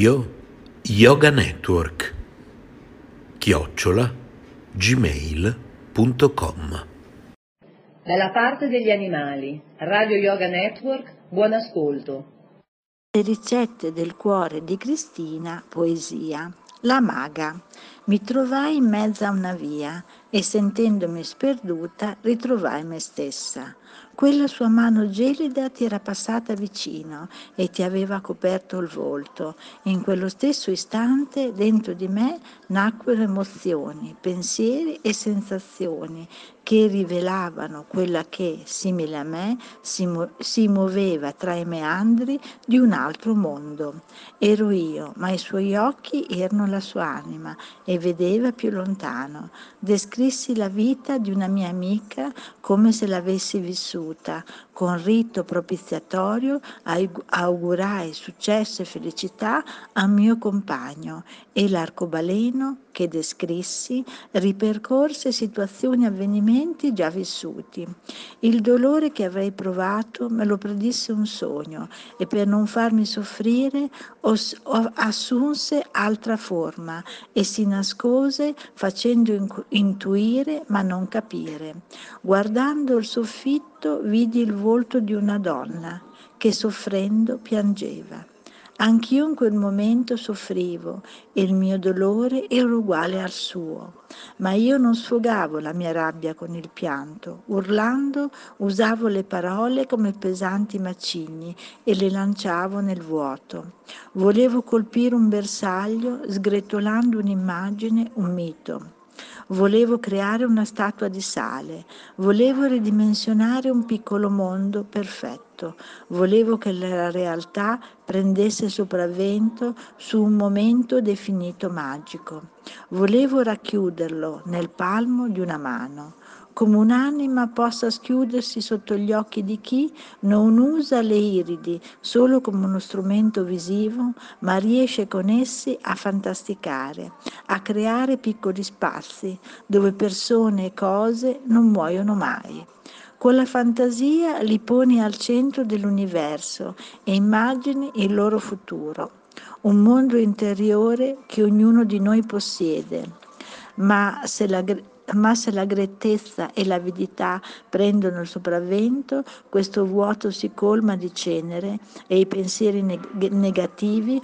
Radio Yoga Network chiocciola gmail.com Dalla parte degli animali, Radio Yoga Network, buon ascolto. Le ricette del cuore di Cristina, poesia. La maga. Mi trovai in mezzo a una via e sentendomi sperduta ritrovai me stessa. Quella sua mano gelida ti era passata vicino e ti aveva coperto il volto. In quello stesso istante dentro di me nacquero emozioni, pensieri e sensazioni che rivelavano quella che, simile a me, si, mu- si muoveva tra i meandri di un altro mondo. Ero io, ma i suoi occhi erano la sua anima e vedeva più lontano. Descrissi la vita di una mia amica come se l'avessi vissuta, con rito propiziatorio augurai successo e felicità al mio compagno e l'arcobaleno che descrissi ripercorse situazioni e avvenimenti già vissuti. Il dolore che avrei provato me lo predisse un sogno e per non farmi soffrire os- assunse altra forma e si nascose facendo intuire ma non capire. Guardando il soffitto vidi il volto di una donna che soffrendo piangeva. Anch'io in quel momento soffrivo e il mio dolore era uguale al suo, ma io non sfogavo la mia rabbia con il pianto, urlando usavo le parole come pesanti macigni e le lanciavo nel vuoto. Volevo colpire un bersaglio sgretolando un'immagine, un mito. Volevo creare una statua di sale, volevo ridimensionare un piccolo mondo perfetto, volevo che la realtà prendesse sopravvento su un momento definito magico, volevo racchiuderlo nel palmo di una mano come un'anima possa schiudersi sotto gli occhi di chi non usa le iridi solo come uno strumento visivo, ma riesce con essi a fantasticare, a creare piccoli spazi dove persone e cose non muoiono mai. Con la fantasia li poni al centro dell'universo e immagini il loro futuro, un mondo interiore che ognuno di noi possiede. Ma se la, ma se la grettezza e l'avidità prendono il sopravvento, questo vuoto si colma di cenere e i pensieri neg- negativi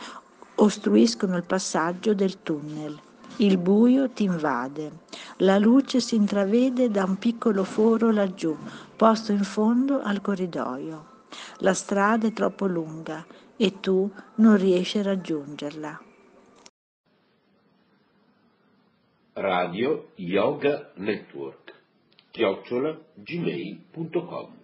ostruiscono il passaggio del tunnel. Il buio ti invade. La luce si intravede da un piccolo foro laggiù, posto in fondo al corridoio. La strada è troppo lunga e tu non riesci a raggiungerla. Radio Yoga Network chiocciola gmail.com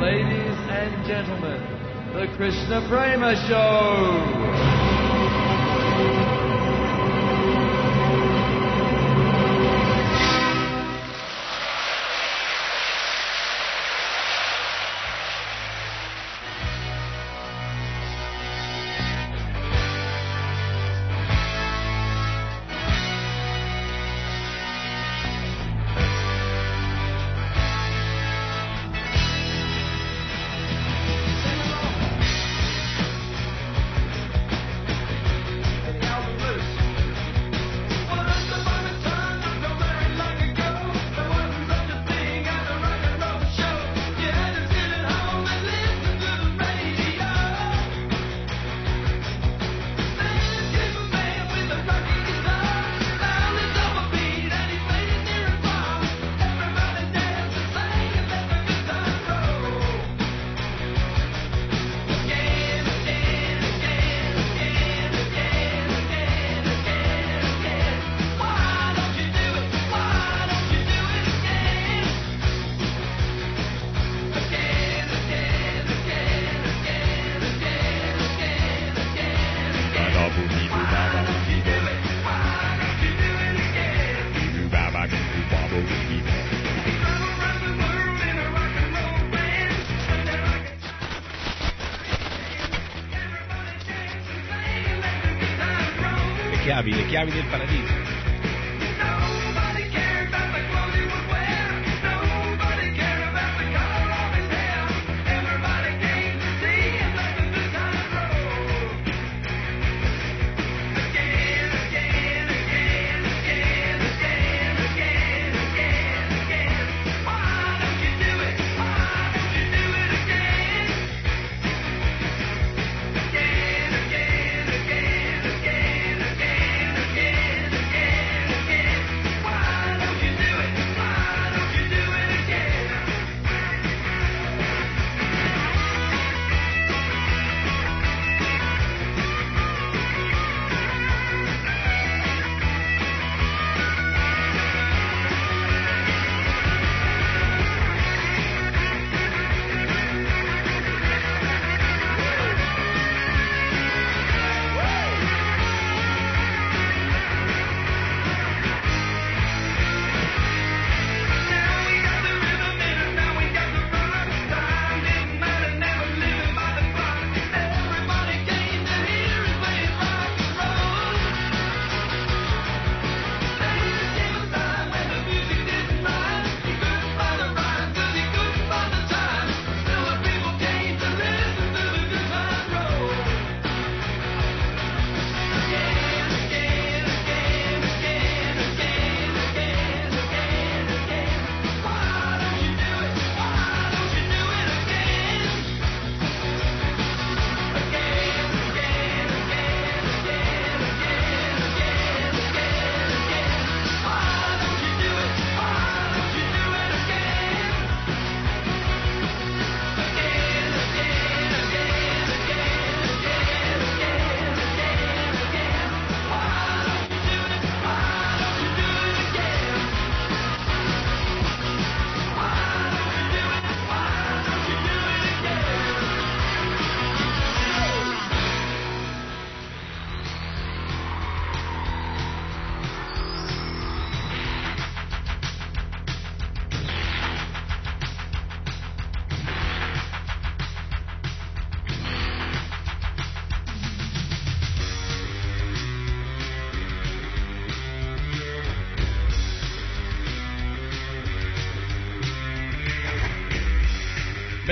Ladies and gentlemen, the Krishna Prema Show! everything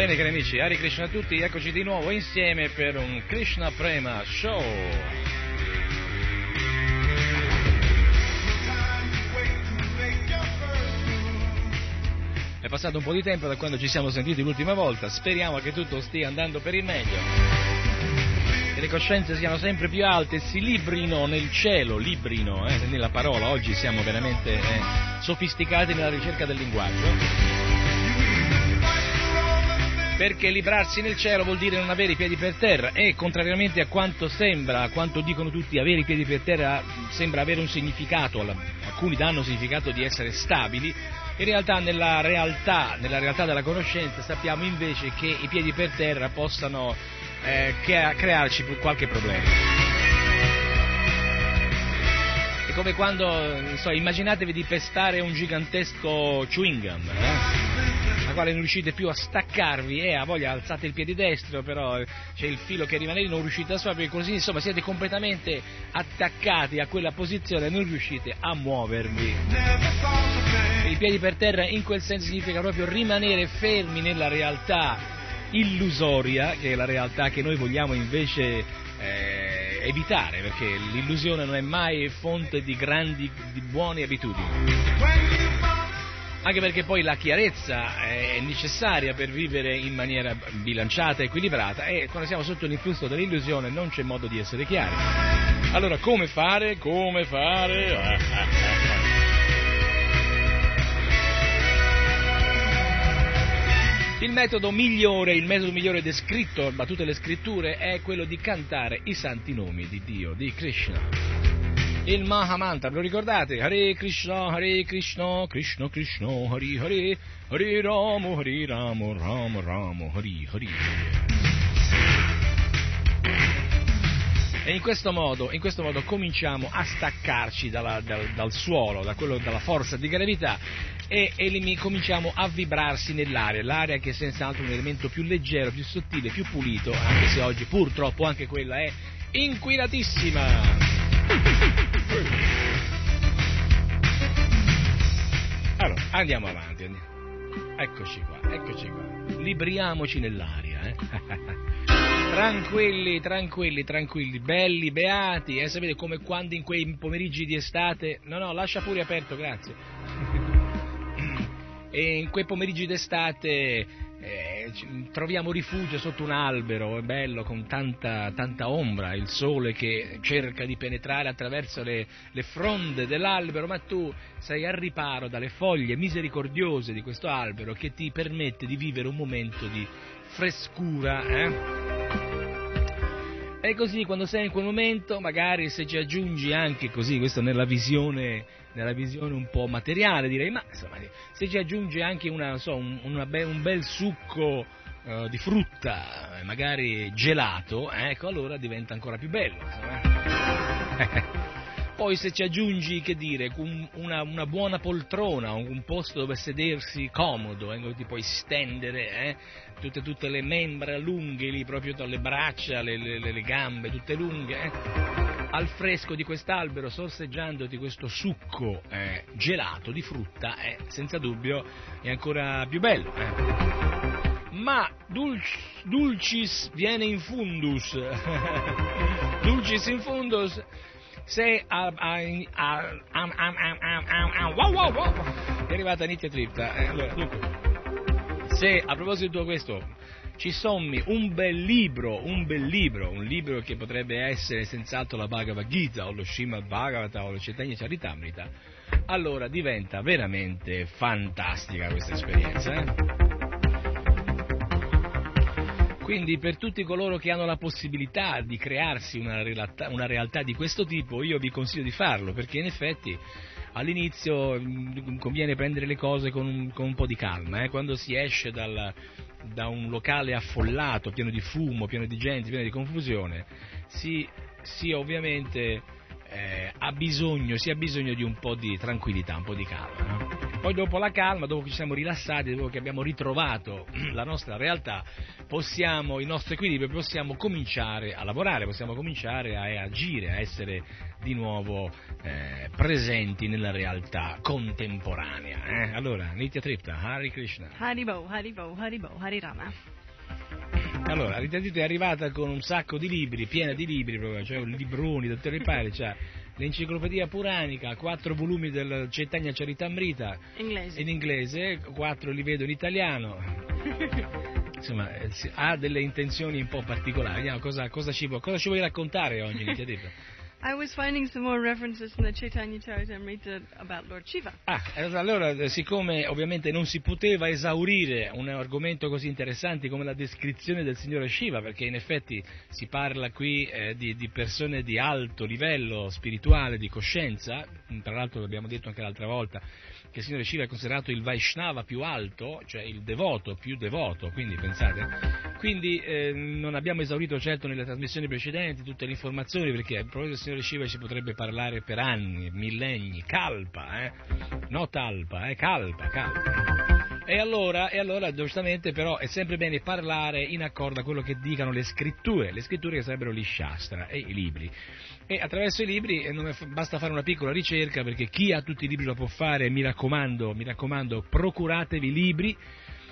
Bene cari amici, Hari Krishna a tutti, eccoci di nuovo insieme per un Krishna Prema Show. È passato un po' di tempo da quando ci siamo sentiti l'ultima volta, speriamo che tutto stia andando per il meglio. Che le coscienze siano sempre più alte e si librino nel cielo, librino, eh, nella parola, oggi siamo veramente eh, sofisticati nella ricerca del linguaggio perché librarsi nel cielo vuol dire non avere i piedi per terra e contrariamente a quanto sembra, a quanto dicono tutti, avere i piedi per terra sembra avere un significato, alcuni danno il significato di essere stabili, in realtà nella realtà, nella realtà della conoscenza sappiamo invece che i piedi per terra possano eh, crearci qualche problema. È come quando, so, immaginatevi di pestare un gigantesco chewing gum, eh? Quale non riuscite più a staccarvi e a voglia alzate il piede destro, però c'è il filo che rimane lì, non riuscite a sfavare, così insomma siete completamente attaccati a quella posizione e non riuscite a muovervi. I piedi per terra in quel senso significa proprio rimanere fermi nella realtà illusoria, che è la realtà che noi vogliamo invece eh, evitare, perché l'illusione non è mai fonte di grandi, di buone abitudini anche perché poi la chiarezza è necessaria per vivere in maniera bilanciata equilibrata e quando siamo sotto l'influsso dell'illusione non c'è modo di essere chiari. Allora come fare? Come fare? Il metodo migliore, il metodo migliore descritto da tutte le scritture è quello di cantare i santi nomi di Dio, di Krishna il Mahamantra, lo ricordate? Hare Krishna, Hare Krishna, Krishna Krishna, Hare Hare, Hare Ramo, Hare Ramo, Ramo Ramo, Hare Hare. E in questo modo, in questo modo cominciamo a staccarci dalla, dal, dal, suolo, da quello, dalla forza di gravità e, e cominciamo a vibrarsi nell'aria, l'aria che è senz'altro un elemento più leggero, più sottile, più pulito, anche se oggi purtroppo anche quella è inquinatissima. Allora, andiamo avanti. Andiamo. Eccoci qua, eccoci qua. Libriamoci nell'aria, eh? tranquilli, tranquilli, tranquilli, belli, beati, eh? sapete come quando in quei pomeriggi di estate... No, no, lascia pure aperto, grazie. e in quei pomeriggi d'estate eh, troviamo rifugio sotto un albero, è bello, con tanta, tanta, ombra, il sole che cerca di penetrare attraverso le, le, fronde dell'albero, ma tu sei al riparo dalle foglie misericordiose di questo albero che ti permette di vivere un momento di frescura. Eh? E così quando sei in quel momento, magari se ci aggiungi anche così, questo nella visione, nella visione un po' materiale direi, ma insomma, se ci aggiungi anche una, so, un, be- un, bel succo uh, di frutta, magari gelato, ecco allora diventa ancora più bello. Insomma. Poi se ci aggiungi, che dire, una, una buona poltrona, un posto dove sedersi comodo, eh, dove ti puoi stendere, eh, tutte, tutte, le membra lunghe lì, proprio le braccia, le, le, le gambe, tutte lunghe, eh, al fresco di quest'albero, sorseggiandoti questo succo eh, gelato di frutta, eh, senza dubbio è ancora più bello. Eh. Ma dulcis, dulcis viene in fundus, dulcis in fundus se a, a, a, a wow, wow, wow, è arrivata Nitya Tripta. Eh, allora, dunque, se a proposito di questo ci sommi un bel libro, un bel libro, un libro che potrebbe essere senz'altro la Bhagavad Gita o lo Srimad Bhagavata o lo Chaitanya Charitamrita, allora diventa veramente fantastica questa esperienza. Eh? Quindi per tutti coloro che hanno la possibilità di crearsi una realtà, una realtà di questo tipo, io vi consiglio di farlo, perché in effetti all'inizio mm, conviene prendere le cose con un, con un po' di calma, eh? quando si esce dal, da un locale affollato, pieno di fumo, pieno di gente, pieno di confusione, si, si ovviamente eh, ha bisogno, si ha bisogno di un po' di tranquillità, un po' di calma. No? Poi dopo la calma, dopo che ci siamo rilassati, dopo che abbiamo ritrovato la nostra realtà, possiamo, il nostro equilibrio, possiamo cominciare a lavorare, possiamo cominciare a agire, a essere di nuovo eh, presenti nella realtà contemporanea. Eh? Allora, Nitya Tripta, Hari Krishna. Haribo, Haribo, Haribo, Harirama. Allora, Rita Tripta è arrivata con un sacco di libri, piena di libri, proprio, cioè libroni da tutte le parti, cioè l'enciclopedia puranica, quattro volumi del Chaitanya Charitamrita Inglese. in inglese, quattro li vedo in italiano. Insomma, eh, ha delle intenzioni un po' particolari. Vediamo cosa, cosa ci, vuoi- cosa ci vuoi raccontare oggi, Nitya Tripta? I was finding some more references in the Chaitanya Charitamrita about Lord Shiva. Ah, allora, eh, siccome ovviamente non si poteva esaurire un argomento così interessante come la descrizione del signore Shiva, perché in effetti si parla qui eh, di, di persone di alto livello spirituale, di coscienza, tra l'altro l'abbiamo detto anche l'altra volta, che il signore Shiva è considerato il Vaishnava più alto, cioè il devoto più devoto, quindi pensate. Quindi eh, non abbiamo esaurito certo nelle trasmissioni precedenti tutte le informazioni, perché a del signore Shiva si potrebbe parlare per anni, millenni, calpa, eh? no talpa, eh? calpa, calpa. E allora, e allora, giustamente, però, è sempre bene parlare in accordo a quello che dicano le scritture, le scritture che sarebbero gli Shastra e i libri. E attraverso i libri eh, basta fare una piccola ricerca, perché chi ha tutti i libri lo può fare, mi raccomando, mi raccomando, procuratevi libri,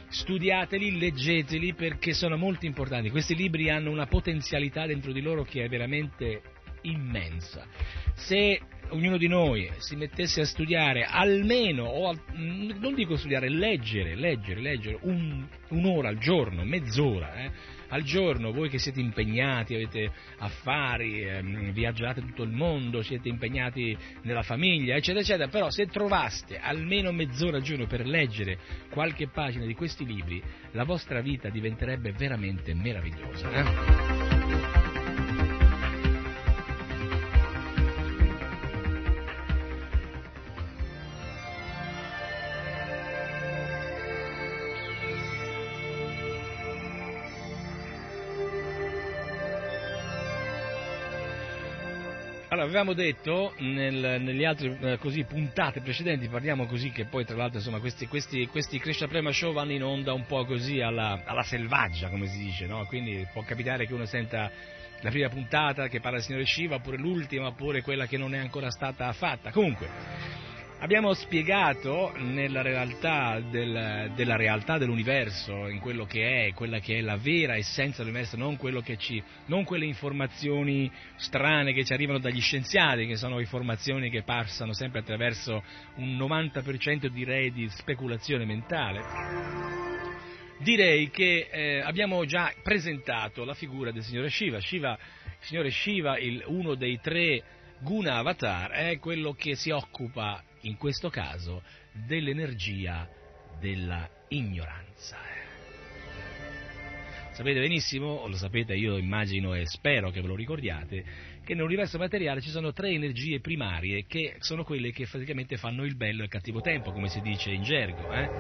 studiateli, leggeteli, perché sono molto importanti. Questi libri hanno una potenzialità dentro di loro che è veramente immensa. Se ognuno di noi si mettesse a studiare almeno, o al- mm, non dico studiare, leggere, leggere, leggere un- un'ora al giorno, mezz'ora eh, al giorno, voi che siete impegnati, avete affari, ehm, viaggiate tutto il mondo, siete impegnati nella famiglia, eccetera, eccetera, però se trovaste almeno mezz'ora al giorno per leggere qualche pagina di questi libri, la vostra vita diventerebbe veramente meravigliosa. eh. Avevamo detto nel- negli altri eh, così, puntate precedenti, parliamo così che poi tra l'altro insomma, questi, questi, questi Krishna Prema Show vanno in onda un po' così alla, alla selvaggia, come si dice, no? quindi può capitare che uno senta la prima puntata che parla del signore Shiva, oppure l'ultima, oppure quella che non è ancora stata fatta. Comunque, abbiamo spiegato nella realtà del- della realtà dell'universo, in quello che è, quella che è la vera essenza dell'universo, non, ci, non quelle informazioni strane che ci arrivano dagli scienziati, che sono informazioni che passano sempre attraverso un 90% direi di speculazione mentale. Direi che eh, abbiamo già presentato la figura del signore Shiva. Shiva il signore Shiva, il- uno dei tre Guna Avatar, è quello che si occupa, in questo caso, dell'energia della ignoranza. Sapete benissimo, o lo sapete io immagino e spero che ve lo ricordiate, che nell'universo materiale ci sono tre energie primarie che sono quelle che praticamente fanno il bello e il cattivo tempo, come si dice in gergo. eh.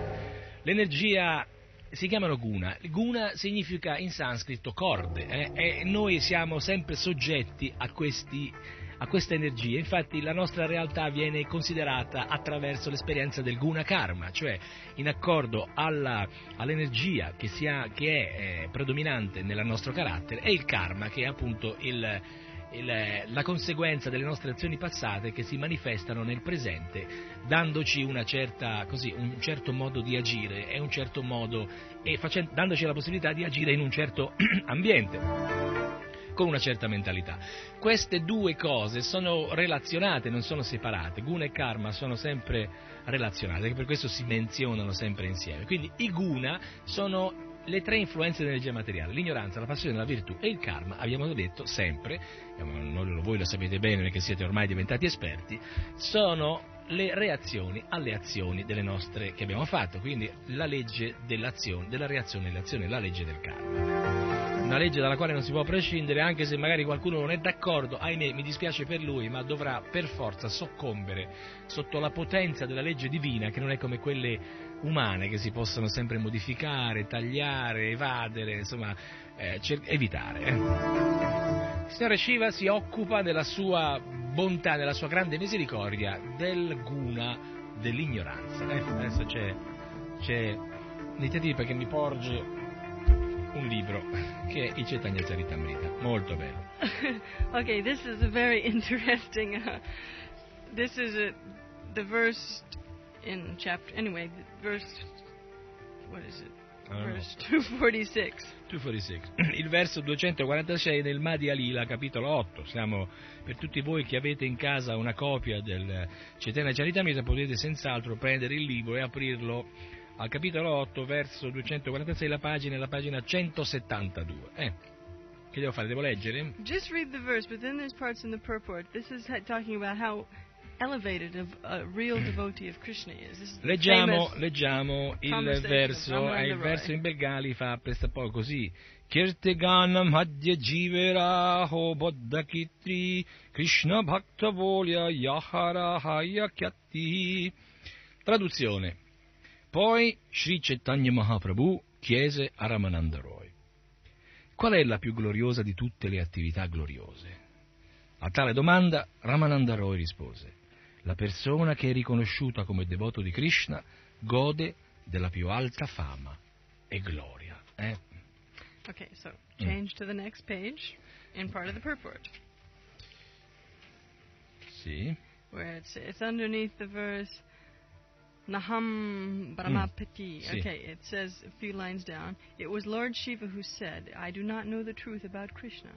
L'energia si chiamano guna. Guna significa in sanscrito corde eh, e noi siamo sempre soggetti a, questi, a queste energie. Infatti la nostra realtà viene considerata attraverso l'esperienza del guna karma, cioè in accordo alla- all'energia che, ha- che è eh, predominante nel nostro carattere e il karma che è appunto il, il- la conseguenza delle nostre azioni passate che si manifestano nel presente, dandoci certa, così, un certo modo di agire e certo modo e facen- dandoci la possibilità di agire in un certo ambiente con una certa mentalità. Queste due cose sono relazionate, non sono separate. Guna e karma sono sempre relazionate, per questo si menzionano sempre insieme. Quindi i guna sono le tre influenze dell'energia materiale, l'ignoranza, la passione, la virtù e il karma, abbiamo detto sempre, voi lo sapete bene perché siete ormai diventati esperti, sono le reazioni alle azioni nostre che abbiamo fatto, quindi la legge dell'azione, della reazione alle azioni, la legge del karma una legge dalla quale non si può prescindere, anche se magari qualcuno non è d'accordo, ahimè mi dispiace per lui, ma dovrà per forza soccombere sotto la potenza della legge divina, che non è come quelle umane che si possono sempre modificare, tagliare, evadere, insomma, eh, evitare. eh. Il Signore Shiva si occupa della sua bontà, della sua grande misericordia, del guna dell'ignoranza. Eh, adesso c'è, c'è Nityadeepa che mi porge un libro che è I Chaitanya Charitamrita, molto bello. okay, this is a very interesting. Uh, this is a, the verse in chapter. Anyway, verse. What is it? Verse 246. 246. Il verso 246 del Madhya Lila, capitolo 8. Siamo, per tutti voi che avete in casa una copia del Cetena Charitamrita, potete senz'altro prendere il libro e aprirlo al capitolo 8, verso 246, la pagina è la pagina 172. Eh, che devo fare? Devo leggere? Just read the verse, but then there's parts in the purport. This is talking about how the Leggiamo, leggiamo il verso, of eh, il verso in Bengali fa prestappoco così. Kirtiganam hadya jiveraho boddhakitri Krishna bhakta volya yahara haya kyatti. Traduzione. Poi Sri Chaitanya Mahaprabhu chiese a Ramananda Roy. Qual è la più gloriosa di tutte le attività gloriose? A tale domanda Ramananda Roy rispose la persona che è riconosciuta come devoto di Krishna gode della più alta fama e gloria. eh? Okay, so Mm. change to the next page in part of the purport, Sì. where it's, it's underneath the verse Naham Brahmapati. Sì. Okay, it says a few lines down. It was Lord Shiva who said, I do not know the truth about Krishna.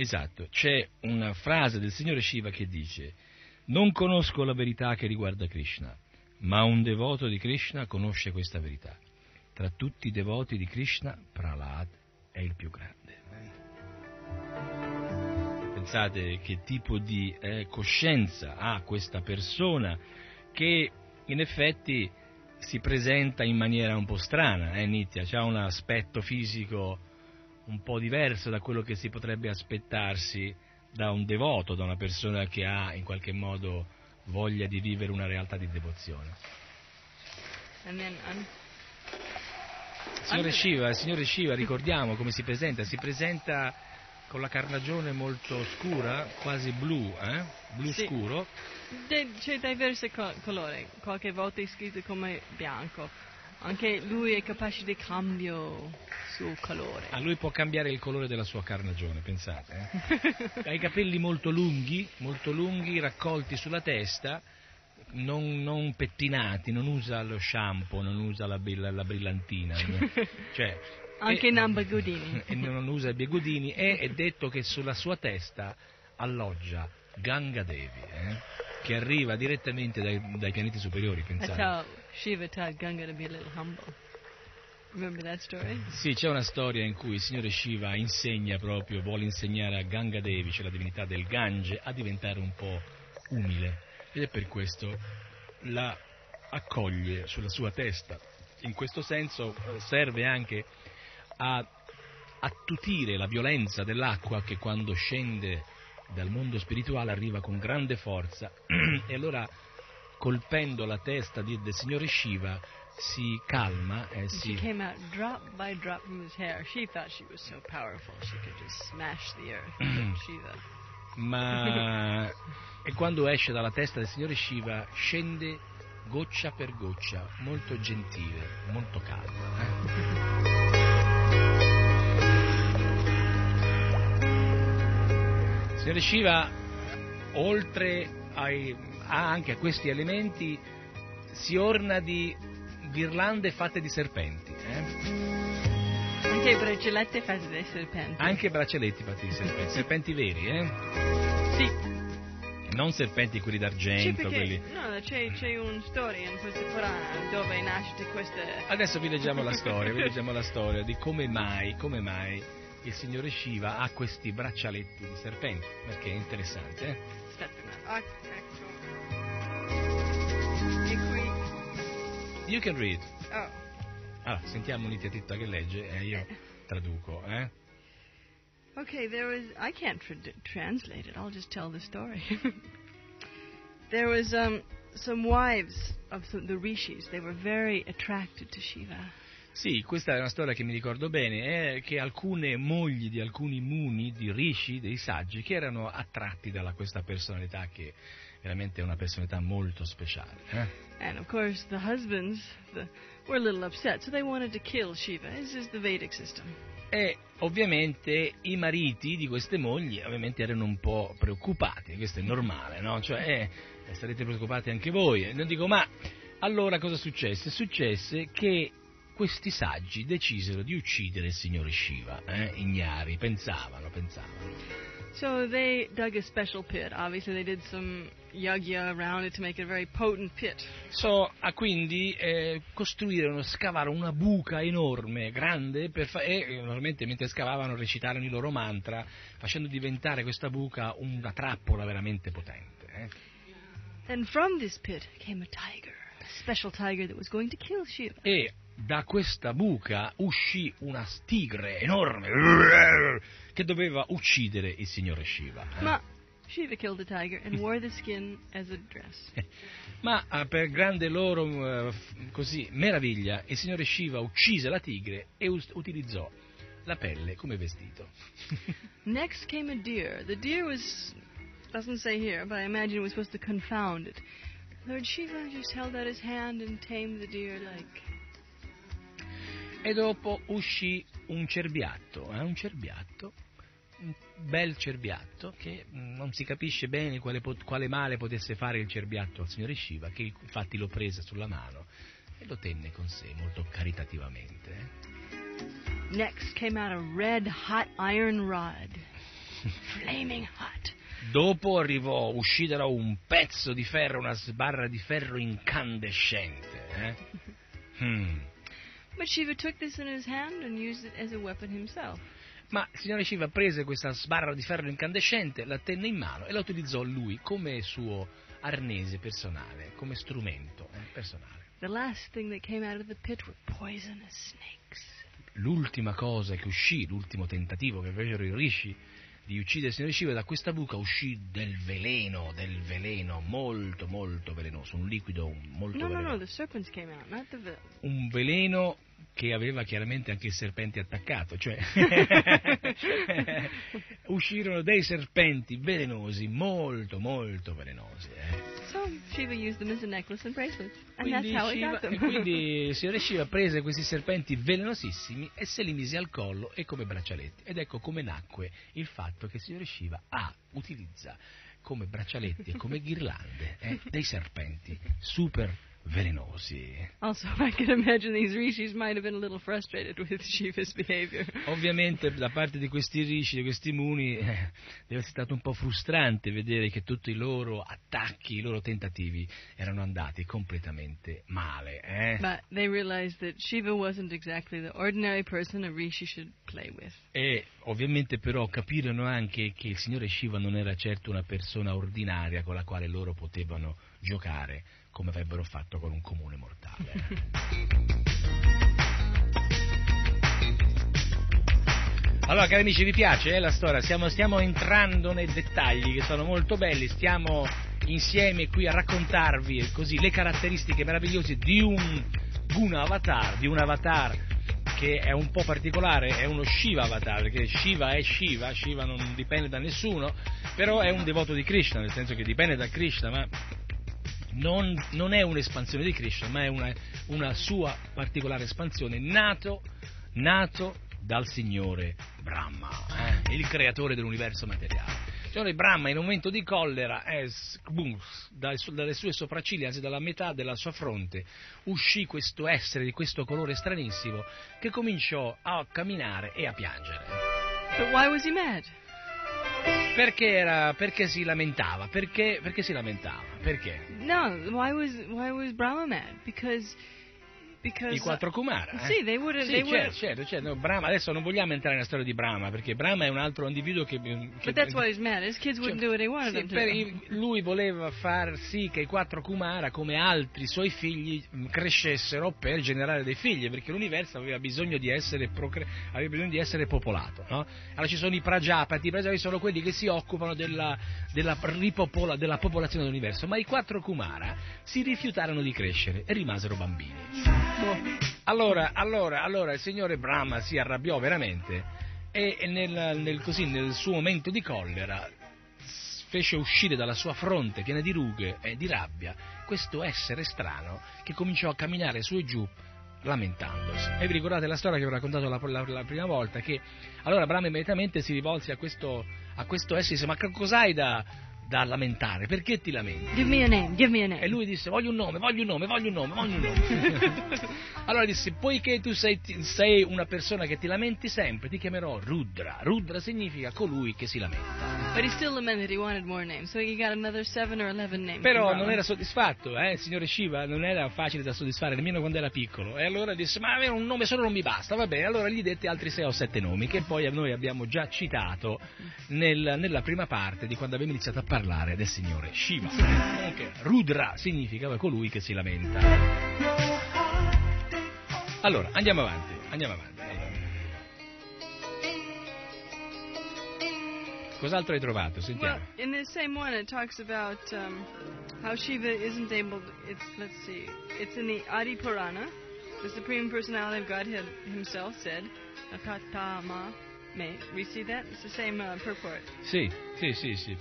Esatto, c'è una frase del Signore Shiva che dice non conosco la verità che riguarda Krishna, ma un devoto di Krishna conosce questa verità. Tra tutti i devoti di Krishna, Prahlad è il più grande. Pensate che tipo di eh, coscienza ha questa persona che in effetti si presenta in maniera un po' strana, eh, Nitya, ha un aspetto fisico un po' diverso da quello che si potrebbe aspettarsi da un devoto, da una persona che ha in qualche modo voglia di vivere una realtà di devozione. Un- Signore Shiva, signore Shiva, ricordiamo come si presenta, si presenta con la carnagione molto scura, quasi blu, eh? blu Sì. scuro, de- c'è diversi co- colori, qualche volta è scritto come bianco. Anche lui è capace di cambio sul colore. a lui può cambiare il colore della sua carnagione, pensate. eh? Ha i capelli molto lunghi, molto lunghi, raccolti sulla testa, non, non pettinati, non usa lo shampoo, non usa la, brill- la brillantina. cioè, Anche e- Namba Godini. e non usa i bigodini e è detto che sulla sua testa alloggia Ganga Devi, eh, che arriva direttamente dai, dai pianeti superiori, pensate. Shiva taught Ganga to be a little humble. Remember that story? Sì, c'è una storia in cui il signore Shiva insegna proprio, vuole insegnare a Ganga Devi, cioè la divinità del Gange, a diventare un po' umile. Ed è per questo la accoglie sulla sua testa. In questo senso eh, serve anche a attutire la violenza dell'acqua che quando scende dal mondo spirituale arriva con grande forza e allora colpendo la testa di- del signore Shiva si calma e si, came out drop by drop from his hair. She thought she was so powerful she could just smash the earth. Ma e quando esce dalla testa del signore Shiva scende goccia per goccia, molto gentile, molto calma. eh. Signore Shiva, oltre ai, anche a questi elementi, si orna di ghirlande fatte di serpenti, eh. Anche bracciolette fatte dai serpenti. anche braccialetti fatti di serpenti, serpenti veri, eh. Sì, non serpenti quelli sì d'argento, perché quelli... no, c'è, c'è una storia in questo Purana dove nasce questa... Adesso vi leggiamo la storia, vi leggiamo la storia di come mai, come mai il signore Shiva ha questi braccialetti di serpenti, perché è interessante, eh? Aspetta. Ah, ecco. You can read. Oh. Allora, sentiamo Nitya Titta che legge e io traduco, eh? Okay, there was. I can't tra- translate it. I'll just tell the story. there was um, some wives of some, the rishis. They were very attracted to Shiva. Sì, questa è una storia che mi ricordo bene, è che alcune mogli di alcuni muni, di rishi, dei saggi, che erano attratti da questa personalità che veramente è una personalità molto speciale. Eh? And of course, the husbands the, were a little upset, so they wanted to kill Shiva. This is the Vedic system. E ovviamente i mariti di queste mogli ovviamente erano un po' preoccupati, questo è normale, no? Cioè, eh, sarete preoccupati anche voi. Non dico, ma allora cosa successe? Successe che questi saggi decisero di uccidere il signore Shiva, eh? ignari, pensavano, pensavano. So they dug a special pit. Obviously, they did some yagya around it to make it a very potent pit. So, ah, quindi eh, costruirono, scavarono una buca enorme, grande, per fa- e normalmente mentre scavavano recitarono i loro mantra, facendo diventare questa buca una trappola veramente potente. Eh. And from this pit came a tiger, tiger that was going to kill Shiva. E da questa buca uscì una tigre enorme che doveva uccidere il signore Shiva. Ma Shiva killed the tiger and wore the skin as a dress. Ma eh, per grande loro eh, così, meraviglia, il signore Shiva uccise la tigre e us- utilizzò la pelle come vestito. Next came a deer. The deer was, doesn't say here, but I imagine it was supposed to confound it. Lord Shiva just held out his hand and tamed the deer like. E dopo uscì un cerbiatto, eh, un cerbiatto, un bel cerbiatto che mm, non si capisce bene quale, quale male potesse fare il cerbiatto al signore Shiva, che infatti lo prese sulla mano e lo tenne con sé molto caritativamente. eh. Next came out a red hot iron rod. Flaming hot. Dopo arrivò, uscì da un pezzo di ferro, una sbarra di ferro incandescente. eh. Hmm. But Shiva took this in his hand and used it as a weapon himself. Ma il signore Shiva prese questa sbarra di ferro incandescente, la tenne in mano e la utilizzò lui come suo arnese personale, come strumento eh, personale. The last thing that came out of the pit were poisonous snakes. L'ultima cosa che uscì, l'ultimo tentativo che fecero i rishi di uccidere il signore Shiva, da questa buca uscì del veleno, del veleno molto molto velenoso, un liquido molto No, no, velenoso. no, the serpents came out, not the un veleno che aveva chiaramente anche il serpente attaccato, cioè uscirono dei serpenti velenosi, molto molto velenosi. eh. So Shiva used them as a necklace and bracelets. And Quindi, that's how he Shiva- got them. quindi il signore Shiva prese questi serpenti velenosissimi e se li mise al collo e come braccialetti. Ed ecco come nacque il fatto che il signore Shiva ha, utilizza come braccialetti e come ghirlande eh, dei serpenti super velenosi. Also, I can imagine these rishis might have been a little frustrated with Shiva's behavior. Ovviamente da parte di questi rishi, di questi muni, eh, deve essere stato un po' frustrante vedere che tutti i loro attacchi, i loro tentativi erano andati completamente male. eh. But they realized that Shiva wasn't exactly the ordinary person a rishi should play with. E ovviamente però capirono anche che il signore Shiva non era certo una persona ordinaria con la quale loro potevano giocare come avrebbero fatto con un comune mortale. Allora, cari amici, vi piace eh, la storia? Stiamo, stiamo entrando nei dettagli che sono molto belli, stiamo insieme qui a raccontarvi così le caratteristiche meravigliose di un Guna Avatar, di un avatar che è un po' particolare, è uno Shiva Avatar, perché Shiva è Shiva, Shiva non dipende da nessuno, però è un devoto di Krishna, nel senso che dipende da Krishna, ma non, non è un'espansione di Krishna, ma è una, una sua particolare espansione, nato, nato dal Signore Brahma, eh, il creatore dell'universo materiale. Il Signore Brahma in un momento di collera, eh, boom, dalle sue sopracciglia, anzi dalla metà della sua fronte, uscì questo essere di questo colore stranissimo che cominciò a camminare e a piangere. But why was he mad? Perché, era, perché si lamentava? Perché, perché si lamentava? Perché? No, why was why was Brahma mad? Because because I quattro Kumara. eh? Sì, they would Sì, they certo, would certo, certo. No, Brahma, adesso non vogliamo entrare nella storia di Brahma, perché Brahma è un altro individuo che... che But that's why he's mad. His kids wouldn't Cioè, do what he wanted sì, them i- lui voleva far sì che i quattro Kumara, come altri suoi figli, mh, crescessero per generare dei figli, perché l'universo aveva bisogno di essere, procre- aveva bisogno di essere popolato. no? Allora ci sono i Prajapati, i Prajapati sono quelli che si occupano della, della ripopola- della popolazione dell'universo, ma i quattro Kumara si rifiutarono di crescere e rimasero bambini. Allora, allora, allora il signore Brahma si arrabbiò veramente e nel, nel, così, nel suo momento di collera fece uscire dalla sua fronte piena di rughe e di rabbia questo essere strano che cominciò a camminare su e giù lamentandosi. E vi ricordate la storia che ho raccontato la, la, la prima volta? Che allora Brahma immediatamente si rivolse a questo, a questo essere e disse: Ma cos'hai da, da lamentare, perché ti lamenti? Give me a name, give me a name. E lui disse, voglio un nome, voglio un nome, voglio un nome, voglio un nome. allora disse, poiché tu sei, sei, una persona che ti lamenti sempre, ti chiamerò Rudra. Rudra significa colui che si lamenta. But he still lamented he wanted more names, so he got another seven or eleven names. Però non era soddisfatto, eh? il signore Shiva non era facile da soddisfare nemmeno quando era piccolo. E allora disse, ma avere un nome solo non mi basta, va bene. Allora gli dette altri sei o sette nomi, che poi noi abbiamo già citato nel, nella prima parte di quando abbiamo iniziato a parlare del signore Shiva. Comunque, Rudra significa colui che si lamenta. Allora, andiamo avanti, andiamo avanti. Cos'altro hai trovato? Sentiamo. Well, in the same one it talks about um, how Shiva isn't able it's let's see, it's in the Adi Purana. The Supreme Personality of Godhead himself said, Akatama me. We see that? It's the same uh, purport. Sì, sì, sì, sì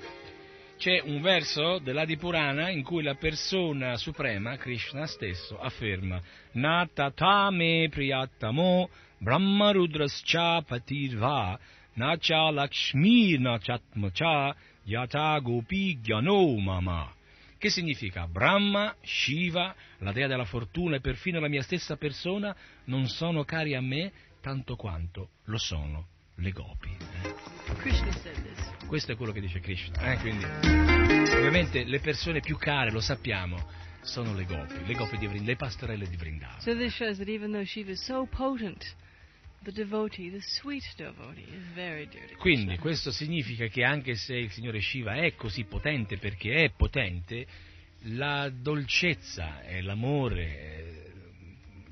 c'è un verso dell'Adipurana in cui la persona suprema, Krishna stesso, afferma Natatame priyatamo brahmarudrascha patirva nacha lakshmi nachatmacha yata gopi gyano mama che significa Brahma, Shiva, la dea della fortuna e perfino la mia stessa persona non sono cari a me tanto quanto lo sono le gopi. This. Questo è quello che dice Krishna. Eh? Quindi, ovviamente le persone più care, lo sappiamo, sono le gopi, le gopi di Vrindavan, le pastorelle di Vrindavan. So this shows that even though Shiva is so potent, devotee, devotee, Quindi questo significa che anche se il Signore Shiva è così potente perché è potente, la dolcezza e l'amore eh,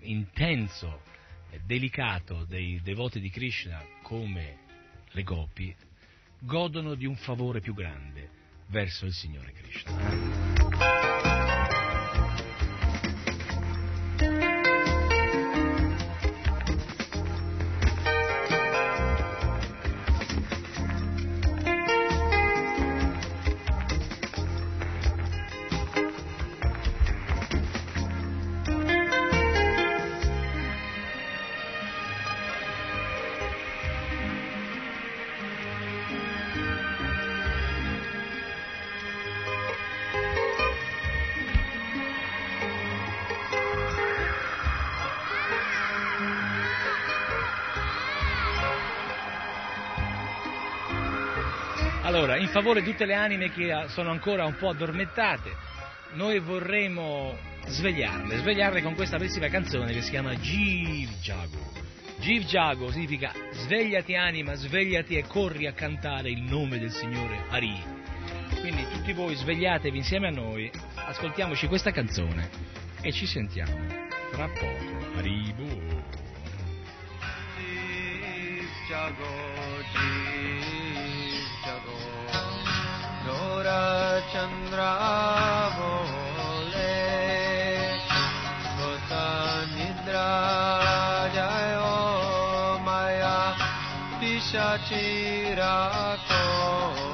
intenso e delicato dei devoti di Krishna come le gopi godono di un favore più grande verso il Signore Krishna. Favore tutte le anime che ah, sono ancora un po' addormentate, noi vorremmo svegliarle, svegliarle con questa bellissima canzone che si chiama Jiv Jago. Jiv Jago significa svegliati anima, svegliati e corri a cantare il nome del Signore Hari. Quindi tutti voi svegliatevi insieme a noi, ascoltiamoci questa canzone e ci sentiamo fra poco. Jiv Jago, Jiv Chandra भोले बोले गता निन्द्रा माया पिशातो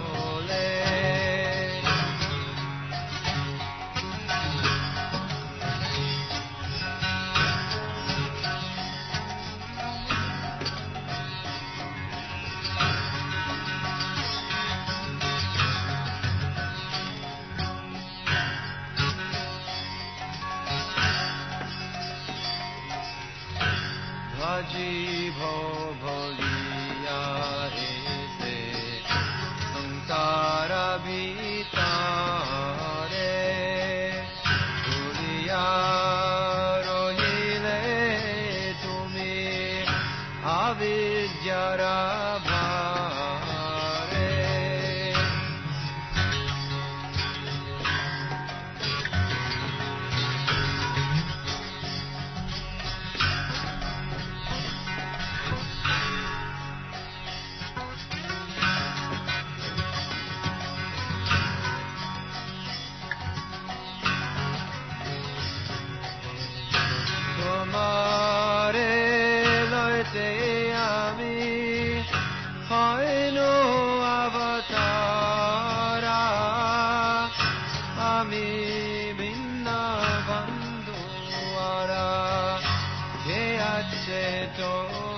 تو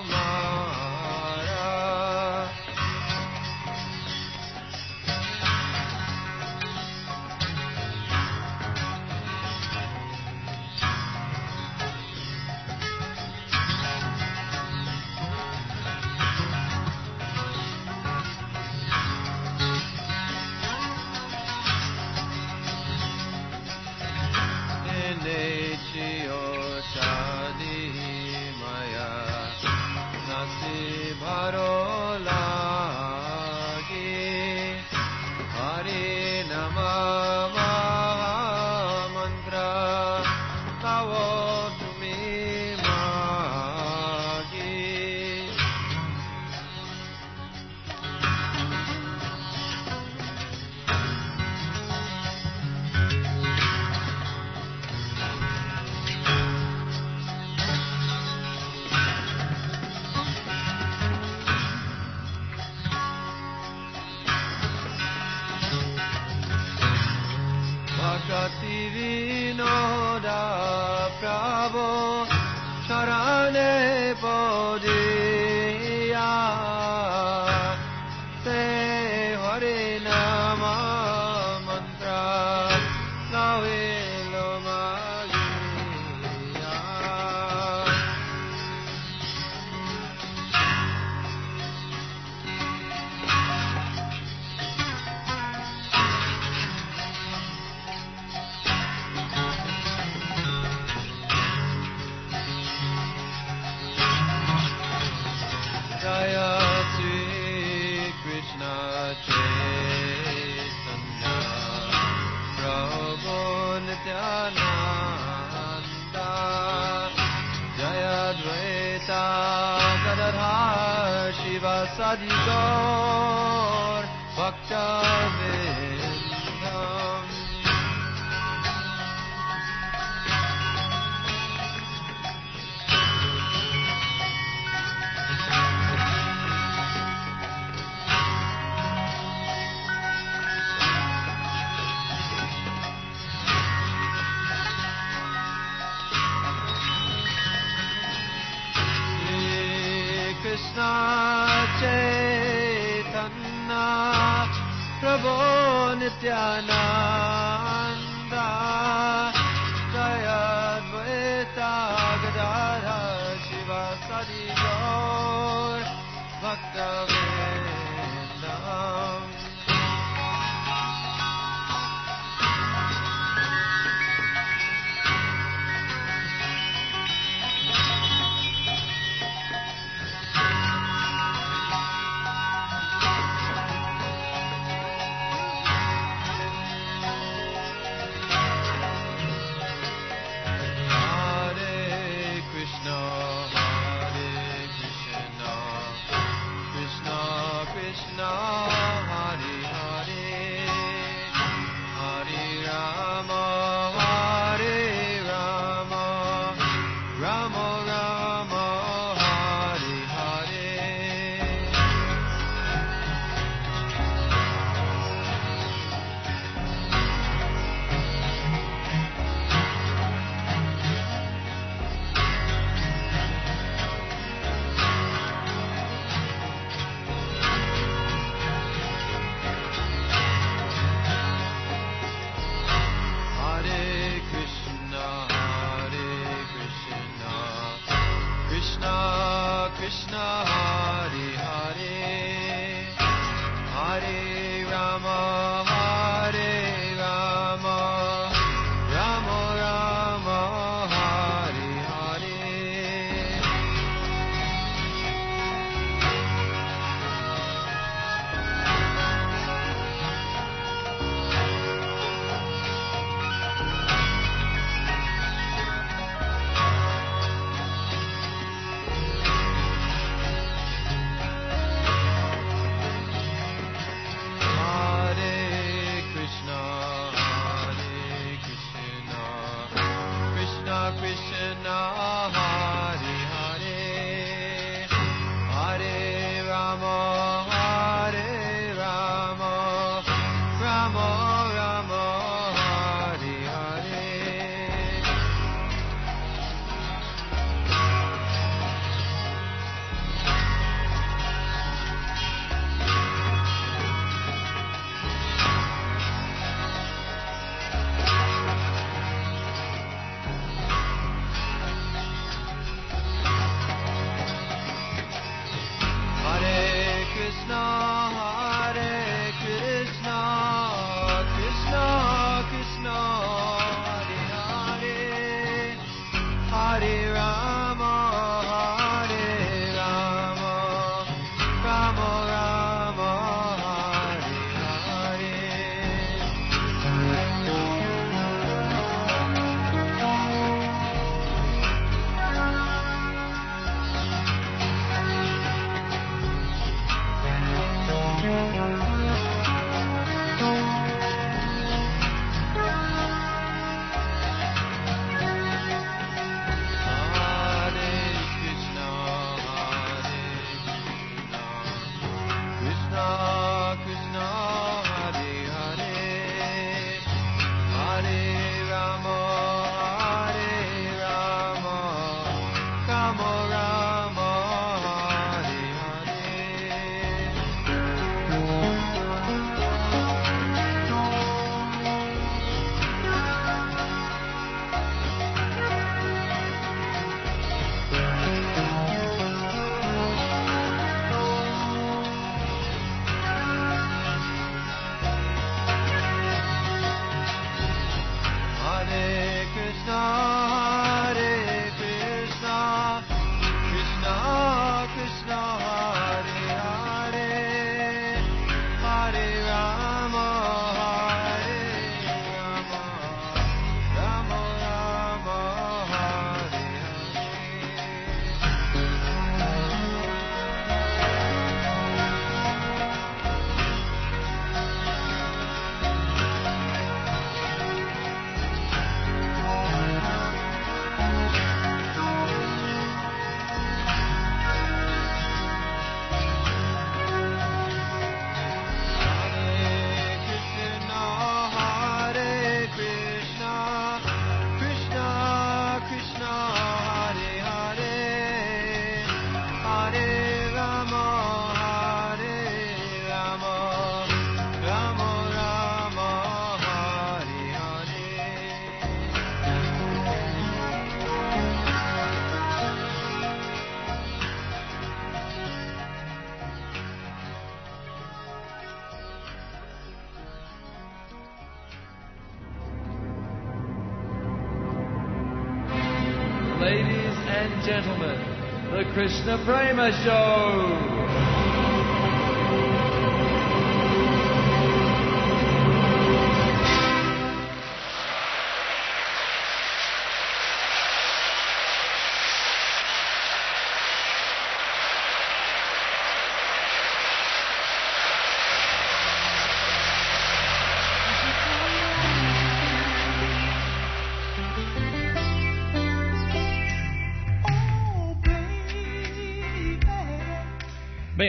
Krishna Prema Show!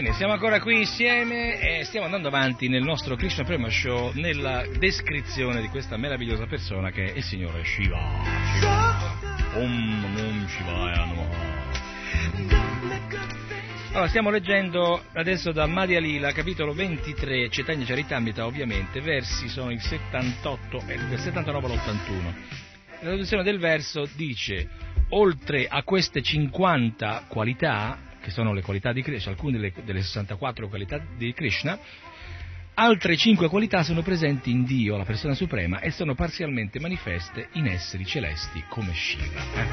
Bene, siamo ancora qui insieme e stiamo andando avanti nel nostro Krishna Prema Show nella descrizione di questa meravigliosa persona che è il signore Shiva. Shiva. Om Namah Shivaya Namaha. Allora, stiamo leggendo adesso da Madhya Lila, capitolo 23, Cetagna Charitamrita, ovviamente, versi sono il 78, eh, del 79 all'81. La traduzione del verso dice, oltre a queste 50 qualità, che sono le qualità di Krishna, alcune delle, delle 64 qualità di Krishna, altre 5 qualità sono presenti in Dio, la persona suprema, e sono parzialmente manifeste in esseri celesti come Shiva. eh.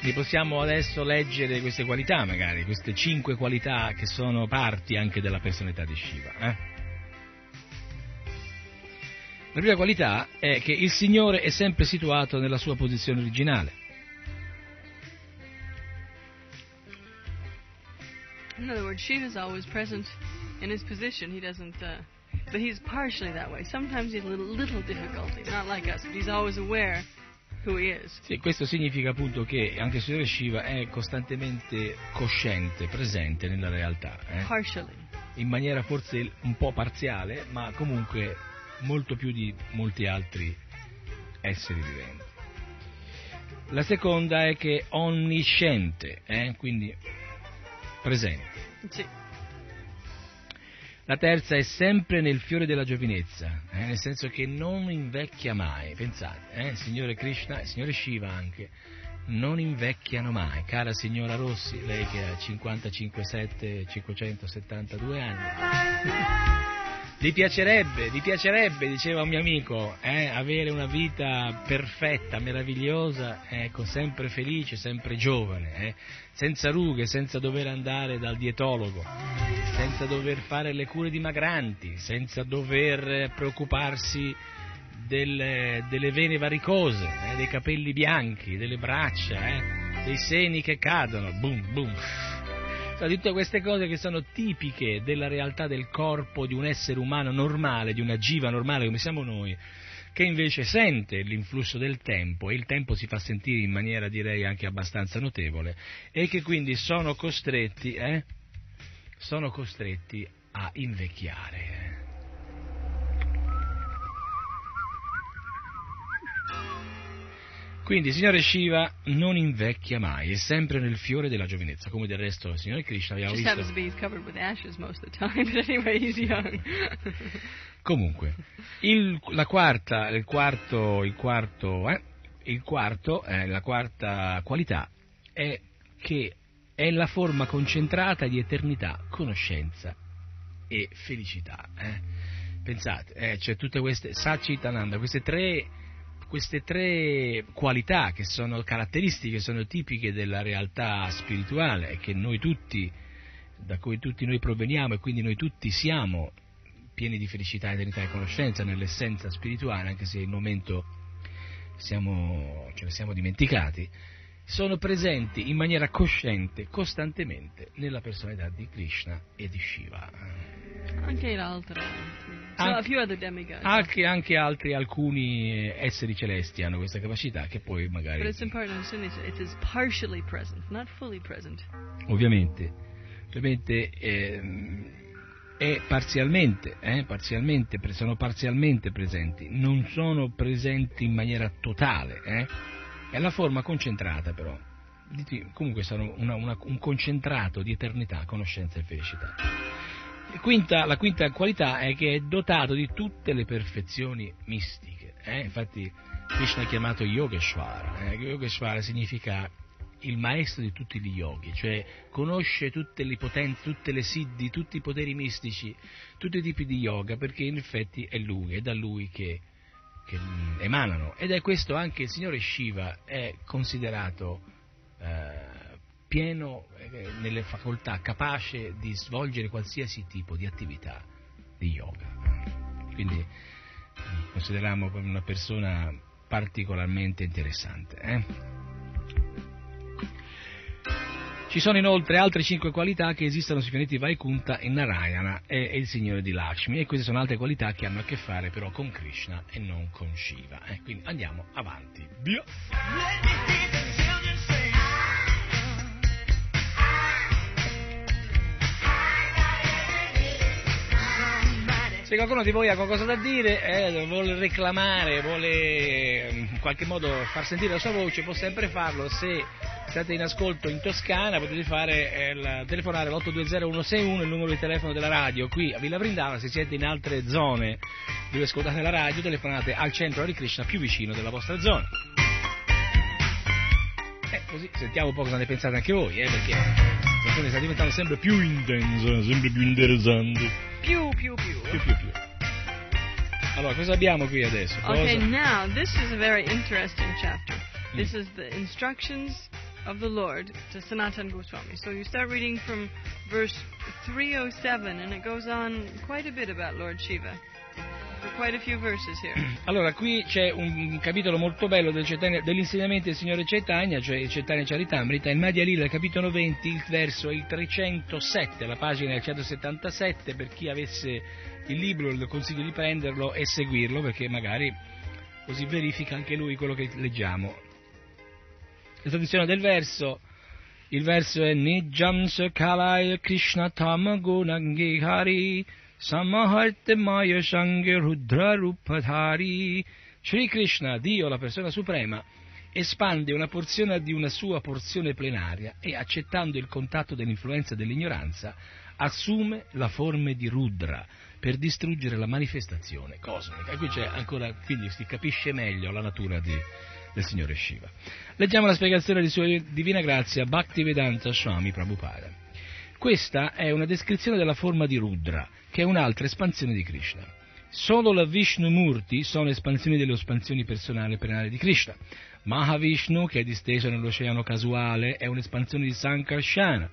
Ne possiamo adesso leggere queste qualità, magari, queste 5 qualità che sono parti anche della personalità di Shiva. eh. La prima qualità è che il Signore è sempre situato nella sua posizione originale. In other words, Shiva's always present in his position. He doesn't, uh, but he's partially that way. Sometimes he has a little, little difficulty, not like us, but he's always aware who he is. Sì, questo significa appunto che anche il Signore Shiva è costantemente cosciente, presente nella realtà, eh? Partially. in maniera forse un po' parziale, ma comunque molto più di molti altri esseri viventi. La seconda è che è onnisciente, eh? quindi presente. Sì. La terza è sempre nel fiore della giovinezza, eh, nel senso che non invecchia mai. Pensate, eh, Signore Krishna e Signore Shiva anche non invecchiano mai. Cara signora Rossi, lei che ha 55, 7, 572 anni. Vi piacerebbe, vi piacerebbe, diceva un mio amico, eh, avere una vita perfetta, meravigliosa, ecco, sempre felice, sempre giovane, eh, senza rughe, senza dover andare dal dietologo, senza dover fare le cure dimagranti, senza dover preoccuparsi del- delle vene varicose, eh, dei capelli bianchi, delle braccia, eh, dei seni che cadono, boom, boom. Insomma, tutte queste cose che sono tipiche della realtà del corpo di un essere umano normale, di una jiva normale come siamo noi, che invece sente l'influsso del tempo e il tempo si fa sentire in maniera direi anche abbastanza notevole e che quindi sono costretti, eh, sono costretti a invecchiare. Quindi Signore Shiva non invecchia mai, è sempre nel fiore della giovinezza, come del resto il Signore Krishna abbiamo Just visto. time, anyway. Comunque, il, la quarta, il quarto, il quarto, eh, il quarto, eh, la quarta qualità è che è la forma concentrata di eternità, conoscenza e felicità. eh. Pensate, eh, c'è tutte queste Sachitananda, queste tre, queste tre qualità che sono caratteristiche, sono tipiche della realtà spirituale che noi tutti, da cui tutti noi proveniamo e quindi noi tutti siamo pieni di felicità, eternità e conoscenza nell'essenza spirituale, anche se il momento siamo, ce ne siamo dimenticati, sono presenti in maniera cosciente, costantemente, nella personalità di Krishna e di Shiva. Anche l'altra. So Anche-. Anche, anche altri, alcuni eh, esseri celesti hanno questa capacità che poi magari, present, not fully present. ovviamente, ovviamente ehm, è parzialmente, eh, parzialmente, sono parzialmente presenti, non sono presenti in maniera totale, eh. È la forma concentrata però, comunque sono una- una- un concentrato di eternità, conoscenza e felicità. Quinta- la quinta qualità è che è dotato di tutte le perfezioni mistiche, eh. infatti Krishna è chiamato Yogeshwara, eh. Yogeshwara significa il maestro di tutti gli yogi, cioè conosce tutte le potenze, tutte le siddhi, tutti i poteri mistici, tutti i tipi di yoga, perché in effetti è lui, è da lui che che mm, emanano ed è questo anche il Signore Shiva è considerato eh, pieno eh, nelle facoltà, capace di svolgere qualsiasi tipo di attività di yoga. Quindi mm, consideriamo una persona particolarmente interessante. Ci sono inoltre altre cinque qualità che esistono sui pianeti Vaikunta e Narayana e, e il Signore di Lakshmi e queste sono altre qualità che hanno a che fare però con Krishna e non con Shiva. eh. Quindi andiamo avanti. Via. Se qualcuno di voi ha qualcosa da dire, eh, vuole reclamare, vuole eh, in qualche modo far sentire la sua voce, può sempre farlo. Se siete in ascolto in Toscana potete fare, eh, telefonare all'820-161, il numero di telefono della radio qui a Villa Brindava. Se siete in altre zone dove ascoltate la radio, telefonate al centro Hare Krishna più vicino della vostra zona. Eh, così sentiamo un po' cosa ne pensate anche voi, eh, perché la situazione sta diventando sempre più intensa, sempre più interessante. Pew, pew, pew. Più, più, più. Allora, cosa abbiamo qui adesso? Okay, Cosa- now this is a very interesting chapter. Mm. This is the instructions of the Lord to Sanatan Goswami. So you start reading from verse 307, and it goes on quite a bit about Lord Shiva. Allora, qui c'è un capitolo molto bello del dell'insegnamento del Signore Chaitanya, cioè Chaitanya Charitamrita, il Madhya Lila, capitolo 20, il verso è il 307, la pagina è il 177, per chi avesse il libro le consiglio di prenderlo e seguirlo, perché magari così verifica anche lui quello che leggiamo. La traduzione del verso, il verso è Nijam Sakalaya Krishna Tama Gunangihari Samaharte Maya Sangha Rudra Rupadhari Sri Krishna, Dio, la persona suprema, espande una porzione di una sua porzione plenaria e, accettando il contatto dell'influenza dell'ignoranza, assume la forma di Rudra per distruggere la manifestazione cosmica. E qui c'è ancora, quindi si capisce meglio la natura di- del Signore Shiva. Leggiamo la spiegazione di Sua Divina Grazia Bhaktivedanta Swami Prabhupada. Questa è una descrizione della forma di Rudra, che è un'altra espansione di Krishna. Solo la Vishnu Murti sono espansioni delle espansioni personali e penali di Krishna. Mahavishnu, che è disteso nell'oceano casuale, è un'espansione di Sankarsana,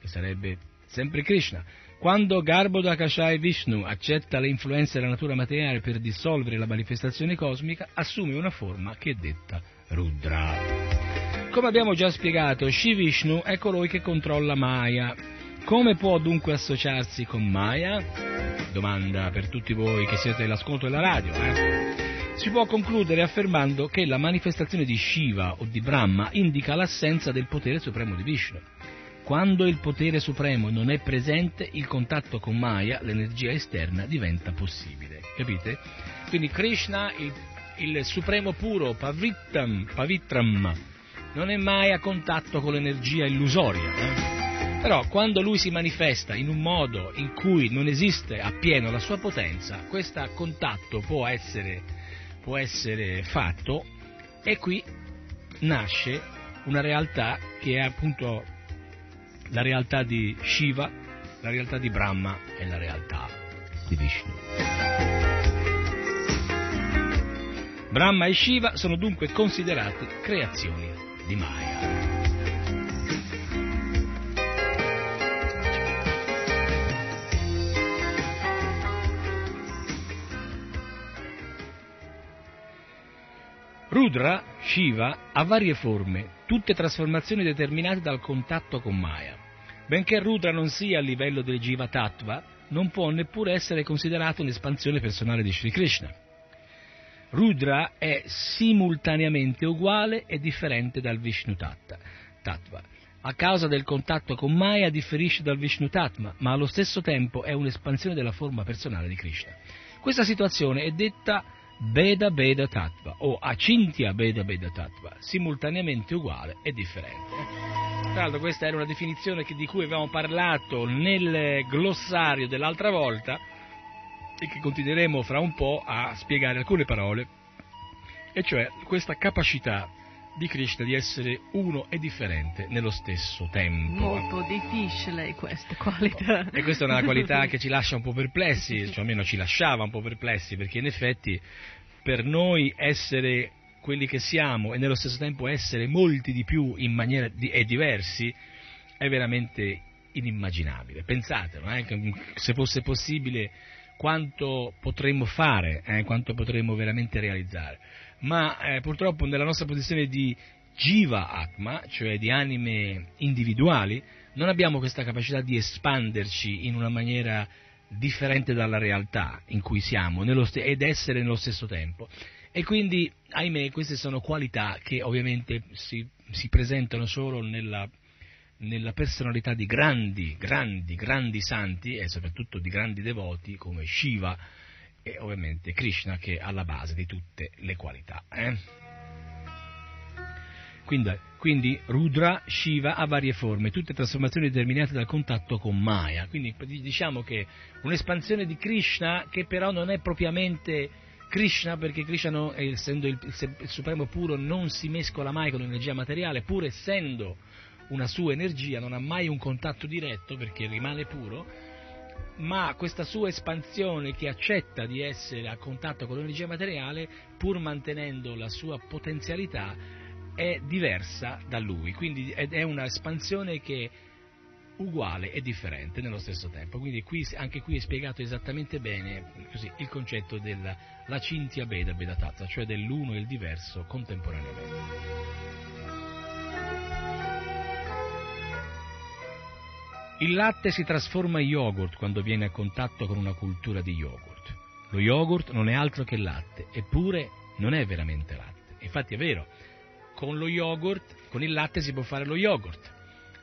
che sarebbe sempre Krishna. Quando Garbhodakashai Vishnu accetta le influenze della natura materiale per dissolvere la manifestazione cosmica, assume una forma che è detta Rudra. Come abbiamo già spiegato, Shiv Vishnu è colui che controlla Maya. Come può dunque associarsi con Maya? Domanda per tutti voi che siete all'ascolto della radio. eh? Si può concludere affermando che la manifestazione di Shiva o di Brahma indica l'assenza del potere supremo di Vishnu. Quando il potere supremo non è presente, il contatto con Maya, l'energia esterna, diventa possibile. Capite? Quindi Krishna, il, il supremo puro, Pavitram, Pavitram, non è mai a contatto con l'energia illusoria. eh? Però quando lui si manifesta in un modo in cui non esiste appieno la sua potenza, questo contatto può essere, può essere fatto e qui nasce una realtà che è appunto la realtà di Shiva, la realtà di Brahma e la realtà di Vishnu. Brahma e Shiva sono dunque considerati creazioni di Maya. Rudra, Shiva, ha varie forme, tutte trasformazioni determinate dal contatto con Maya. Benché Rudra non sia a livello del Jiva Tattva, non può neppure essere considerato un'espansione personale di Sri Krishna. Rudra è simultaneamente uguale e differente dal Vishnu Tattva. A causa del contatto con Maya differisce dal Vishnu Tattva, ma allo stesso tempo è un'espansione della forma personale di Krishna. Questa situazione è detta Veda Veda Tattva o Acintya Veda Veda Tattva, simultaneamente uguale e differente. Tra l'altro questa era una definizione di cui avevamo parlato nel glossario dell'altra volta e che continueremo fra un po' a spiegare alcune parole, e cioè questa capacità di Krishna di essere uno e differente nello stesso tempo. Molto difficile questa qualità. E questa è una qualità che ci lascia un po' perplessi, cioè almeno ci lasciava un po' perplessi, perché in effetti per noi essere quelli che siamo e nello stesso tempo essere molti di più in maniera di- e diversi è veramente inimmaginabile. Pensatelo, eh, se fosse possibile quanto potremmo fare, eh, quanto potremmo veramente realizzare. Ma eh, purtroppo nella nostra posizione di Jiva Atma, cioè di anime individuali, non abbiamo questa capacità di espanderci in una maniera differente dalla realtà in cui siamo st- ed essere nello stesso tempo. E quindi, ahimè, queste sono qualità che ovviamente si, si presentano solo nella, nella personalità di grandi, grandi, grandi santi e soprattutto di grandi devoti come Shiva e ovviamente Krishna che è alla base di tutte le qualità. eh. Quindi, quindi Rudra, Shiva ha varie forme, tutte trasformazioni determinate dal contatto con Maya. Quindi diciamo che un'espansione di Krishna che però non è propriamente Krishna perché Krishna no- essendo il- il supremo puro non si mescola mai con l'energia materiale pur essendo una sua energia non ha mai un contatto diretto perché rimane puro ma questa sua espansione che accetta di essere a contatto con l'energia materiale pur mantenendo la sua potenzialità è diversa da lui quindi è una espansione che è uguale e differente nello stesso tempo. Quindi qui, anche qui è spiegato esattamente bene così, il concetto della la Cintia Beda Bedatatta, cioè dell'uno e il diverso contemporaneamente. Il latte si trasforma in yogurt quando viene a contatto con una cultura di yogurt. Lo yogurt non è altro che latte, eppure non è veramente latte. Infatti è vero, con lo yogurt, con il latte si può fare lo yogurt.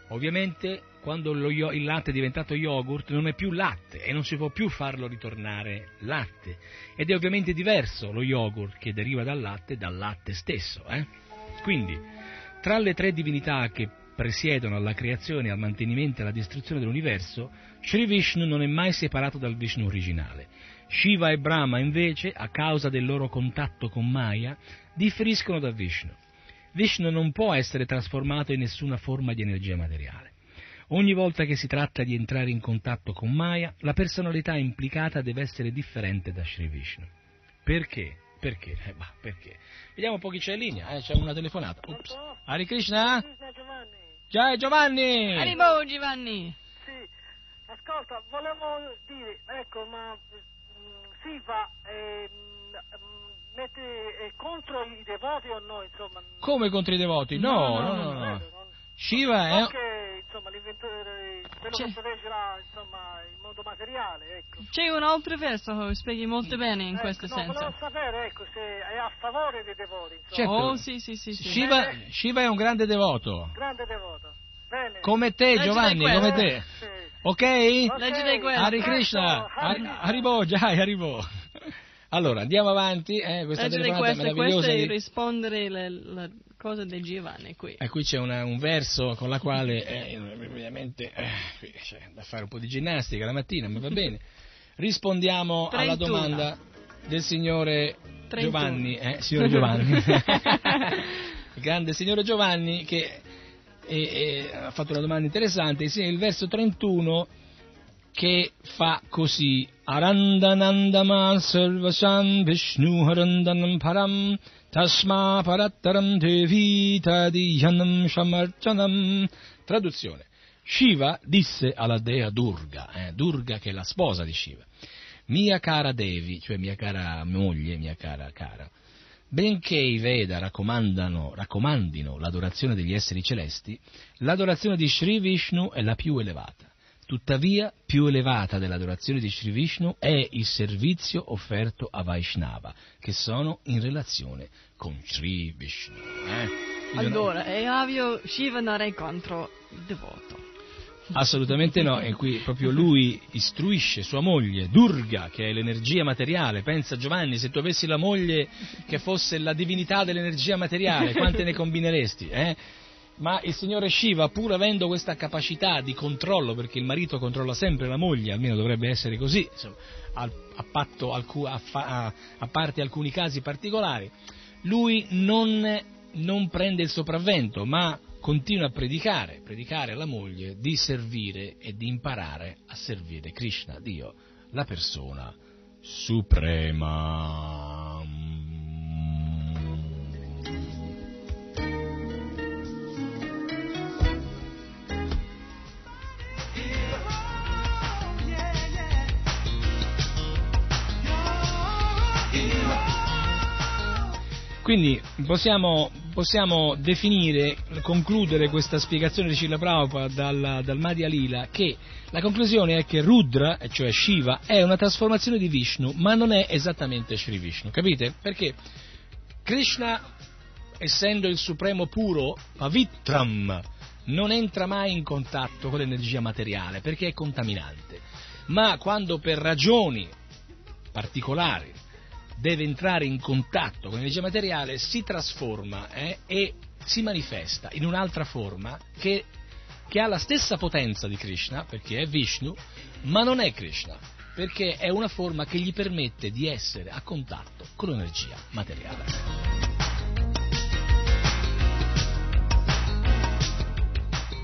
Ovviamente quando yo- il latte è diventato yogurt non è più latte e non si può più farlo ritornare latte. Ed è ovviamente diverso lo yogurt che deriva dal latte dal latte stesso. eh. Quindi, tra le tre divinità che presiedono alla creazione, al mantenimento e alla distruzione dell'universo, Sri Vishnu non è mai separato dal Vishnu originale. Shiva e Brahma invece, a causa del loro contatto con Maya, differiscono da Vishnu. Vishnu non può essere trasformato in nessuna forma di energia materiale. Ogni volta che si tratta di entrare in contatto con Maya, la personalità implicata deve essere differente da Sri Vishnu. Perché? Perché? Eh, bah, perché? Vediamo un po' chi c'è in linea. Eh, c'è una telefonata. Ops. Hare Krishna? Ciao Giovanni! Arrivo Giovanni! Sì, ascolta, volevo dire, ecco, ma mm, Siva eh, mm, mm, mette è contro i devoti o no, insomma? Come contro i devoti? No, no, no, no. credo, non- Shiva è... so che, insomma, l'inventore, quello C'è- che protegge la, insomma, il mondo materiale, ecco. C'è un altro verso che spieghi molto bene in Ecco, questo no, senso. volevo sapere, ecco, se è a favore dei devoti, insomma. Certo. Oh, sì, sì, sì, sì. Shiva, Shiva è un grande devoto. Grande devoto. Bene. Come te Leggi Giovanni, come te. Sì. Ok? Leggi dai quelli. Hare Krishna, Haribo, Jai, Haribo. Allora, andiamo avanti, eh, questa Leggere questo, meravigliosa questo è di... rispondere le, le cose di Giovanni qui. E qui c'è una- un verso con la quale, eh, ovviamente, eh, c'è da fare un po' di ginnastica la mattina, ma va bene. Rispondiamo alla 31. domanda del signore 31. Giovanni, eh, signore Giovanni, il grande signore Giovanni che eh, eh, ha fatto una domanda interessante, sì, il verso 31 che fa così Arandanandama sarvasam Vishnu harandanam param tasma parattaram devi tadiyanam shamarchanam traduzione Shiva disse alla dea Durga eh, Durga che è la sposa di Shiva mia cara Devi cioè mia cara moglie mia cara cara Benché i Veda raccomandino l'adorazione degli esseri celesti, l'adorazione di Sri Vishnu è la più elevata. Tuttavia, più elevata dell'adorazione di Sri Vishnu è il servizio offerto a Vaishnava, che sono in relazione con Sri Vishnu. eh? Allora, è ovvio, Shiva non è contro il devoto. Assolutamente no, e qui proprio lui istruisce sua moglie, Durga, che è l'energia materiale. Pensa Giovanni, se tu avessi la moglie che fosse la divinità dell'energia materiale, quante ne combineresti? eh? Ma il signore Shiva, pur avendo questa capacità di controllo, perché il marito controlla sempre la moglie, almeno dovrebbe essere così, insomma, a, a patto a- a parte alcuni casi particolari, lui non, non prende il sopravvento, ma continua a predicare, predicare alla moglie di servire e di imparare a servire Krishna, Dio, la persona suprema. Quindi possiamo, possiamo definire, concludere questa spiegazione di Srila Prabhupada dal, dal Madhya Lila che la conclusione è che Rudra, cioè Shiva, è una trasformazione di Vishnu, ma non è esattamente Sri Vishnu, capite? Perché Krishna, essendo il supremo puro, Pavitram, non entra mai in contatto con l'energia materiale perché è contaminante, ma quando per ragioni particolari deve entrare in contatto con l'energia materiale si trasforma eh, e si manifesta in un'altra forma che, che ha la stessa potenza di Krishna, perché è Vishnu, ma non è Krishna, perché è una forma che gli permette di essere a contatto con l'energia materiale.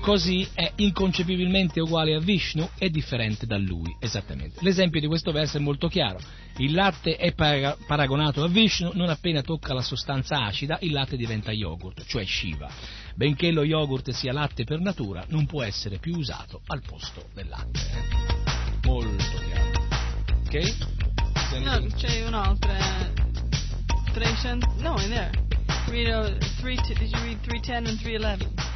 Così è inconcepibilmente uguale a Vishnu e differente da lui, esattamente. L'esempio di questo verso è molto chiaro. Il latte è para- paragonato a Vishnu, non appena tocca la sostanza acida, il latte diventa yogurt, cioè Shiva. Benché lo yogurt sia latte per natura, non può essere più usato al posto del latte. eh. Molto chiaro. Ok? No, c'è un'altra. 300. No, in there. Read, uh, three, did you read 310 and 311?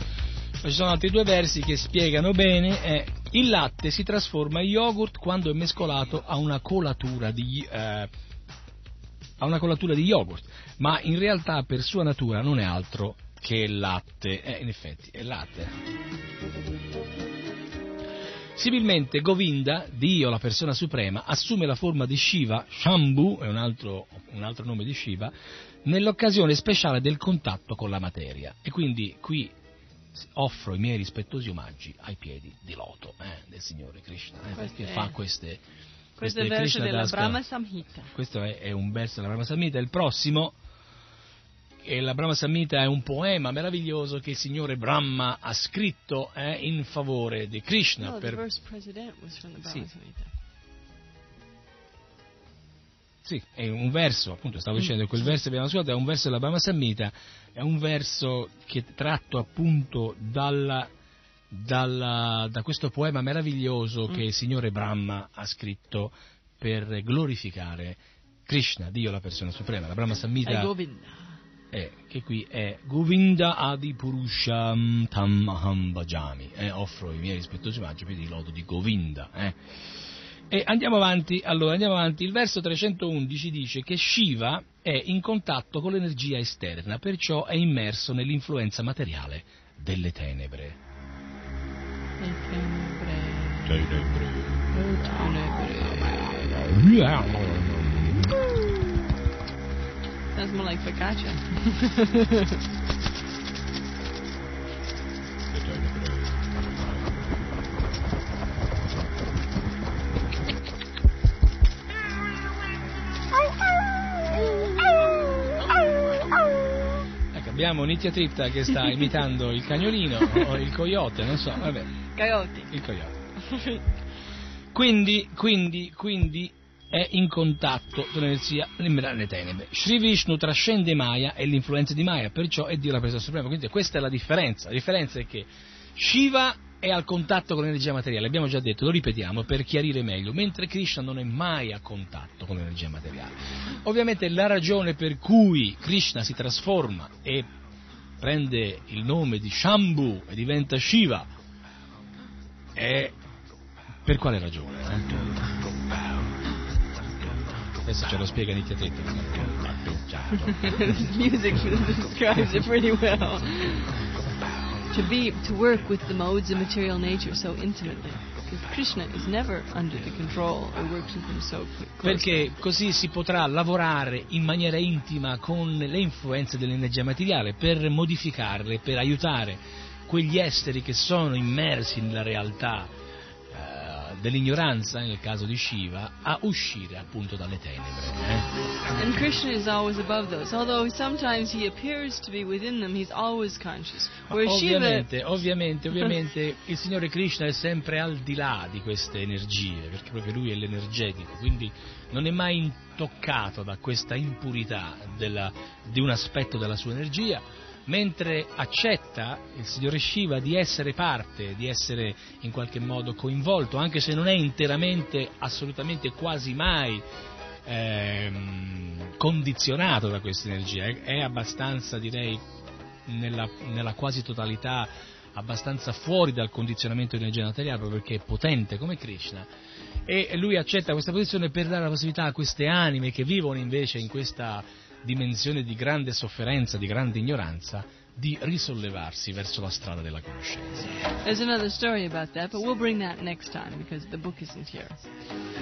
Ci sono altri due versi che spiegano bene. eh, il latte si trasforma in yogurt quando è mescolato a una colatura di, eh, a una colatura di yogurt, ma in realtà per sua natura non è altro che latte. Eh, in effetti è latte. Similmente Govinda, Dio, la persona suprema, assume la forma di Shiva, Shambhu, è un altro, un altro nome di Shiva, nell'occasione speciale del contatto con la materia. E quindi qui offro i miei rispettosi omaggi ai piedi di loto eh, del Signore Krishna, eh, perché è- fa queste... Questo è il verso della Brahma Samhita. Questo è, è un verso della Brahma Samhita. Il prossimo, e la Brahma Samhita è un poema meraviglioso che il Signore Brahma ha scritto eh, in favore di Krishna. No, the per- verse precedent was from the Brahma Sì. Samhita. Sì, è un verso, appunto, stavo Mm. dicendo, quel verso che abbiamo ascoltato è un verso della Brahma Samhita, è un verso che tratto appunto dalla- dalla- da questo poema meraviglioso Mm. che il Signore Brahma ha scritto per glorificare Krishna, Dio la persona suprema. La Brahma Govinda. è, che qui è Govinda Adi Purusham Tam Aham Bhajami, eh, offro i miei rispettosi omaggi per il lodo di Govinda. eh. E andiamo avanti, allora andiamo avanti, il verso 311 dice che Shiva è in contatto con l'energia esterna, perciò è immerso nell'influenza materiale delle tenebre. Le tenebre. Le tenebre. That's more like focaccia. abbiamo Nitya Tripta che sta imitando il cagnolino o il coyote, non so, vabbè. Coyote. Il coyote. Quindi, quindi, quindi è in contatto con l'energia nelle tenebre. Sri Vishnu trascende Maya e l'influenza di Maya, perciò è Dio la persona suprema. Quindi questa è la differenza. La differenza è che Shiva è al contatto con l'energia materiale, abbiamo già detto, lo ripetiamo per chiarire meglio, mentre Krishna non è mai a contatto con l'energia materiale. Ovviamente la ragione per cui Krishna si trasforma e prende il nome di Shambhu e diventa Shiva è per quale ragione? eh? Adesso ce lo spiega Nitya Tetta. This music describes it pretty well. To be, to work with the modes of material nature so intimately. Perché così si potrà lavorare in maniera intima con le influenze dell'energia materiale per modificarle, per aiutare quegli esseri che sono immersi nella realtà dell'ignoranza, nel caso di Shiva, a uscire appunto dalle tenebre. eh. And Krishna is always above those. Although sometimes he appears to be within them, he's always conscious. Ovviamente, ovviamente, ovviamente il Signore Krishna è sempre al di là di queste energie, perché proprio lui è l'energetico, quindi non è mai intoccato da questa impurità della- di un aspetto della sua energia, mentre accetta il Signore Shiva di essere parte, di essere in qualche modo coinvolto, anche se non è interamente, assolutamente quasi mai ehm, condizionato da questa energia, è, abbastanza, direi, nella, nella quasi totalità abbastanza fuori dal condizionamento di energia materiale perché è potente come Krishna e lui accetta questa posizione per dare la possibilità a queste anime che vivono invece in questa dimensione di grande sofferenza, di grande ignoranza, di risollevarsi verso la strada della conoscenza. That, we'll.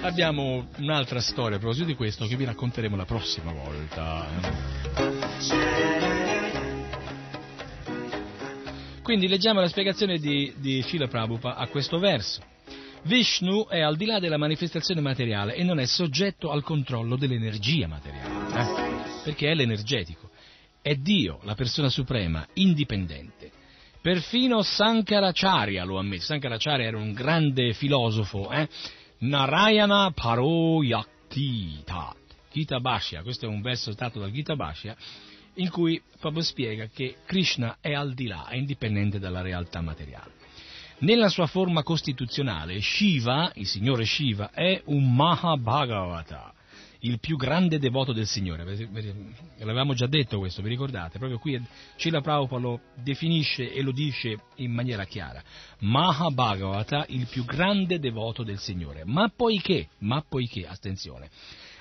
Abbiamo un'altra storia a proposito di questo che vi racconteremo la prossima volta. Quindi leggiamo la spiegazione di, di Srila Prabhupada a questo verso. Vishnu è al di là della manifestazione materiale e non è soggetto al controllo dell'energia materiale, eh? Perché è l'energetico. È Dio, la persona suprema, indipendente. Perfino Sankaracharya lo ammise. Sankaracharya era un grande filosofo, eh? Narayana Paro Yakti Tat. Gita Bhashya, questo è un verso tratto dal Gita Bhashya, in cui proprio spiega che Krishna è al di là, è indipendente dalla realtà materiale. Nella sua forma costituzionale, Shiva, il signore Shiva, è un Mahabhagavata, il più grande devoto del Signore. L'avevamo già detto questo, vi ricordate? Proprio qui Cila Prabhupada lo definisce e lo dice in maniera chiara. Mahabhagavata, il più grande devoto del Signore. Ma poiché, ma poiché, attenzione,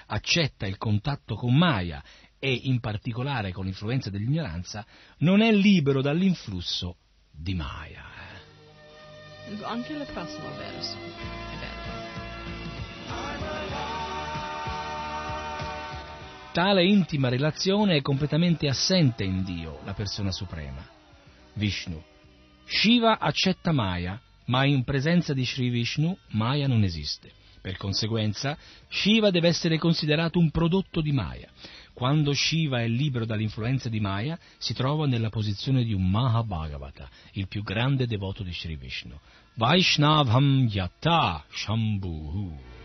accetta il contatto con Maya e in particolare con l'influenza dell'ignoranza, non è libero dall'influsso di Maya. Anche il prossimo verso è bello. Tale intima relazione è completamente assente in Dio, la persona suprema, Vishnu. Shiva accetta Maya, ma in presenza di Sri Vishnu Maya non esiste. Per conseguenza, Shiva deve essere considerato un prodotto di Maya. Quando Shiva è libero dall'influenza di Maya, si trova nella posizione di un Mahabhagavata, il più grande devoto di Sri Vishnu. Vaishnavam Yata Shambhu.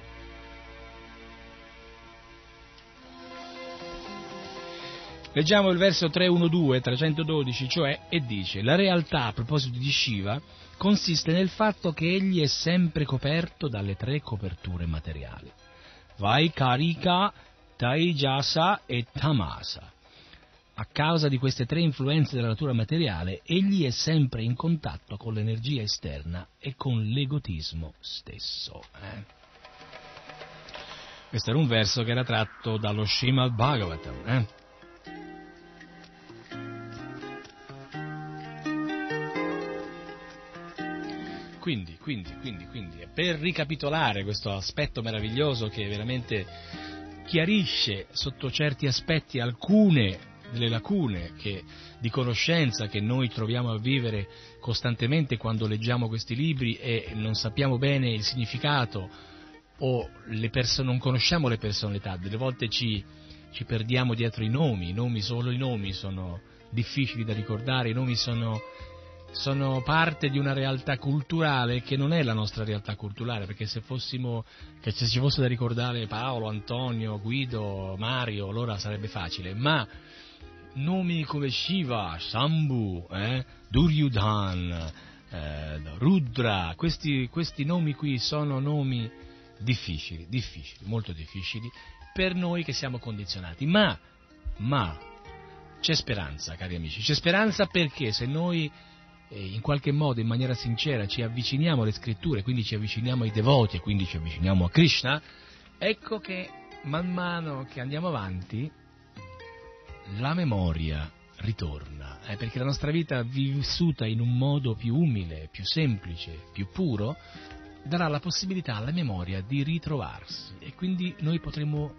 Leggiamo il verso 312, 312, cioè, e dice, la realtà a proposito di Shiva consiste nel fatto che egli è sempre coperto dalle tre coperture materiali, Vaikarika, Taijasa e Tamasa. A causa di queste tre influenze della natura materiale, egli è sempre in contatto con l'energia esterna e con l'egotismo stesso. Eh? Questo era un verso che era tratto dallo Srimad Bhagavatam. Eh? Quindi, quindi, quindi, quindi, per ricapitolare questo aspetto meraviglioso che veramente chiarisce sotto certi aspetti alcune delle lacune che, di conoscenza che noi troviamo a vivere costantemente quando leggiamo questi libri e non sappiamo bene il significato o perso- non conosciamo le personalità, delle volte ci, ci perdiamo dietro i nomi, i nomi, solo i nomi sono difficili da ricordare, i nomi sono sono parte di una realtà culturale che non è la nostra realtà culturale, perché se fossimo, se ci fosse da ricordare Paolo, Antonio, Guido, Mario, allora sarebbe facile, ma nomi come Shiva, Shambhu, eh, Duryudhan, eh, Rudra, questi, questi nomi qui sono nomi difficili, difficili, molto difficili, per noi che siamo condizionati, ma, ma, c'è speranza, cari amici, c'è speranza perché se noi in qualche modo, in maniera sincera, ci avviciniamo alle scritture, quindi ci avviciniamo ai devoti e quindi ci avviciniamo a Krishna, ecco che man mano che andiamo avanti la memoria ritorna, eh, perché la nostra vita vissuta in un modo più umile, più semplice, più puro, darà la possibilità alla memoria di ritrovarsi e quindi noi potremo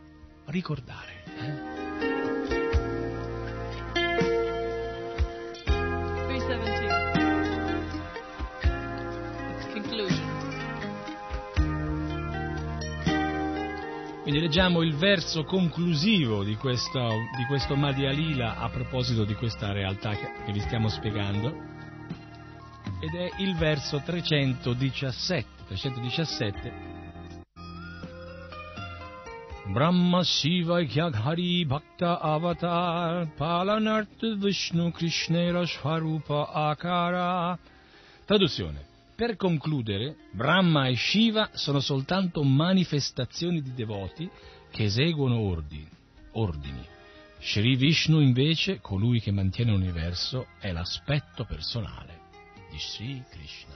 ricordare. Eh? Quindi leggiamo il verso conclusivo di questo, di questo Madhya Lila a proposito di questa realtà che, che vi stiamo spiegando. Ed è il verso 317. 317 Brahma Shiva Yaghari Bhakta Avatar Palanart Vishnu Krishnera Swarupa Akara. Traduzione per concludere, Brahma e Shiva sono soltanto manifestazioni di devoti che eseguono ordini. ordini. Sri Vishnu invece, colui che mantiene l'universo, è l'aspetto personale di Sri Krishna.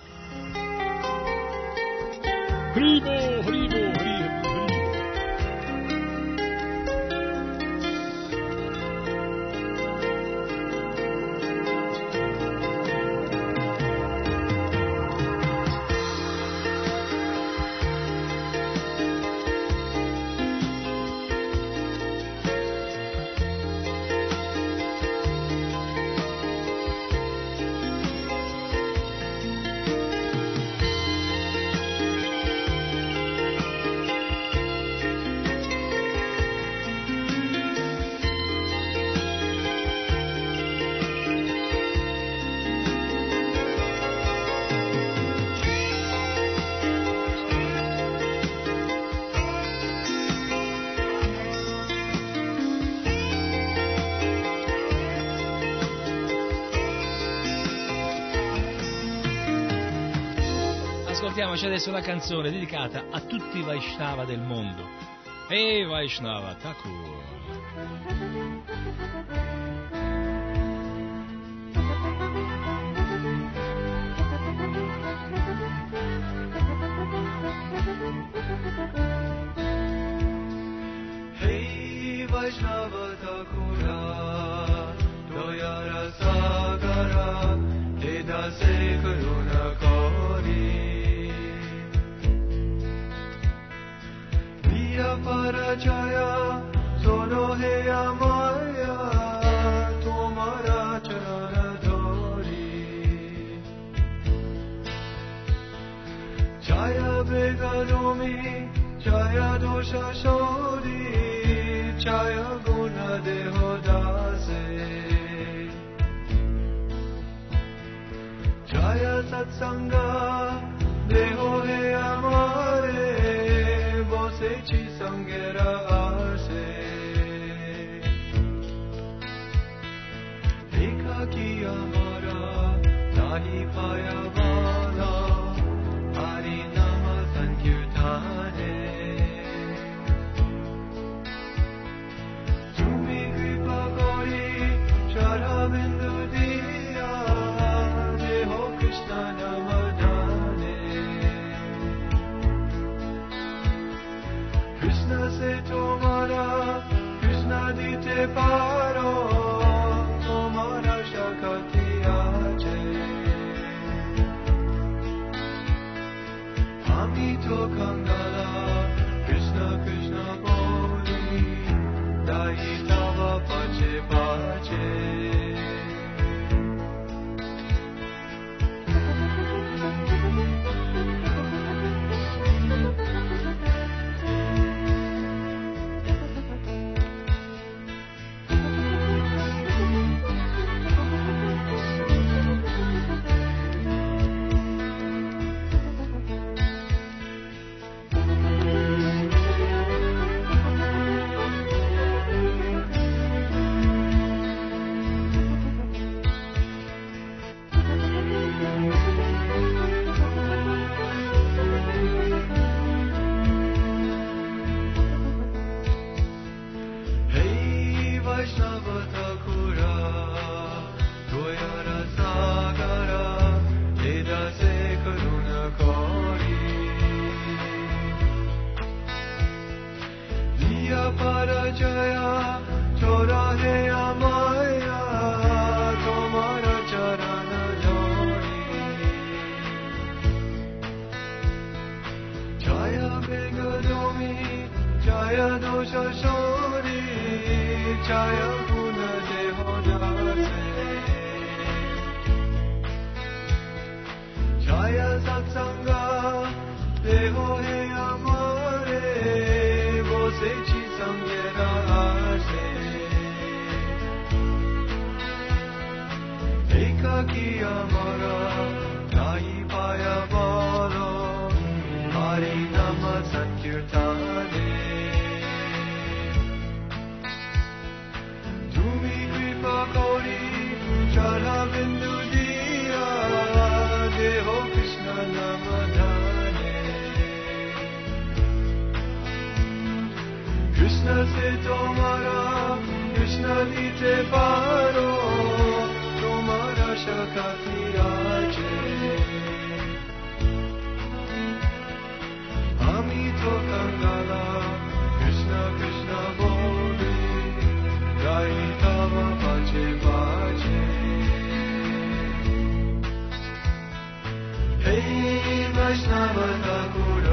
Primo Ascoltiamoci adesso la canzone dedicata a tutti i Vaishnava del mondo. E Vaishnava Thakur. أي ما تكون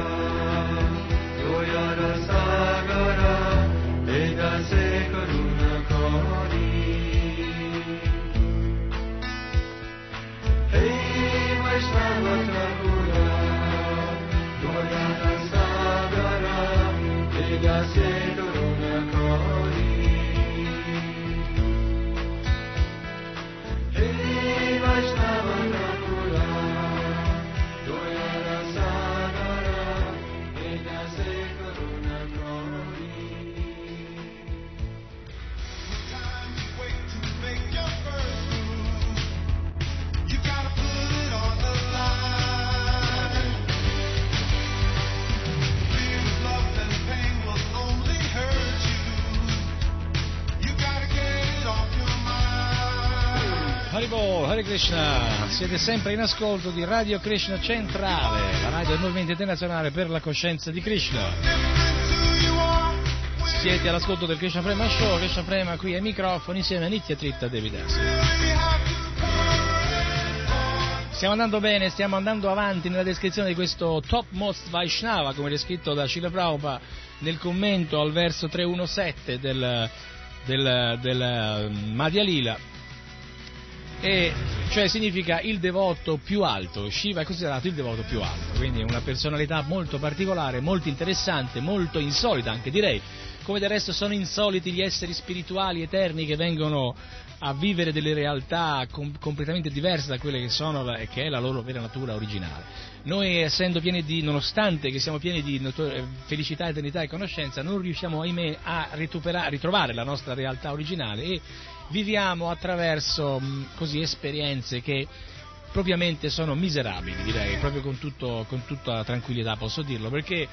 Hare Krishna, siete sempre in ascolto di Radio Krishna Centrale, la radio del Movimento Internazionale per la Coscienza di Krishna. Siete all'ascolto del Krishna Prema Show, Krishna Prema qui ai microfoni insieme a Nitya Tritta Devidasi. Stiamo andando bene, stiamo andando avanti nella descrizione di questo Top Most Vaishnava, come descritto da Srila Prabhupada nel commento al verso 317 del, del, del Madhya Lila e cioè significa il devoto più alto, Shiva è considerato il devoto più alto, quindi è una personalità molto particolare, molto interessante, molto insolita anche direi, come del resto sono insoliti gli esseri spirituali eterni che vengono a vivere delle realtà com- completamente diverse da quelle che sono e che è la loro vera natura originale. Noi essendo pieni di, nonostante che siamo pieni di noto- eh, felicità, eternità e conoscenza, non riusciamo ahimè a ritrovare la nostra realtà originale e viviamo attraverso mh, così esperienze che propriamente sono miserabili, direi, proprio con, tutto, con tutta tranquillità posso dirlo, perché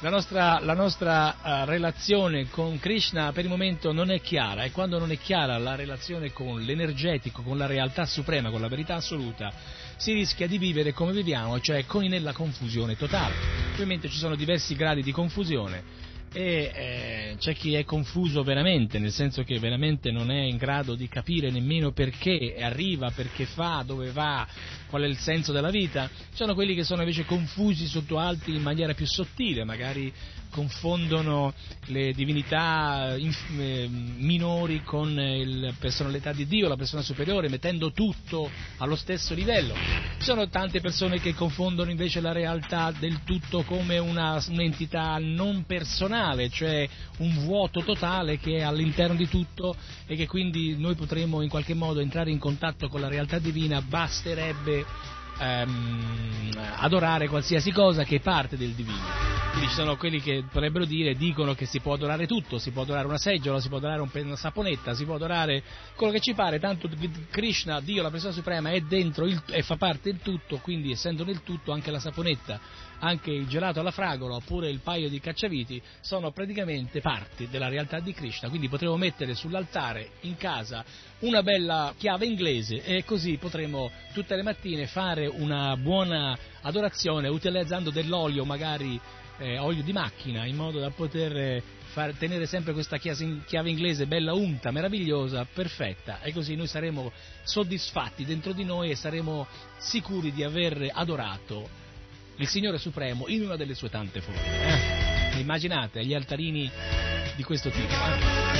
la nostra, la nostra uh, relazione con Krishna per il momento non è chiara e quando non è chiara la relazione con l'energetico, con la realtà suprema, con la verità assoluta, si rischia di vivere come viviamo, cioè con, nella confusione totale. Ovviamente ci sono diversi gradi di confusione e eh, c'è chi è confuso veramente, nel senso che veramente non è in grado di capire nemmeno perché arriva, perché fa, dove va, qual è il senso della vita. Ci sono quelli che sono invece confusi sotto altri in maniera più sottile, magari confondono le divinità eh, minori con la personalità di Dio, la persona superiore, mettendo tutto allo stesso livello. Ci sono tante persone che confondono invece la realtà del tutto come una, un'entità non personale, cioè un vuoto totale che è all'interno di tutto e che quindi noi potremmo in qualche modo entrare in contatto con la realtà divina, basterebbe ehm, adorare qualsiasi cosa che è parte del divino. Quindi ci sono quelli che potrebbero dire, dicono che si può adorare tutto, si può adorare una seggiola, si può adorare un, una saponetta, si può adorare quello che ci pare, tanto Krishna, Dio, la persona suprema, è dentro il, e fa parte del tutto, quindi essendo nel tutto anche la saponetta, anche il gelato alla fragola oppure il paio di cacciaviti sono praticamente parti della realtà di Krishna, quindi potremo mettere sull'altare in casa una bella chiave inglese e così potremo tutte le mattine fare una buona adorazione utilizzando dell'olio magari eh, olio di macchina in modo da poter eh, far, tenere sempre questa chiave inglese bella unta, meravigliosa, perfetta. E così noi saremo soddisfatti dentro di noi e saremo sicuri di aver adorato il Signore Supremo in una delle sue tante forme. Eh? Immaginate gli altarini di questo tipo. Eh?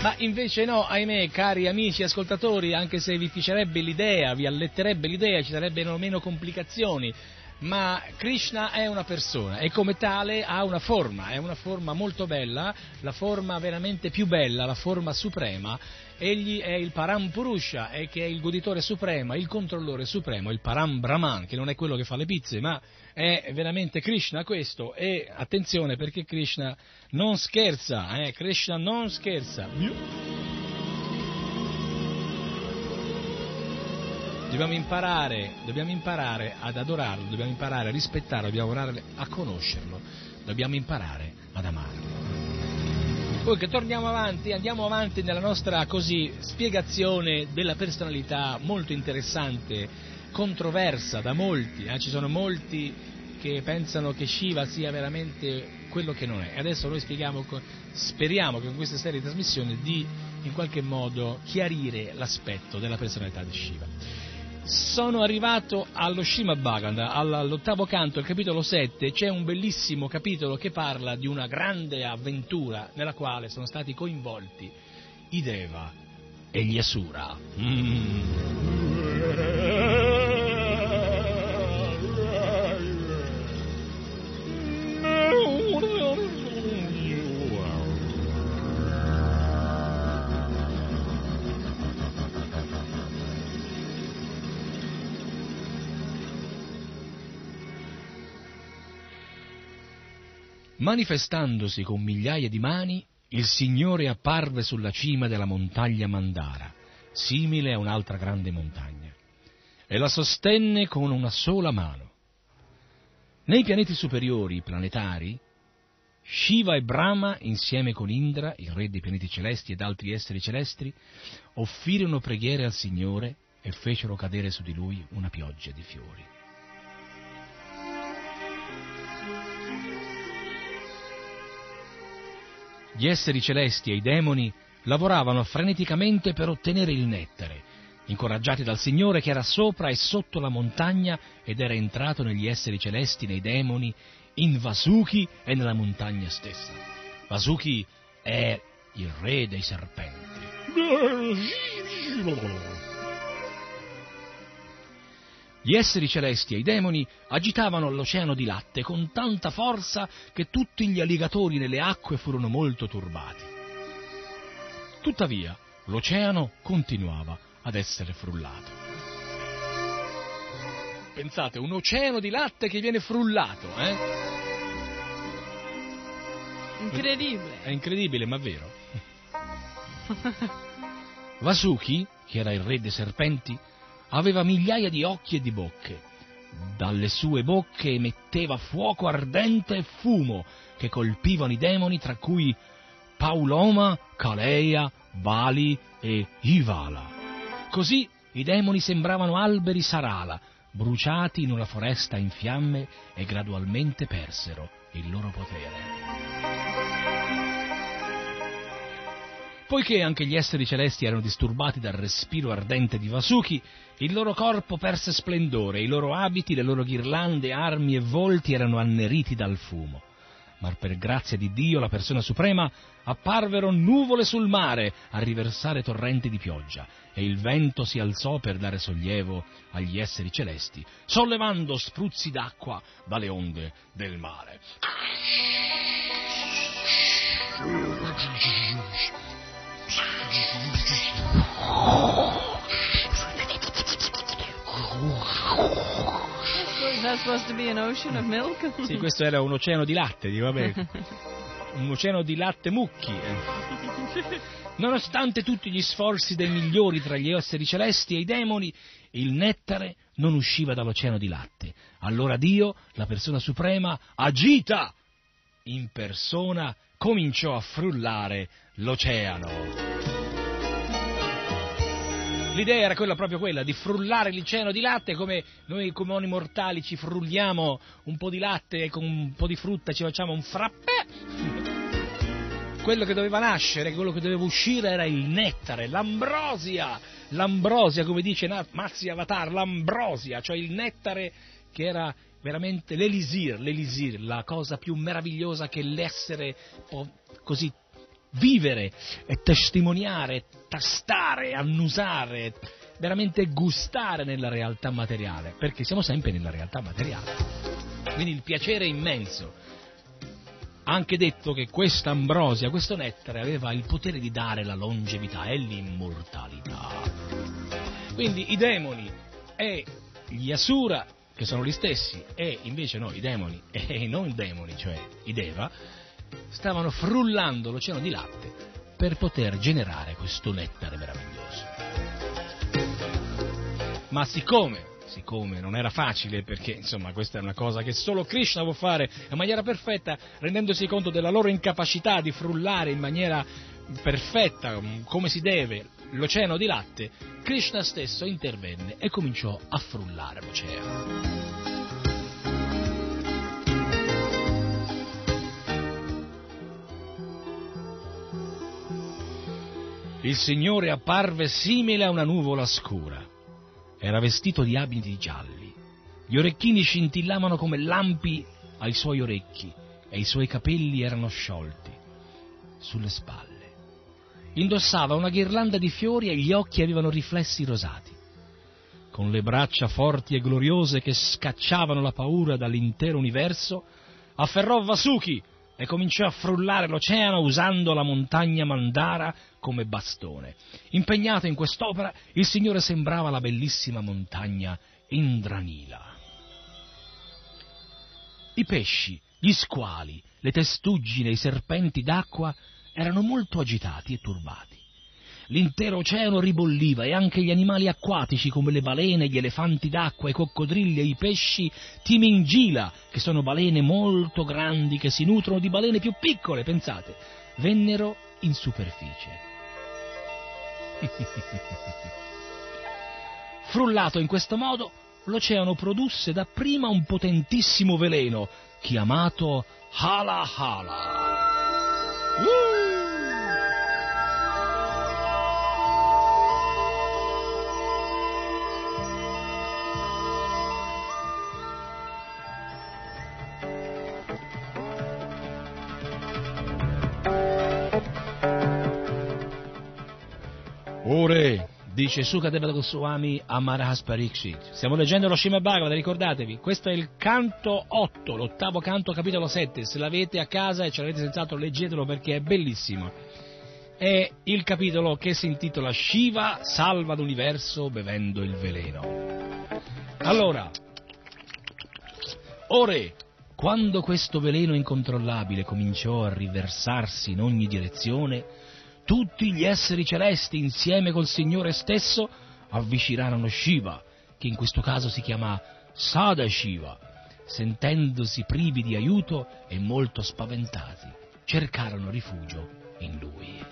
Ma invece no, ahimè, cari amici ascoltatori, anche se vi piacerebbe l'idea, vi alletterebbe l'idea, ci sarebbero meno complicazioni, ma Krishna è una persona e come tale ha una forma, è una forma molto bella, la forma veramente più bella, la forma suprema. Egli è il Param Purusha, e che è il goditore supremo, il controllore supremo, il Param Brahman, che non è quello che fa le pizze, ma è veramente Krishna questo. E attenzione perché Krishna non scherza, eh? Krishna non scherza. Dobbiamo imparare, dobbiamo imparare ad adorarlo, dobbiamo imparare a rispettarlo, dobbiamo imparare a conoscerlo, dobbiamo imparare ad amarlo. Comunque torniamo avanti, andiamo avanti nella nostra così spiegazione della personalità molto interessante, controversa da molti, eh? ci sono molti che pensano che Shiva sia veramente quello che non è. Adesso noi spieghiamo, speriamo che con questa serie di trasmissioni di in qualche modo chiarire l'aspetto della personalità di Shiva. Sono arrivato allo Srimad Bhagavatam, all'ottavo canto, al capitolo 7, c'è un bellissimo capitolo che parla di una grande avventura nella quale sono stati coinvolti i Deva e gli Asura. Manifestandosi con migliaia di mani, il Signore apparve sulla cima della montagna Mandara, simile a un'altra grande montagna, e la sostenne con una sola mano. Nei pianeti superiori, planetari, Shiva e Brahma, insieme con Indra, il re dei pianeti celesti ed altri esseri celesti, offrirono preghiere al Signore e fecero cadere su di lui una pioggia di fiori. Gli esseri celesti e i demoni lavoravano freneticamente per ottenere il nettare, incoraggiati dal Signore che era sopra e sotto la montagna ed era entrato negli esseri celesti, nei demoni, in Vasuki e nella montagna stessa. Vasuki è il re dei serpenti. Gli esseri celesti e i demoni agitavano l'oceano di latte con tanta forza che tutti gli alligatori nelle acque furono molto turbati. Tuttavia, l'oceano continuava ad essere frullato. Pensate, un oceano di latte che viene frullato, eh? Incredibile. È incredibile, ma vero. Vasuki, che era il re dei serpenti, aveva migliaia di occhi e di bocche. Dalle sue bocche emetteva fuoco ardente e fumo che colpivano i demoni, tra cui Pauloma, Caleia, Bali e Ivala. Così i demoni sembravano alberi sarala, bruciati in una foresta in fiamme e gradualmente persero il loro potere. Poiché anche gli esseri celesti erano disturbati dal respiro ardente di Vasuki, il loro corpo perse splendore, i loro abiti, le loro ghirlande, armi e volti erano anneriti dal fumo. Ma per grazia di Dio, la persona suprema, apparvero nuvole sul mare a riversare torrenti di pioggia, e il vento si alzò per dare sollievo agli esseri celesti, sollevando spruzzi d'acqua dalle onde del mare. Sì, questo era un oceano di latte, di vabbè. Un oceano di latte mucchi. eh. Nonostante tutti gli sforzi dei migliori tra gli esseri celesti e i demoni, il nettare non usciva dall'oceano di latte. Allora Dio, la persona suprema, agita in persona, cominciò a frullare l'oceano. L'idea era quella proprio quella di frullare l'oceano di latte come noi comuni mortali ci frulliamo un po' di latte e con un po' di frutta ci facciamo un frappè. Quello che doveva nascere, quello che doveva uscire era il nettare, l'ambrosia, l'ambrosia come dice Mazzi Avatar, l'ambrosia, cioè il nettare che era veramente l'elisir, l'elisir, la cosa più meravigliosa che l'essere può così vivere testimoniare, tastare, annusare, veramente gustare nella realtà materiale, perché siamo sempre nella realtà materiale. Quindi il piacere è immenso. Ha anche detto che questa ambrosia, questo nettare aveva il potere di dare la longevità e l'immortalità. Quindi i demoni e gli Asura, che sono gli stessi, e invece no, i demoni e non i demoni, cioè i Deva, stavano frullando l'oceano di latte per poter generare questo nettare meraviglioso. Ma siccome siccome non era facile, perché insomma questa è una cosa che solo Krishna può fare in maniera perfetta, rendendosi conto della loro incapacità di frullare in maniera perfetta, come si deve, l'oceano di latte, Krishna stesso intervenne e cominciò a frullare l'oceano. Il Signore apparve simile a una nuvola scura. Era vestito di abiti gialli. Gli orecchini scintillavano come lampi ai suoi orecchi e i suoi capelli erano sciolti sulle spalle. Indossava una ghirlanda di fiori e gli occhi avevano riflessi rosati. Con le braccia forti e gloriose che scacciavano la paura dall'intero universo, afferrò Vasuki e cominciò a frullare l'oceano usando la montagna Mandara come bastone. Impegnato in quest'opera, il Signore sembrava la bellissima montagna Indranila. I pesci, gli squali, le testuggine i serpenti d'acqua erano molto agitati e turbati. L'intero oceano ribolliva e anche gli animali acquatici come le balene, gli elefanti d'acqua, i coccodrilli e i pesci timingila, che sono balene molto grandi che si nutrono di balene più piccole, pensate, vennero in superficie. Frullato in questo modo, l'oceano produsse dapprima un potentissimo veleno chiamato Hala Hala. Uh! Ore, dice Sukadeva Goswami a Maharaj Pariksit. Stiamo leggendo lo Srimad Bhagavad, ricordatevi, questo è il canto 8, l'ottavo canto, capitolo 7. Se l'avete a casa e ce l'avete senz'altro, leggetelo perché è bellissimo. È il capitolo che si intitola Shiva salva l'universo bevendo il veleno. Allora, ore, quando questo veleno incontrollabile cominciò a riversarsi in ogni direzione, tutti gli esseri celesti insieme col Signore stesso avvicinarono Shiva, che in questo caso si chiama Sadashiva, sentendosi privi di aiuto e molto spaventati, cercarono rifugio in lui.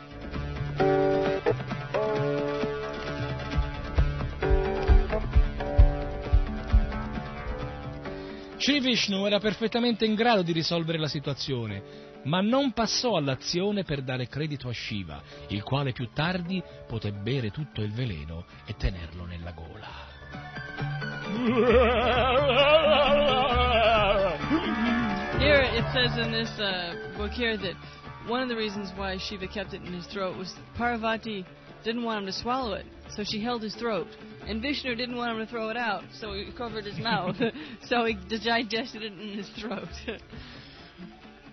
Sri Vishnu era perfettamente in grado di risolvere la situazione, ma non passò all'azione per dare credito a Shiva, il quale più tardi poté bere tutto il veleno e tenerlo nella gola. Here it says in this uh, book here that one of the reasons why Shiva kept it in his throat was Parvati didn't want him to swallow it, so she held his throat. And Vishnu didn't want him to throw it out, so he covered his mouth, so he digested it in his throat.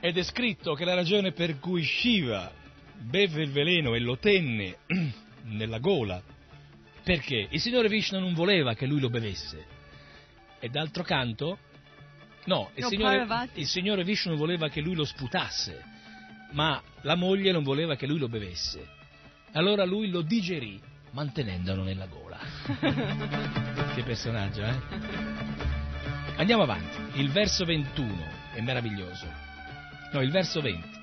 Ed è scritto che la ragione per cui Shiva beve il veleno e lo tenne nella gola, perché il Signore Vishnu non voleva che lui lo bevesse. E d'altro canto, no, il, No, signore, il Signore Vishnu voleva che lui lo sputasse, ma la moglie non voleva che lui lo bevesse. Allora lui lo digerì mantenendolo nella gola. che personaggio, eh? Andiamo avanti. Il verso 21 è meraviglioso. No, il verso 20.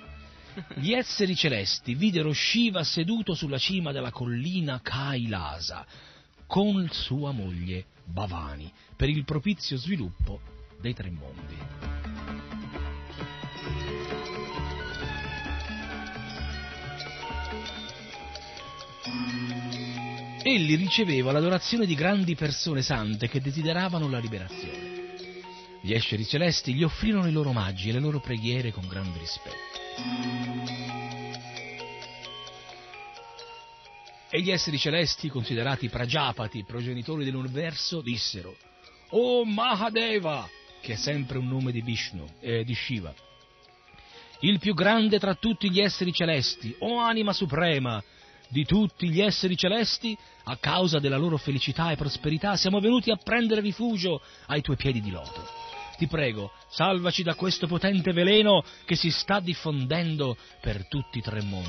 Gli esseri celesti videro Shiva seduto sulla cima della collina Kailasa con sua moglie Bhavani per il propizio sviluppo dei tre mondi. Egli riceveva l'adorazione di grandi persone sante che desideravano la liberazione. Gli esseri celesti gli offrirono i loro omaggi e le loro preghiere con grande rispetto. E gli esseri celesti, considerati Prajapati, progenitori dell'universo, dissero: O Mahadeva, che è sempre un nome di Vishnu, eh, di Shiva, il più grande tra tutti gli esseri celesti, o anima suprema di tutti gli esseri celesti, a causa della loro felicità e prosperità siamo venuti a prendere rifugio ai tuoi piedi di loto. Ti prego, salvaci da questo potente veleno che si sta diffondendo per tutti i tre mondi.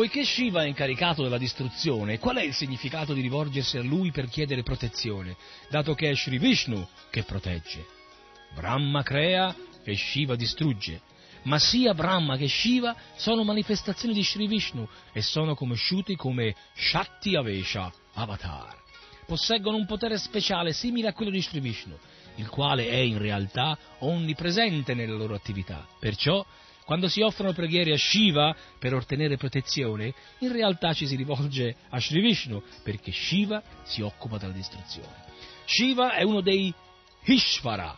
Poiché Shiva è incaricato della distruzione, qual è il significato di rivolgersi a lui per chiedere protezione, dato che è Sri Vishnu che protegge? Brahma crea e Shiva distrugge, ma sia Brahma che Shiva sono manifestazioni di Sri Vishnu e sono conosciuti come Shakti Avesha, Avatar. Posseggono un potere speciale simile a quello di Sri Vishnu, il quale è in realtà onnipresente nelle loro attività. Perciò, quando si offrono preghiere a Shiva per ottenere protezione, in realtà ci si rivolge a Sri Vishnu, perché Shiva si occupa della distruzione. Shiva è uno dei Ishvara,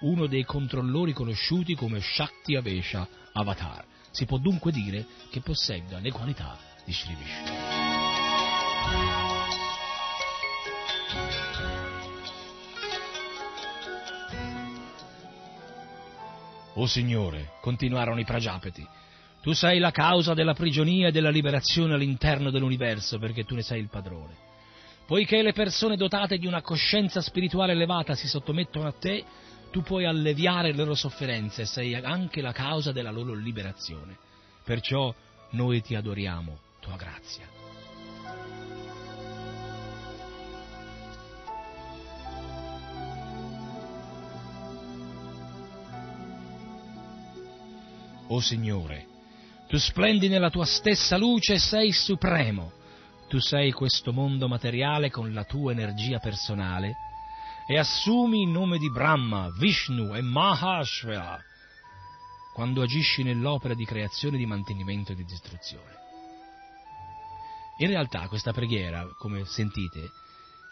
uno dei controllori conosciuti come Shakti Avesha Avatar. Si può dunque dire che possegga le qualità di Sri Vishnu. O Signore, continuarono i Prajapati, tu sei la causa della prigionia e della liberazione all'interno dell'universo perché tu ne sei il padrone. Poiché le persone dotate di una coscienza spirituale elevata si sottomettono a te, tu puoi alleviare le loro sofferenze e sei anche la causa della loro liberazione. Perciò noi ti adoriamo, tua grazia. O Signore, tu splendi nella tua stessa luce e sei supremo. Tu sei questo mondo materiale con la tua energia personale e assumi il nome di Brahma, Vishnu e Mahashvara quando agisci nell'opera di creazione, di mantenimento e di distruzione. In realtà questa preghiera, come sentite,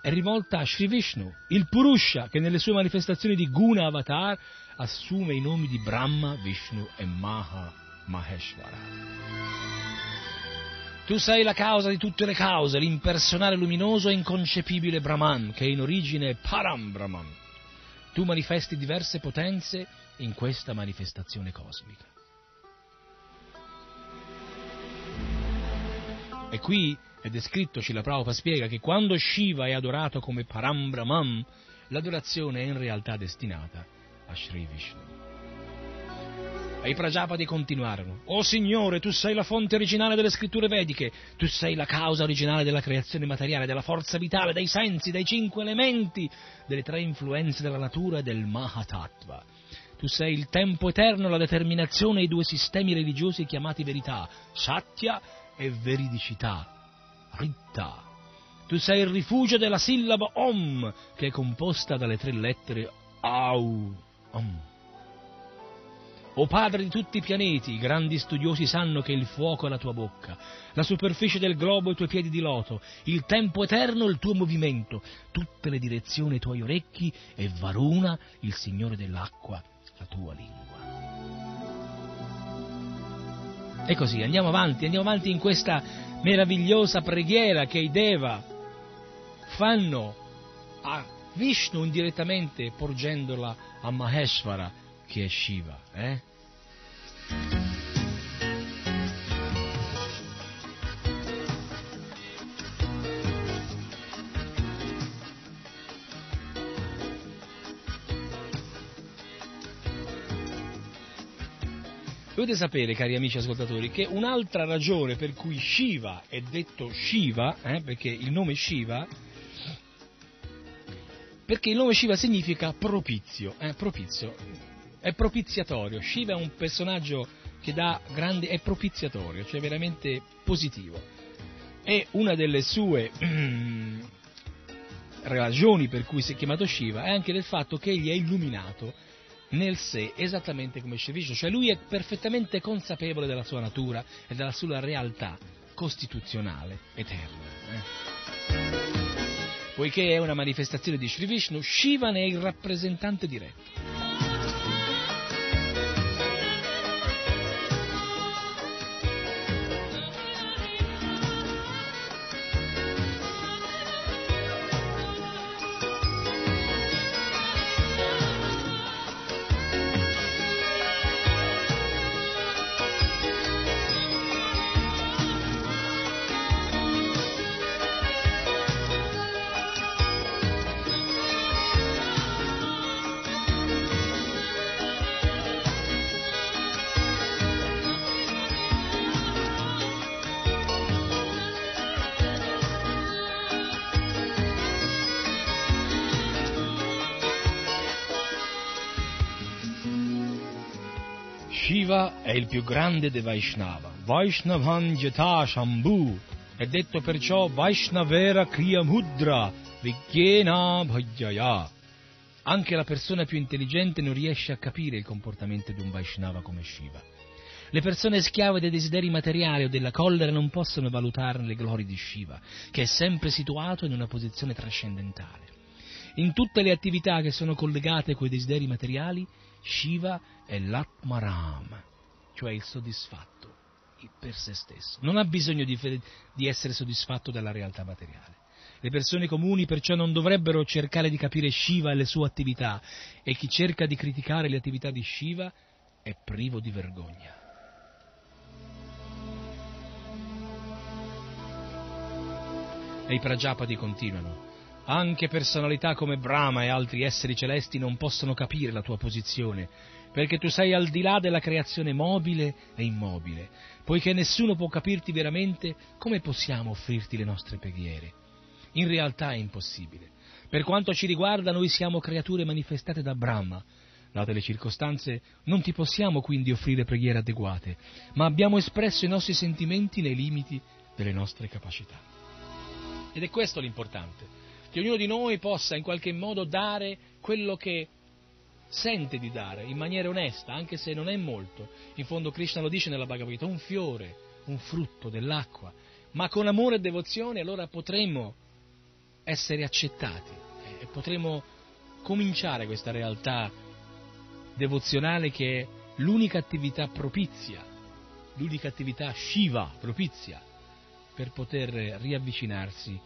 è rivolta a Sri Vishnu, il Purusha che nelle sue manifestazioni di Guna Avatar assume i nomi di Brahma, Vishnu e Maha Maheshvara. Tu sei la causa di tutte le cause, l'impersonale luminoso e inconcepibile Brahman, che in origine è Param Brahman. Tu manifesti diverse potenze in questa manifestazione cosmica. E qui è descritto, Srila Prabhupada spiega che quando Shiva è adorato come Param Brahman, l'adorazione è in realtà destinata a Sri Vishnu. E i Prajapati continuarono, O Signore, tu sei la fonte originale delle scritture vediche, tu sei la causa originale della creazione materiale, della forza vitale, dei sensi, dei cinque elementi, delle tre influenze della natura e del Mahatattva. Tu sei il tempo eterno, la determinazione e i due sistemi religiosi chiamati verità, Satya e veridicità, Ritta. Tu sei il rifugio della sillaba Om, che è composta dalle tre lettere Au, Om. O Padre di tutti i pianeti, i grandi studiosi sanno che il fuoco è la tua bocca, la superficie del globo i tuoi piedi di loto, il tempo eterno il tuo movimento, tutte le direzioni i tuoi orecchi e Varuna, il Signore dell'acqua, la tua lingua. E così andiamo avanti, andiamo avanti in questa meravigliosa preghiera che i Deva fanno a Vishnu indirettamente porgendola a Maheshvara che è Shiva. Eh? Dovete sapere, cari amici ascoltatori, che un'altra ragione per cui Shiva è detto Shiva, eh, perché il nome Shiva, perché il nome Shiva significa propizio, eh, propizio, è propiziatorio. Shiva è un personaggio che dà grande, è propiziatorio, cioè veramente positivo. E una delle sue ragioni per cui si è chiamato Shiva è anche del fatto che egli è illuminato nel sé esattamente come Shri Vishnu, cioè lui è perfettamente consapevole della sua natura e della sua realtà costituzionale, eterna. Eh? Poiché è una manifestazione di Shri Vishnu, Shiva ne è il rappresentante diretto. Shiva è il più grande dei Vaishnava. Vaishnavan Jata Shambhu è detto perciò Vaishnavera Kriyamudra Vigyena Bhajaya. Anche la persona più intelligente non riesce a capire il comportamento di un Vaishnava come Shiva. Le persone schiave dei desideri materiali o della collera non possono valutarne le glorie di Shiva, che è sempre situato in una posizione trascendentale. In tutte le attività che sono collegate coi desideri materiali, Shiva è l'Atmaram, cioè il soddisfatto per se stesso. Non ha bisogno di, di essere soddisfatto dalla realtà materiale. Le persone comuni perciò non dovrebbero cercare di capire Shiva e le sue attività e chi cerca di criticare le attività di Shiva è privo di vergogna. E i Prajapati continuano. Anche personalità come Brahma e altri esseri celesti non possono capire la tua posizione, perché tu sei al di là della creazione mobile e immobile. Poiché nessuno può capirti veramente, come possiamo offrirti le nostre preghiere? In realtà è impossibile. Per quanto ci riguarda, noi siamo creature manifestate da Brahma. Date le circostanze, non ti possiamo quindi offrire preghiere adeguate, ma abbiamo espresso i nostri sentimenti nei limiti delle nostre capacità. Ed è questo l'importante, che ognuno di noi possa in qualche modo dare quello che sente di dare in maniera onesta, anche se non è molto. In fondo Krishna lo dice nella Bhagavad Gita, un fiore, un frutto dell'acqua, ma con amore e devozione allora potremo essere accettati e potremo cominciare questa realtà devozionale che è l'unica attività propizia, l'unica attività Shiva propizia per poter riavvicinarsi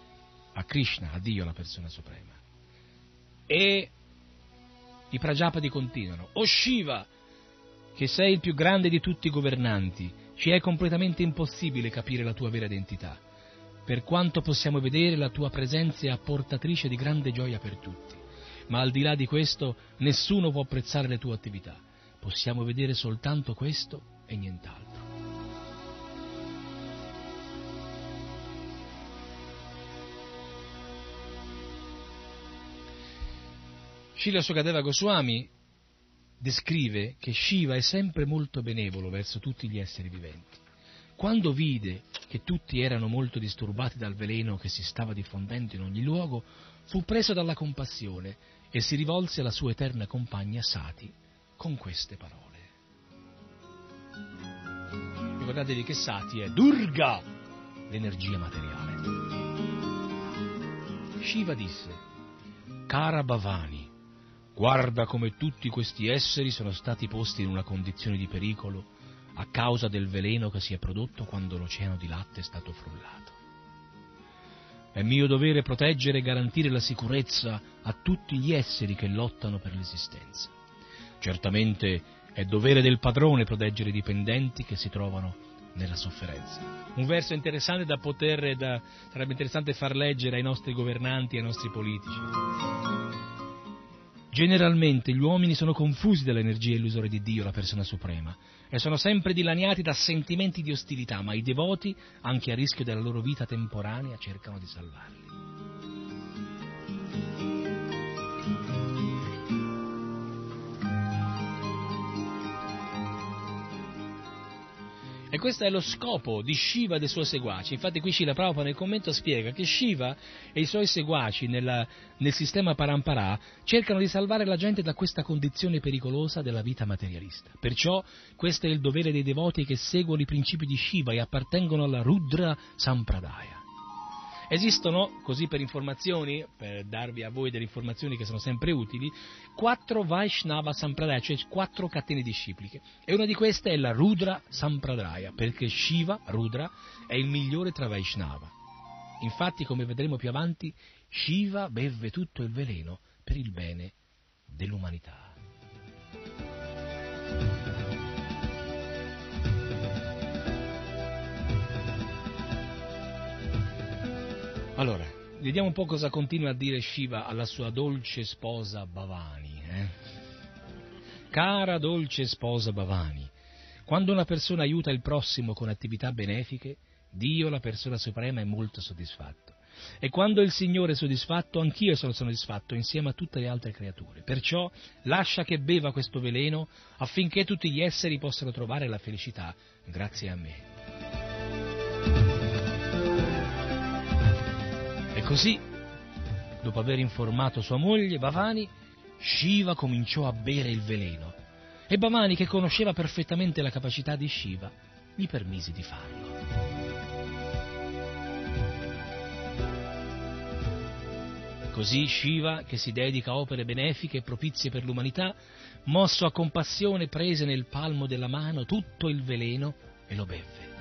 a Krishna, a Dio, la persona suprema. E i Prajapati continuano, O Shiva, che sei il più grande di tutti i governanti, ci è completamente impossibile capire la tua vera identità. Per quanto possiamo vedere, la tua presenza è apportatrice di grande gioia per tutti. Ma al di là di questo, nessuno può apprezzare le tue attività. Possiamo vedere soltanto questo e nient'altro. Srila Sukadeva Goswami descrive che Shiva è sempre molto benevolo verso tutti gli esseri viventi. Quando vide che tutti erano molto disturbati dal veleno che si stava diffondendo in ogni luogo, fu preso dalla compassione e si rivolse alla sua eterna compagna Sati con queste parole. Ricordatevi che Sati è Durga, l'energia materiale. Shiva disse, Cara Bhavani, Guarda come tutti questi esseri sono stati posti in una condizione di pericolo a causa del veleno che si è prodotto quando l'oceano di latte è stato frullato. È mio dovere proteggere e garantire la sicurezza a tutti gli esseri che lottano per l'esistenza. Certamente è dovere del padrone proteggere i dipendenti che si trovano nella sofferenza. Un verso interessante da poter, da, sarebbe interessante far leggere ai nostri governanti ai nostri politici. Generalmente gli uomini sono confusi dall'energia illusoria di Dio, la persona suprema, e sono sempre dilaniati da sentimenti di ostilità, ma i devoti, anche a rischio della loro vita temporanea, cercano di salvarli. Questo è lo scopo di Shiva e dei suoi seguaci. Infatti qui Shila Prabhupada nel commento spiega che Shiva e i suoi seguaci nella, nel sistema Parampara cercano di salvare la gente da questa condizione pericolosa della vita materialista. Perciò questo è il dovere dei devoti che seguono i principi di Shiva e appartengono alla Rudra Sampradaya. Esistono, così per informazioni, per darvi a voi delle informazioni che sono sempre utili, quattro Vaishnava Sampradaya, cioè quattro catene discipliche. E una di queste è la Rudra Sampradaya, perché Shiva, Rudra, è il migliore tra Vaishnava. Infatti, come vedremo più avanti, Shiva beve tutto il veleno per il bene dell'umanità. Allora, vediamo un po' cosa continua a dire Shiva alla sua dolce sposa Bhavani. Eh? Cara dolce sposa Bhavani, quando una persona aiuta il prossimo con attività benefiche, Dio, la persona suprema, è molto soddisfatto. E quando il Signore è soddisfatto, anch'io sono soddisfatto insieme a tutte le altre creature. Perciò lascia che beva questo veleno affinché tutti gli esseri possano trovare la felicità grazie a me. Così, dopo aver informato sua moglie, Bhavani, Shiva cominciò a bere il veleno. E Bhavani, che conosceva perfettamente la capacità di Shiva, gli permise di farlo. Così Shiva, che si dedica a opere benefiche e propizie per l'umanità, mosso a compassione prese nel palmo della mano tutto il veleno e lo bevve.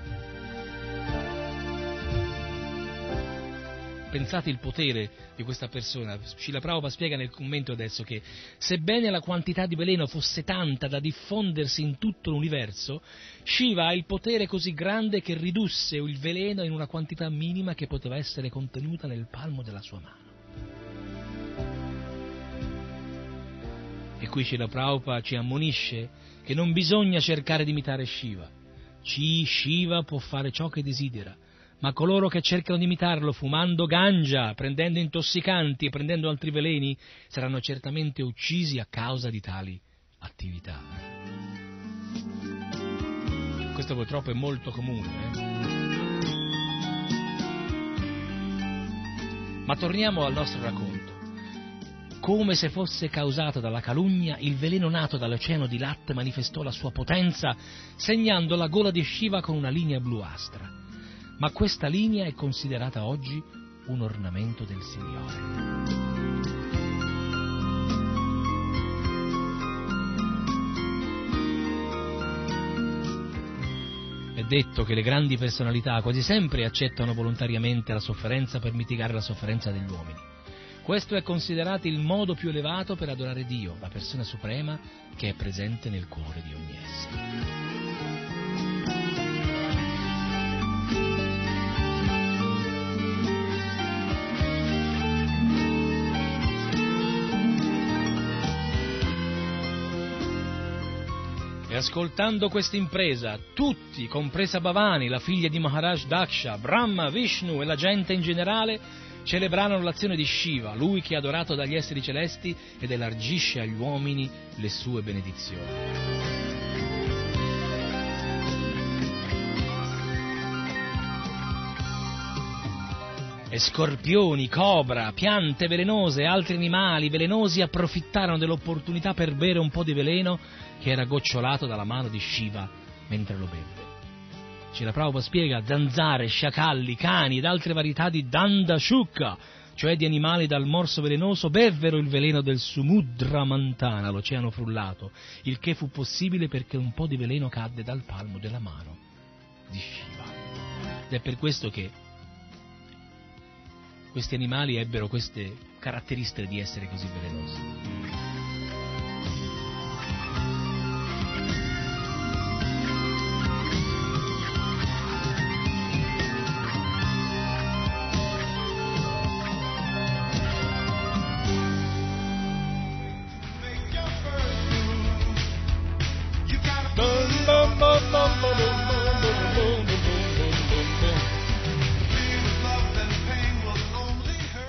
Pensate il potere di questa persona. Scila Prabhupada spiega nel commento adesso che sebbene la quantità di veleno fosse tanta da diffondersi in tutto l'universo, Shiva ha il potere così grande che ridusse il veleno in una quantità minima che poteva essere contenuta nel palmo della sua mano. E qui Srila Prabhupada ci ammonisce che non bisogna cercare di imitare Shiva. Ci Shiva può fare ciò che desidera, ma coloro che cercano di imitarlo fumando ganja, prendendo intossicanti e prendendo altri veleni, saranno certamente uccisi a causa di tali attività. Questo purtroppo è molto comune. Eh? Ma torniamo al nostro racconto come se fosse causato dalla calunnia, il veleno nato dall'oceano di latte manifestò la sua potenza, segnando la gola di Shiva con una linea bluastra. Ma questa linea è considerata oggi un ornamento del Signore. È detto che le grandi personalità quasi sempre accettano volontariamente la sofferenza per mitigare la sofferenza degli uomini. Questo è considerato il modo più elevato per adorare Dio, la persona suprema che è presente nel cuore di ogni essere. Ascoltando questa impresa, tutti, compresa Bhavani, la figlia di Maharaj Daksha, Brahma, Vishnu e la gente in generale, celebrarono l'azione di Shiva, lui che è adorato dagli esseri celesti ed elargisce agli uomini le sue benedizioni. Scorpioni, cobra, piante velenose e altri animali velenosi approfittarono dell'opportunità per bere un po' di veleno che era gocciolato dalla mano di Shiva mentre lo beve. C'era Prabhupada spiega zanzare, sciacalli, cani ed altre varietà di dandashukka, cioè di animali dal morso velenoso, bevvero il veleno del Sumudra Mantana, l'oceano frullato, il che fu possibile perché un po' di veleno cadde dal palmo della mano di Shiva. Ed è per questo che questi animali ebbero queste caratteristiche di essere così velenosi.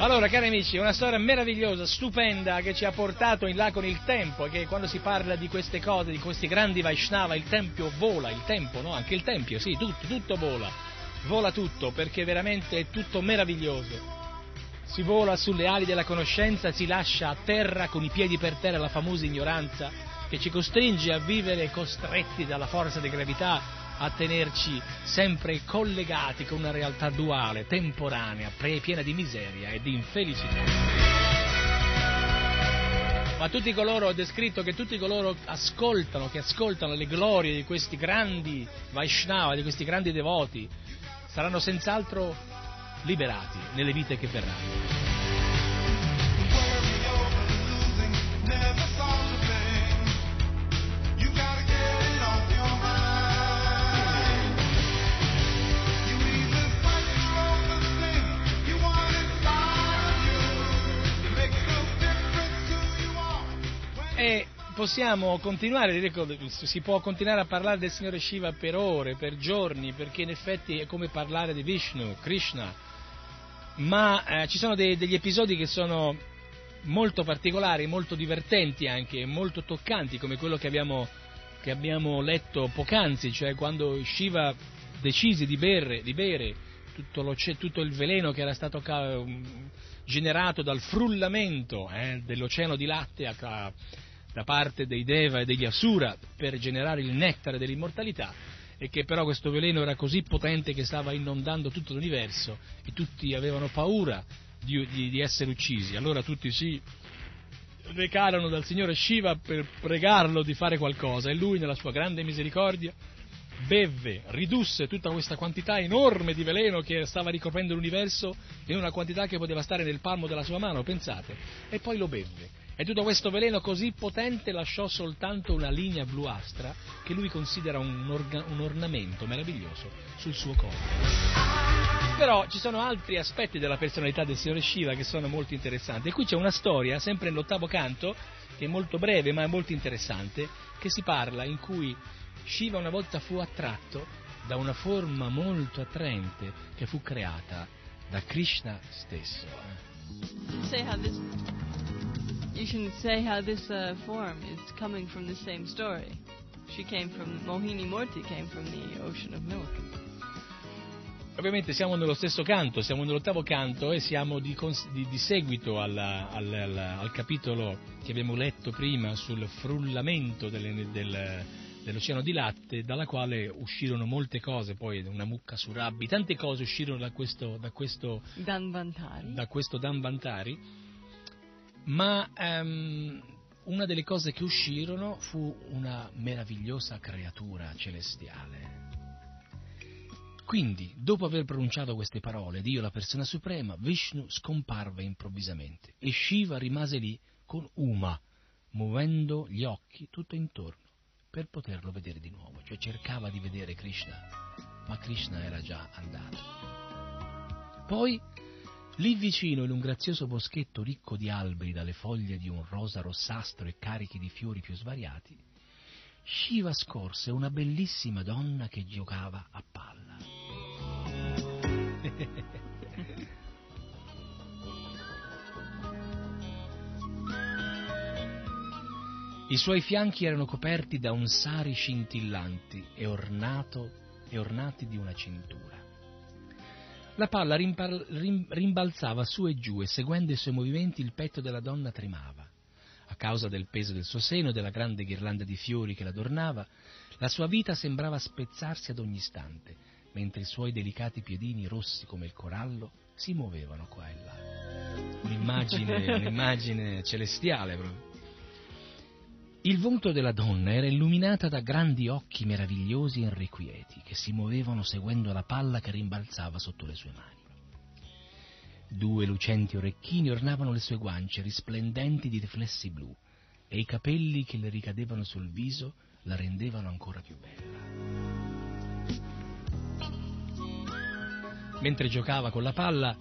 Allora, cari amici, una storia meravigliosa, stupenda, che ci ha portato in là con il tempo, che quando si parla di queste cose, di questi grandi Vaishnava, il tempio vola, il tempo, no? Anche il tempio, sì, tutto, tutto vola, vola tutto, perché veramente è tutto meraviglioso. Si vola sulle ali della conoscenza, si lascia a terra con i piedi per terra la famosa ignoranza che ci costringe a vivere costretti dalla forza di gravità a tenerci sempre collegati con una realtà duale, temporanea, piena di miseria e di infelicità. Ma tutti coloro, ho descritto che tutti coloro ascoltano, che ascoltano le glorie di questi grandi Vaishnava, di questi grandi devoti, saranno senz'altro liberati nelle vite che verranno. Possiamo continuare, si può continuare a parlare del Signore Shiva per ore, per giorni, perché in effetti è come parlare di Vishnu, Krishna, ma eh, ci sono dei- degli episodi che sono molto particolari, molto divertenti anche, molto toccanti, come quello che abbiamo, che abbiamo letto poc'anzi, cioè quando Shiva decise di bere, di bere tutto, tutto il veleno che era stato um, generato dal frullamento eh, dell'oceano di latte a ca- da parte dei Deva e degli Asura per generare il nettare dell'immortalità e che però questo veleno era così potente che stava inondando tutto l'universo e tutti avevano paura di, di- di essere uccisi. Allora tutti si recarono dal Signore Shiva per pregarlo di fare qualcosa e lui nella sua grande misericordia bevve, ridusse tutta questa quantità enorme di veleno che stava ricoprendo l'universo in una quantità che poteva stare nel palmo della sua mano, pensate, e poi lo bevve. E tutto questo veleno così potente lasciò soltanto una linea bluastra che lui considera un, orga- un ornamento meraviglioso sul suo corpo. Però ci sono altri aspetti della personalità del signore Shiva che sono molto interessanti. E qui c'è una storia, sempre nell'ottavo canto, che è molto breve ma è molto interessante, che si parla in cui Shiva una volta fu attratto da una forma molto attraente che fu creata da Krishna stesso. You can say how this uh, form is coming from the same story. She came from Mohini Morty came from the ocean of milk. Ovviamente siamo nello stesso canto, siamo nell'ottavo canto e siamo di, cons- di- di seguito alla- al, al- al capitolo che abbiamo letto prima sul frullamento delle- del- dell'oceano di latte, dalla quale uscirono molte cose, poi una mucca su rabbi, tante cose uscirono da questo, da questo Danvantari. da questo Danvantari, ma ehm, una delle cose che uscirono fu una meravigliosa creatura celestiale. Quindi, dopo aver pronunciato queste parole, Dio, la persona suprema, Vishnu scomparve improvvisamente e Shiva rimase lì con Uma, muovendo gli occhi tutto intorno per poterlo vedere di nuovo, cioè cercava di vedere Krishna, ma Krishna era già andato. Poi Lì vicino, in un grazioso boschetto ricco di alberi dalle foglie di un rosa rossastro e carichi di fiori più svariati, Shiva scorse una bellissima donna che giocava a palla. I suoi fianchi erano coperti da un sari scintillanti e, ornato, e ornati di una cintura. La palla rimpal- rim- rimbalzava su e giù e seguendo i suoi movimenti il petto della donna tremava. A causa del peso del suo seno e della grande ghirlanda di fiori che l'adornava, la sua vita sembrava spezzarsi ad ogni istante, mentre i suoi delicati piedini rossi come il corallo si muovevano qua e là. Un'immagine, un'immagine celestiale proprio. Il volto della donna era illuminata da grandi occhi meravigliosi e irrequieti che si muovevano seguendo la palla che rimbalzava sotto le sue mani. Due lucenti orecchini ornavano le sue guance risplendenti di riflessi blu e i capelli che le ricadevano sul viso la rendevano ancora più bella. Mentre giocava con la palla,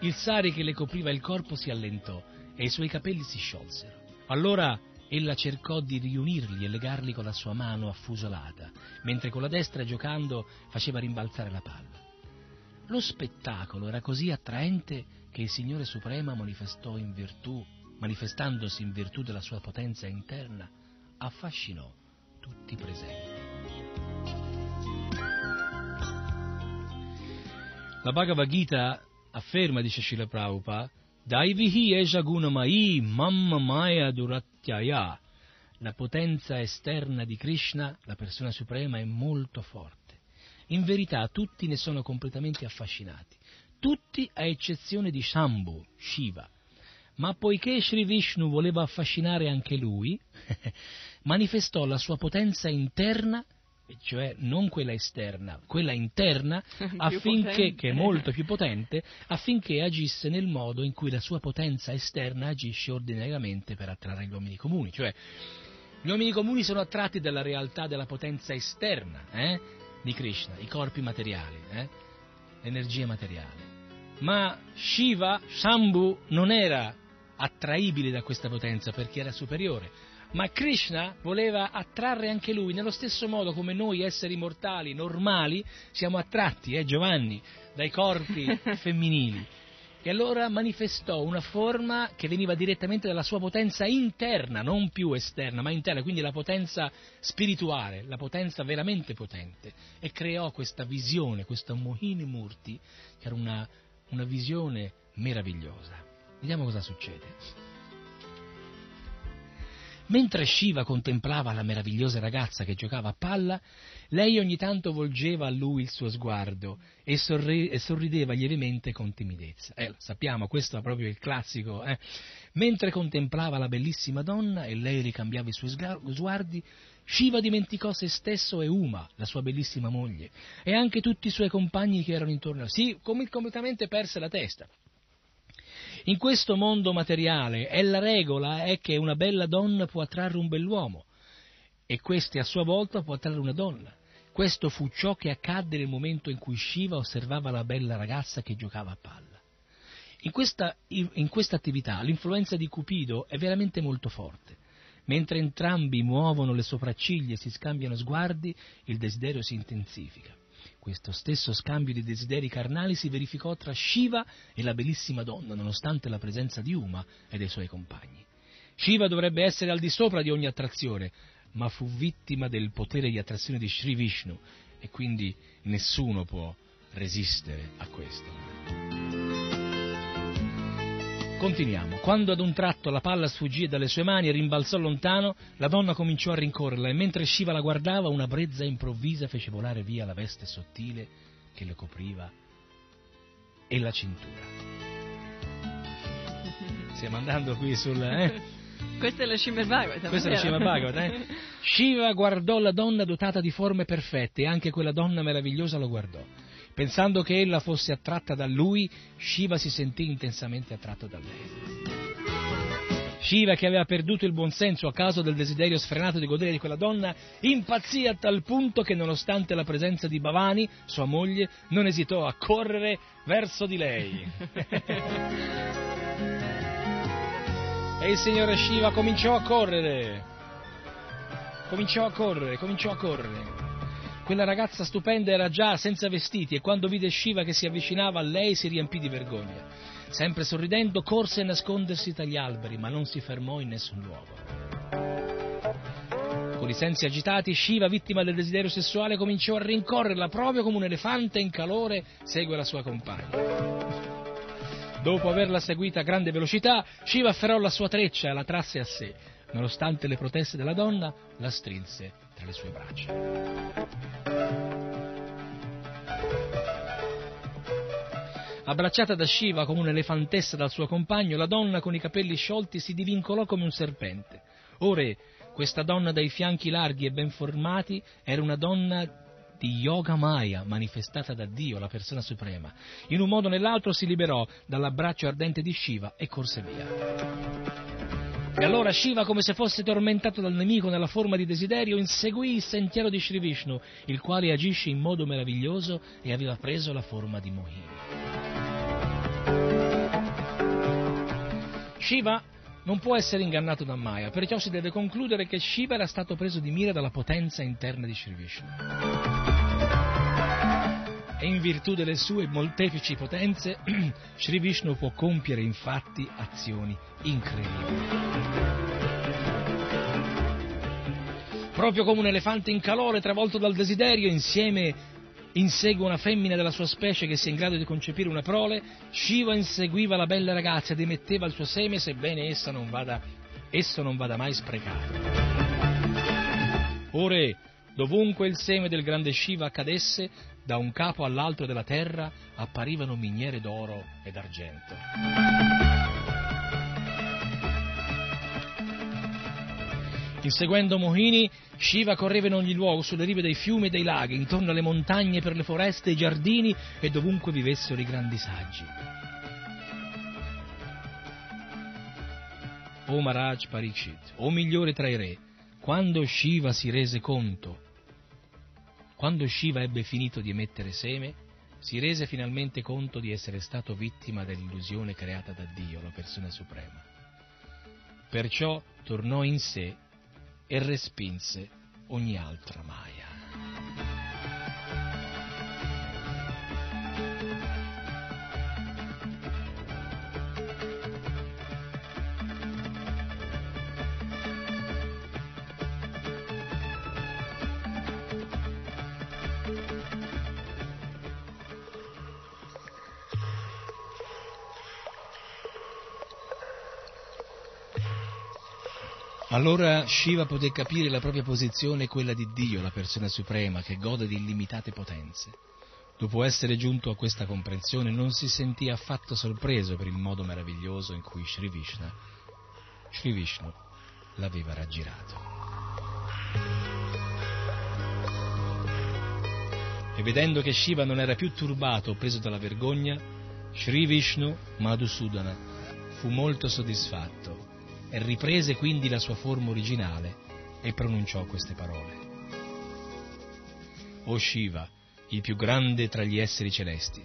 il sari che le copriva il corpo si allentò e i suoi capelli si sciolsero. Allora ella cercò di riunirli e legarli con la sua mano affusolata, mentre con la destra giocando faceva rimbalzare la palla. Lo spettacolo era così attraente che il Signore Suprema manifestò in virtù, manifestandosi in virtù della sua potenza interna, affascinò tutti i presenti. La Bhagavad Gita afferma, dice Srila Prabhupada, Daivihi esha gunamai mamma maya duratyaya. La potenza esterna di Krishna, la persona suprema, è molto forte. In verità tutti ne sono completamente affascinati, tutti a eccezione di Shambhu, Shiva. Ma poiché Sri Vishnu voleva affascinare anche lui, manifestò la sua potenza interna, cioè non quella esterna, quella interna, affinché, potente. che è molto più potente, affinché agisse nel modo in cui la sua potenza esterna agisce ordinariamente per attrarre gli uomini comuni. Cioè, gli uomini comuni sono attratti dalla realtà della potenza esterna eh, di Krishna, i corpi materiali, eh, l'energia materiale. Ma Shiva, Shambhu, non era attraibile da questa potenza perché era superiore. Ma Krishna voleva attrarre anche lui, nello stesso modo come noi esseri mortali, normali, siamo attratti, eh Giovanni, dai corpi femminili. E allora manifestò una forma che veniva direttamente dalla sua potenza interna, non più esterna, ma interna, quindi la potenza spirituale, la potenza veramente potente. E creò questa visione, questa Mohini Murti, che era una, una visione meravigliosa. Vediamo cosa succede. Mentre Shiva contemplava la meravigliosa ragazza che giocava a palla, lei ogni tanto volgeva a lui il suo sguardo e, sorri- e sorrideva lievemente con timidezza. Eh, sappiamo, questo è proprio il classico. Eh? Mentre contemplava la bellissima donna e lei ricambiava i suoi sguardi, Shiva dimenticò se stesso e Uma, la sua bellissima moglie, e anche tutti i suoi compagni che erano intorno a lui. Sì, completamente perse la testa. In questo mondo materiale è la regola è che una bella donna può attrarre un bell'uomo e questi a sua volta può attrarre una donna. Questo fu ciò che accadde nel momento in cui Shiva osservava la bella ragazza che giocava a palla. In questa, in questa attività l'influenza di Cupido è veramente molto forte. Mentre entrambi muovono le sopracciglia e si scambiano sguardi, il desiderio si intensifica. Questo stesso scambio di desideri carnali si verificò tra Shiva e la bellissima donna, nonostante la presenza di Uma e dei suoi compagni. Shiva dovrebbe essere al di sopra di ogni attrazione, ma fu vittima del potere di attrazione di Sri Vishnu e quindi nessuno può resistere a questo. Continuiamo. Quando ad un tratto la palla sfuggì dalle sue mani e rimbalzò lontano, la donna cominciò a rincorrerla e mentre Shiva la guardava una brezza improvvisa fece volare via la veste sottile che le copriva e la cintura. Stiamo andando qui sul... Eh? Questa è la Srimad Bhagavatam. Questa è la Srimad Bhagavatam. Eh? Shiva guardò la donna dotata di forme perfette e anche quella donna meravigliosa lo guardò. Pensando che ella fosse attratta da lui, Shiva si sentì intensamente attratto da lei. Shiva, che aveva perduto il buonsenso a causa del desiderio sfrenato di godere di quella donna, impazzì a tal punto che, nonostante la presenza di Bhavani, sua moglie, non esitò a correre verso di lei. e il signore Shiva cominciò a correre. Cominciò a correre, cominciò a correre. Quella ragazza stupenda era già senza vestiti e quando vide Shiva che si avvicinava a lei si riempì di vergogna. Sempre sorridendo corse a nascondersi tra gli alberi, ma non si fermò in nessun luogo. Con i sensi agitati, Shiva, vittima del desiderio sessuale, cominciò a rincorrerla proprio come un elefante in calore segue la sua compagna. Dopo averla seguita a grande velocità, Shiva afferrò la sua treccia e la trasse a sé. Nonostante le proteste della donna, la strinse tra le sue braccia. Abbracciata da Shiva come un'elefantessa dal suo compagno, la donna con i capelli sciolti si divincolò come un serpente. Ora, questa donna dai fianchi larghi e ben formati era una donna di Yoga Maya, manifestata da Dio, la persona suprema. In un modo o nell'altro si liberò dall'abbraccio ardente di Shiva e corse via. E allora Shiva, come se fosse tormentato dal nemico nella forma di desiderio, inseguì il sentiero di Sri Vishnu, il quale agisce in modo meraviglioso e aveva preso la forma di Mohini. Shiva non può essere ingannato da Maya, perciò si deve concludere che Shiva era stato preso di mira dalla potenza interna di Sri Vishnu. E in virtù delle sue molteplici potenze, Sri Vishnu può compiere infatti azioni incredibili. Proprio come un elefante in calore travolto dal desiderio, insieme insegue una femmina della sua specie che sia in grado di concepire una prole, Shiva inseguiva la bella ragazza ed emetteva il suo seme sebbene essa non vada, esso non vada mai sprecato. Ora, dovunque il seme del grande Shiva accadesse, da un capo all'altro della terra apparivano miniere d'oro e d'argento. Inseguendo Mohini, Shiva correva in ogni luogo, sulle rive dei fiumi e dei laghi, intorno alle montagne, per le foreste, i giardini e dovunque vivessero i grandi saggi. O Maharaj Parikshit, o migliore tra i re, quando Shiva si rese conto, quando Shiva ebbe finito di emettere seme, si rese finalmente conto di essere stato vittima dell'illusione creata da Dio, la persona suprema. Perciò tornò in sé e respinse ogni altra Maya. Allora Shiva poté capire la propria posizione e quella di Dio, la persona suprema, che gode di illimitate potenze. Dopo essere giunto a questa comprensione non si sentì affatto sorpreso per il modo meraviglioso in cui Sri Vishnu, Sri Vishnu l'aveva raggirato. E vedendo che Shiva non era più turbato o preso dalla vergogna, Sri Vishnu Madhusudana fu molto soddisfatto riprese quindi la sua forma originale e pronunciò queste parole. O Shiva, il più grande tra gli esseri celesti,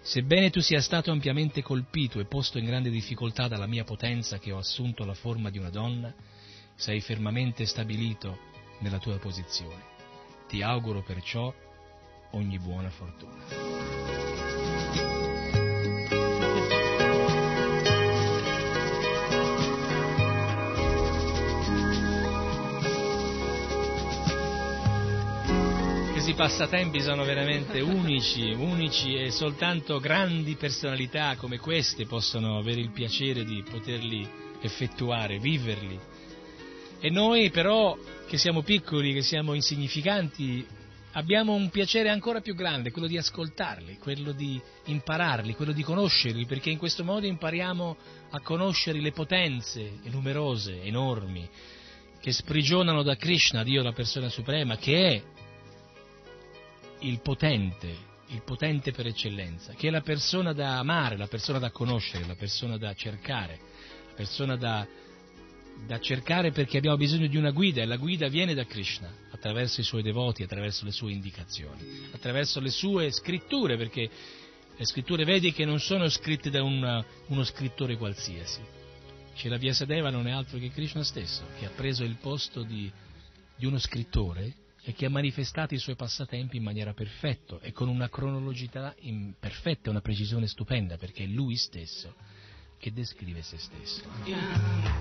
sebbene tu sia stato ampiamente colpito e posto in grande difficoltà dalla mia potenza che ho assunto la forma di una donna, sei fermamente stabilito nella tua posizione. Ti auguro perciò ogni buona fortuna. Questi passatempi sono veramente unici, unici e soltanto grandi personalità come queste possono avere il piacere di poterli effettuare, viverli. E noi però, che siamo piccoli, che siamo insignificanti, abbiamo un piacere ancora più grande, quello di ascoltarli, quello di impararli, quello di conoscerli, perché in questo modo impariamo a conoscere le potenze numerose, enormi, che sprigionano da Krishna, Dio la persona suprema, che è il potente, il potente per eccellenza, che è la persona da amare, la persona da conoscere, la persona da cercare, la persona da, da cercare perché abbiamo bisogno di una guida e la guida viene da Krishna, attraverso i suoi devoti, attraverso le sue indicazioni, attraverso le sue scritture, perché le scritture vediche non sono scritte da una- uno scrittore qualsiasi. Cela Vyasadeva non è altro che Krishna stesso, che ha preso il posto di, di uno scrittore e che ha manifestato i suoi passatempi in maniera perfetta e con una cronologicità in- perfetta, una precisione stupenda, perché è lui stesso che descrive se stesso.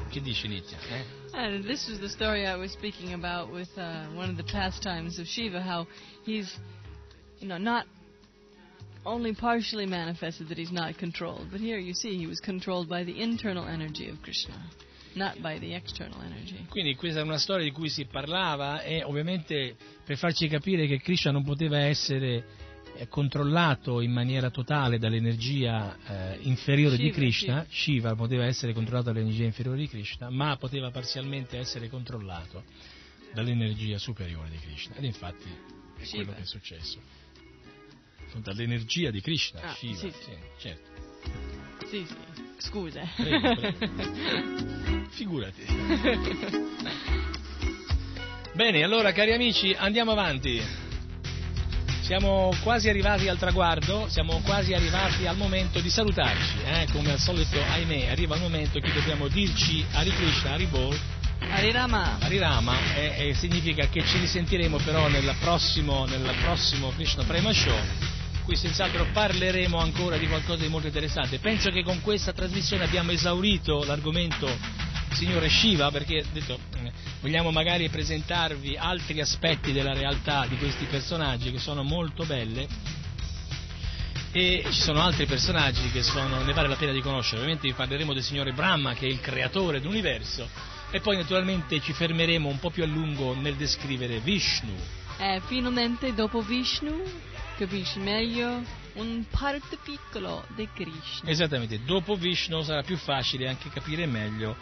Che dice Nitya? Eh? And this is the story I was speaking about with uh, one of the pastimes of Shiva, how he's, you know, not only partially manifested that he's not controlled, but here you see he was controlled by the internal energy of Krishna, not by the external energy. Quindi questa è una storia di cui si parlava e ovviamente per farci capire che Krishna non poteva essere eh, controllato in maniera totale dall'energia eh, inferiore di Shiva, Krishna, Shiva poteva essere controllato dall'energia inferiore di Krishna, ma poteva parzialmente essere controllato dall'energia superiore di Krishna. Ed infatti è Shiva. quello che è successo. Dall'energia di Krishna, Ah, Shiva, sì. sì, certo. Sì, sì, scusa. Prego, prego. Figurati. Bene, allora cari amici, andiamo avanti. Siamo quasi arrivati al traguardo, siamo quasi arrivati al momento di salutarci. eh, Come al solito, ahimè, arriva il momento che dobbiamo dirci Hari Krishna, Hari Bol, Harirama. Harirama, e, e significa che ci risentiremo però nel prossimo, nel prossimo Krishna Prema Show. Qui senz'altro parleremo ancora di qualcosa di molto interessante. Penso che con questa trasmissione abbiamo esaurito l'argomento signore Shiva, perché detto, eh, vogliamo magari presentarvi altri aspetti della realtà di questi personaggi che sono molto belle e ci sono altri personaggi che sono, ne vale la pena di conoscere. Ovviamente vi parleremo del signore Brahma che è il creatore dell'universo e poi naturalmente ci fermeremo un po' più a lungo nel descrivere Vishnu. E finalmente dopo Vishnu capisci meglio un parte piccolo di Krishna. Esattamente, dopo Vishnu sarà più facile anche capire meglio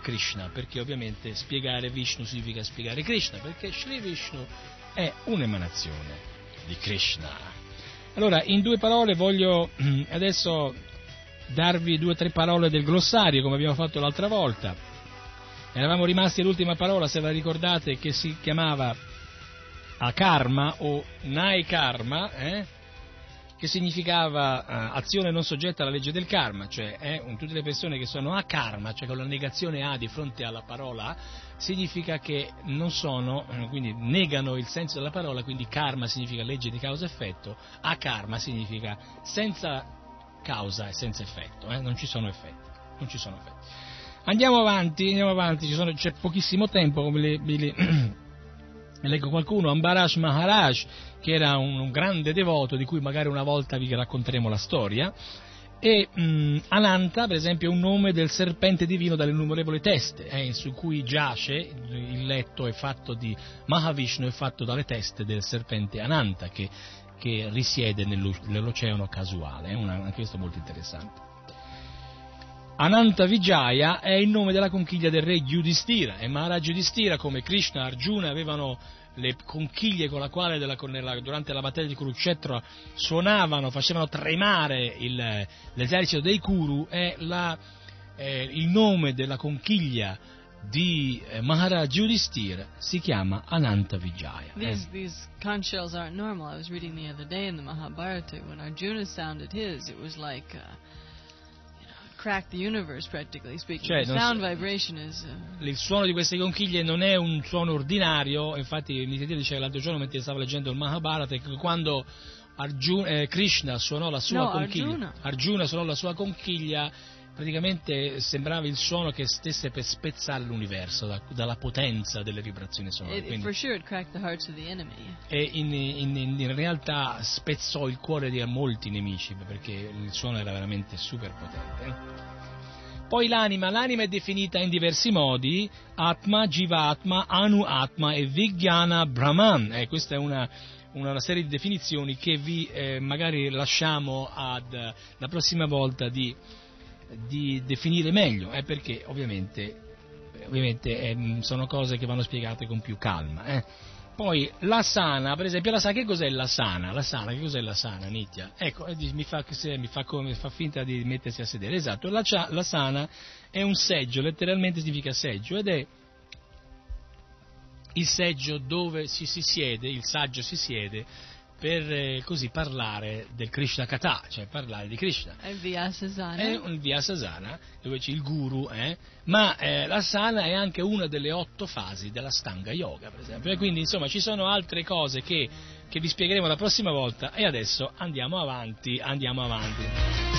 Krishna, perché ovviamente spiegare Vishnu significa spiegare Krishna, perché Sri Vishnu è un'emanazione di Krishna. Allora, in due parole voglio adesso darvi due o tre parole del glossario, come abbiamo fatto l'altra volta. Eravamo rimasti all'ultima parola, se la ricordate, che si chiamava akarma o nai karma, eh? che significava eh, azione non soggetta alla legge del karma, cioè eh, tutte le persone che sono a karma, cioè con la negazione a di fronte alla parola significa che non sono, eh, quindi negano il senso della parola, quindi karma significa legge di causa-effetto, a karma significa senza causa e senza effetto, eh, non ci sono effetti, non ci sono effetti. Andiamo avanti, andiamo avanti, sono- c'è pochissimo tempo, come le, vi le- leggo qualcuno, Ambarash Maharaj, che era un, grande devoto di cui magari una volta vi racconteremo la storia, E mh, Ananta, per esempio, è un nome del serpente divino dalle innumerevoli teste, eh, su cui giace, il letto è fatto di Mahavishnu, è fatto dalle teste del serpente Ananta, che, che risiede nello- nell'oceano casuale, è una- anche questo molto interessante. Ananta Vijaya è il nome della conchiglia del re Yudhishthira e Maharaj Yudhishthira come Krishna e Arjuna avevano le conchiglie con la quale della- nella- durante la battaglia di Kurukshetra suonavano, facevano tremare il- l'esercito dei Kuru è la- eh, il nome della conchiglia di eh, Maharaj Yudhishthira si chiama Ananta Vijaya. These these conch shells aren't normal. I was reading the other day in the Mahabharata when Arjuna sounded his, it was like uh, universe practically speaking. Cioè, sound so- vibration is. Uh, il suono di queste conchiglie non è un suono ordinario, infatti Nitya dice che l'altro giorno mentre stava leggendo il Mahabharata che quando Arjuna- eh, Krishna suonò la sua No, conchiglia, Arjuna. Arjuna suonò la sua conchiglia, praticamente sembrava il suono che stesse per spezzare l'universo da- dalla potenza delle vibrazioni sonore. it, Quindi- sure, e in, in- in- in realtà spezzò il cuore di molti nemici perché il suono era veramente super potente. Poi l'anima, l'anima è definita in diversi modi, Atma, Jivatma, Anu Atma e Vijnana Brahman. Eh, questa è una, una serie di definizioni che vi eh, magari lasciamo ad, eh, la prossima volta di, di definire meglio, eh, perché ovviamente, ovviamente ehm, sono cose che vanno spiegate con più calma. eh. Poi la sana, per esempio, la sana, che cos'è la sana? La sana, che cos'è la sana, Nitya? Ecco, eh, mi fa, mi fa come, fa finta di mettersi a sedere. Esatto, la, la sana è un seggio, letteralmente significa seggio, ed è il seggio dove si, si siede, il saggio si siede per eh, così parlare del Krishna Katha, cioè parlare di Krishna. And Vyasasana. È un Vyasasana, dove c'è il guru, eh, ma eh, la sana è anche una delle otto fasi della Stanga Yoga, per esempio. E quindi, insomma, ci sono altre cose che, che vi spiegheremo la prossima volta e adesso andiamo avanti, andiamo avanti.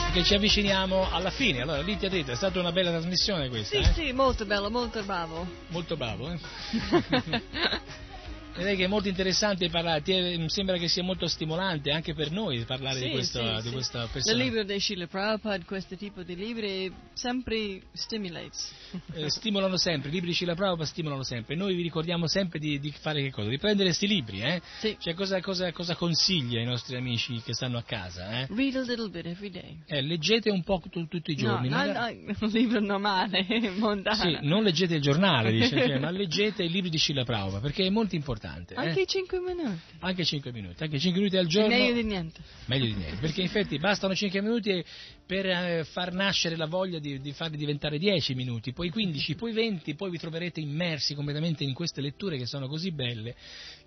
Perché ci avviciniamo alla fine. Allora, Litia Trita, è stata una bella trasmissione questa, Sì, eh? sì, molto bello, molto bravo. Molto bravo, eh? Direi che è molto interessante parlare, ti mi sembra che sia molto stimolante anche per noi parlare Sì, di, questa, sì, di sì. questa Il persona. libro di Srila Prabhupada, questo tipo di libri, sempre stimulates. Eh, stimolano sempre, i libri di Scila Prabhupada stimolano sempre. Noi vi ricordiamo sempre di, di fare che cosa? Di prendere questi libri, eh? Sì. Cioè, cosa, cosa, cosa consiglia ai nostri amici che stanno a casa, eh? Read a little bit every day. Eh, leggete un po' tu- tutti i giorni. no, magari- non un libro normale, mondano. Sì, non leggete il giornale, dice, cioè, ma leggete i libri di Scila Prabhupada, perché è molto importante. Eh? Anche 5 minuti. Anche 5 minuti, anche 5 minuti al giorno. meglio di niente. Meglio di niente, perché infatti bastano 5 minuti per eh, far nascere la voglia di, di farli diventare 10 minuti, poi 15, poi 20, poi vi troverete immersi completamente in queste letture che sono così belle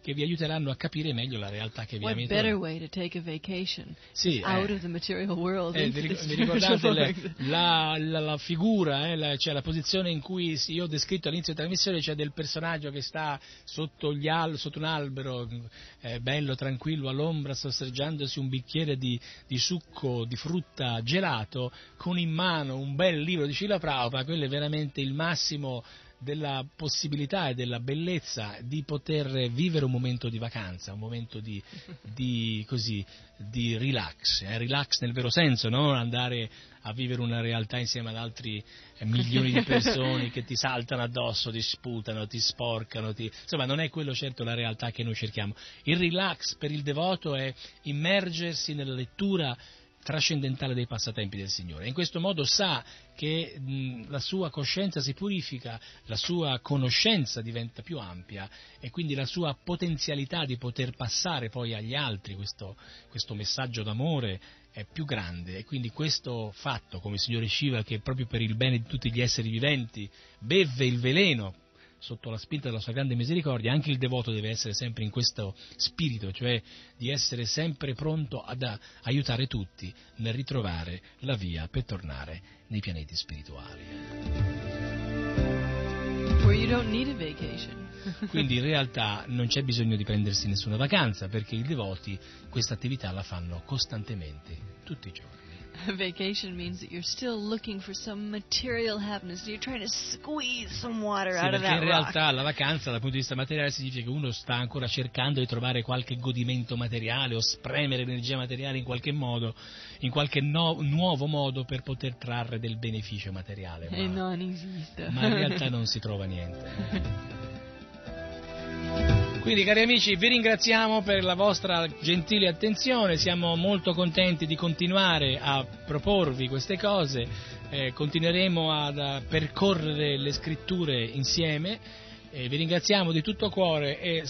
che vi aiuteranno a capire meglio la realtà che vi abita. better way to take a vacation Sì, out eh. of the material world Eh, vi, vi ricordate le- la, la- la figura, eh, la, cioè la posizione in cui io ho descritto all'inizio della trasmissione, cioè del personaggio che sta sotto, gli al- sotto un albero, eh, bello, tranquillo, all'ombra, sorseggiandosi un bicchiere di, di succo di frutta gelato, con in mano un bel libro di Scila Prabhupada, quello è veramente il massimo della possibilità e della bellezza di poter vivere un momento di vacanza, un momento di, di, così, di relax, eh, relax nel vero senso, non andare a vivere una realtà insieme ad altri eh, milioni di persone che ti saltano addosso, ti sputano, ti sporcano, ti- insomma non è quello certo la realtà che noi cerchiamo. Il relax per il devoto è immergersi nella lettura trascendentale dei passatempi del Signore. In questo modo sa che la sua coscienza si purifica, la sua conoscenza diventa più ampia e quindi la sua potenzialità di poter passare poi agli altri questo, questo messaggio d'amore è più grande e quindi questo fatto, come il Signore Shiva che proprio per il bene di tutti gli esseri viventi beve il veleno sotto la spinta della sua grande misericordia, anche il devoto deve essere sempre in questo spirito, cioè di essere sempre pronto ad aiutare tutti nel ritrovare la via per tornare nei pianeti spirituali. Quindi in realtà non c'è bisogno di prendersi nessuna vacanza perché i devoti questa attività la fanno costantemente, tutti i giorni. vacation means that you're still looking for some material happiness. You're trying to squeeze some water Sì, out of perché in that rock. realtà la vacanza dal punto di vista materiale significa che uno sta ancora cercando di trovare qualche godimento materiale o spremere l'energia materiale in qualche modo, in qualche no- nuovo modo per poter trarre del beneficio materiale. E Ma, non esiste. ma in realtà non si trova niente. Quindi cari amici vi ringraziamo per la vostra gentile attenzione, siamo molto contenti di continuare a proporvi queste cose, eh, continueremo ad, a percorrere le scritture insieme, eh, vi ringraziamo di tutto cuore e,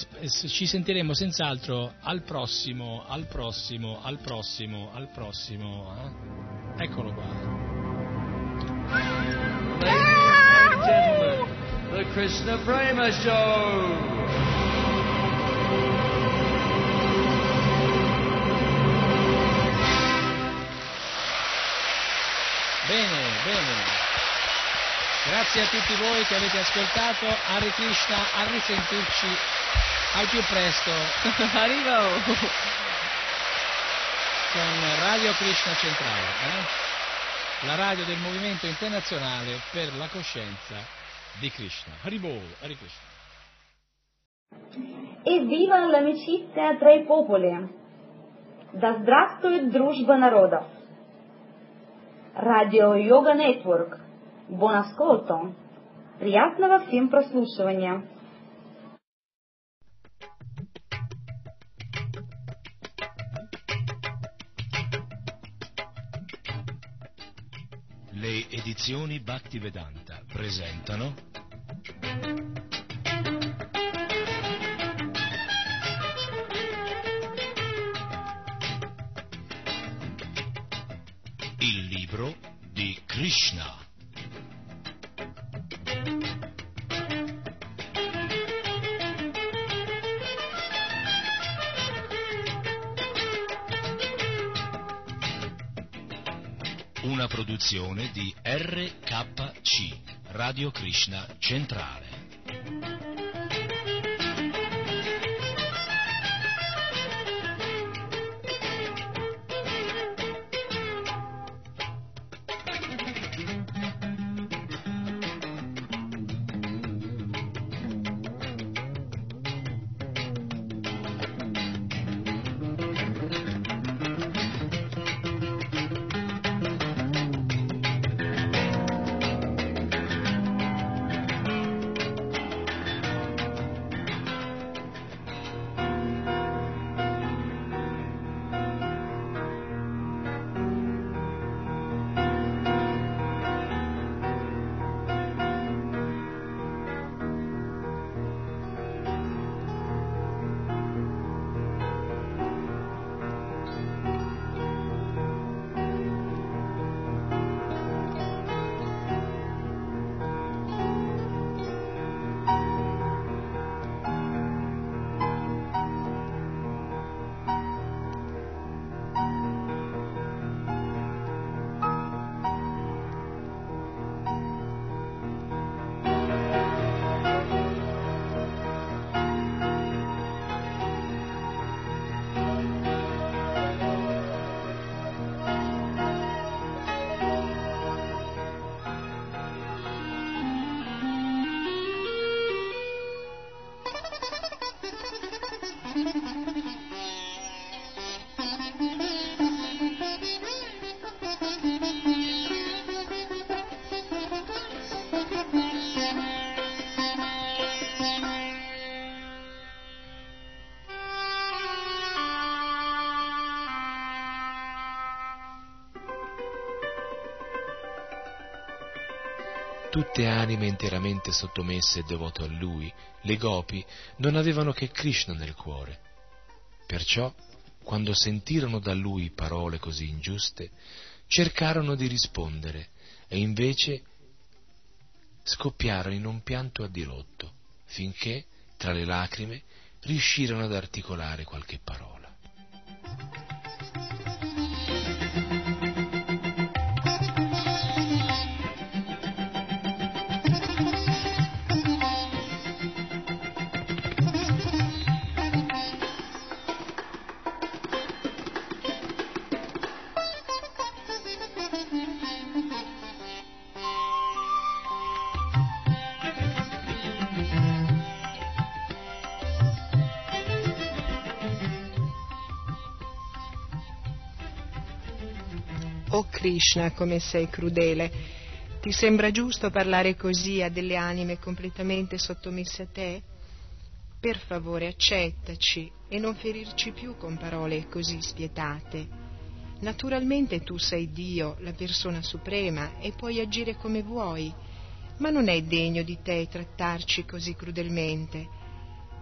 ci sentiremo senz'altro al prossimo, al prossimo, al prossimo, al prossimo. eh? Eccolo qua. Gentlemen, the Krishna Prema Show. Bene, bene. Grazie a tutti voi che avete ascoltato. Hare Krishna, a risentirci al più presto Arrivo! con Radio Krishna Centrale, eh? la radio del Movimento Internazionale per la Coscienza di Krishna. Haribol, Hare Krishna. Evviva l'amicizia tra i popoli! Да здравствует дружба народов! Радио Йога Нетворк. Бон асcolto! Приятного всем прослушивания! Le edizioni Bhaktivedanta presentano Produzione di RKC, Radio Krishna Centrale. Tutte anime interamente sottomesse e devote a lui, le gopi non avevano che Krishna nel cuore. Perciò, quando sentirono da lui parole così ingiuste, cercarono di rispondere e invece scoppiarono in un pianto a dirotto, finché, tra le lacrime, riuscirono ad articolare qualche parola. Krishna, come sei crudele. Ti sembra giusto parlare così a delle anime completamente sottomesse a te? Per favore accettaci e non ferirci più con parole così spietate. Naturalmente tu sei Dio, la persona suprema, e puoi agire come vuoi, ma non è degno di te trattarci così crudelmente.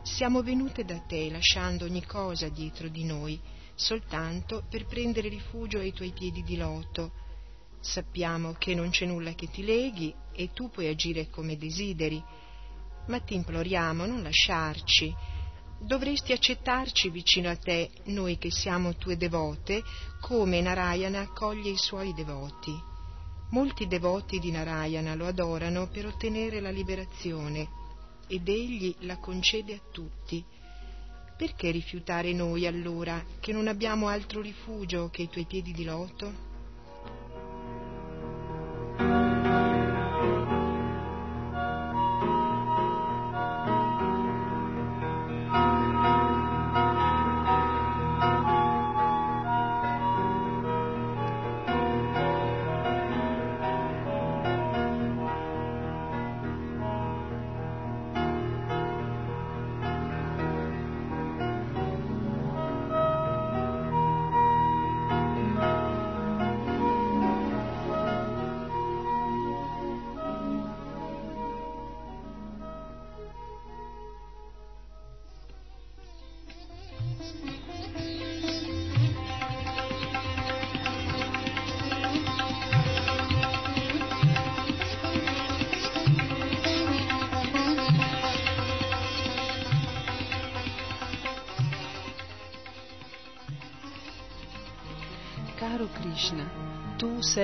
Siamo venute da te lasciando ogni cosa dietro di noi, soltanto per prendere rifugio ai tuoi piedi di loto. Sappiamo che non c'è nulla che ti leghi e tu puoi agire come desideri, ma ti imploriamo non lasciarci. Dovresti accettarci vicino a te, noi che siamo tue devote, come Narayana accoglie i suoi devoti. Molti devoti di Narayana lo adorano per ottenere la liberazione ed egli la concede a tutti. Perché rifiutare noi allora, che non abbiamo altro rifugio che i tuoi piedi di loto?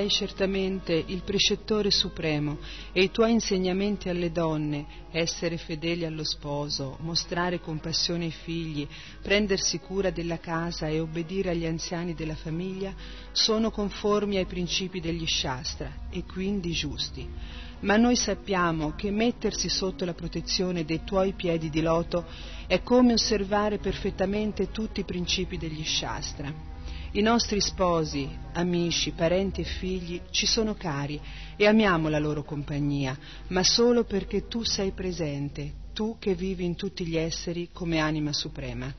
Sei certamente il precettore supremo e i tuoi insegnamenti alle donne, essere fedeli allo sposo, mostrare compassione ai figli, prendersi cura della casa e obbedire agli anziani della famiglia, sono conformi ai principi degli Shastra e quindi giusti. Ma noi sappiamo che mettersi sotto la protezione dei tuoi piedi di loto è come osservare perfettamente tutti i principi degli Shastra. I nostri sposi, amici, parenti e figli ci sono cari e amiamo la loro compagnia, ma solo perché tu sei presente, tu che vivi in tutti gli esseri come anima suprema.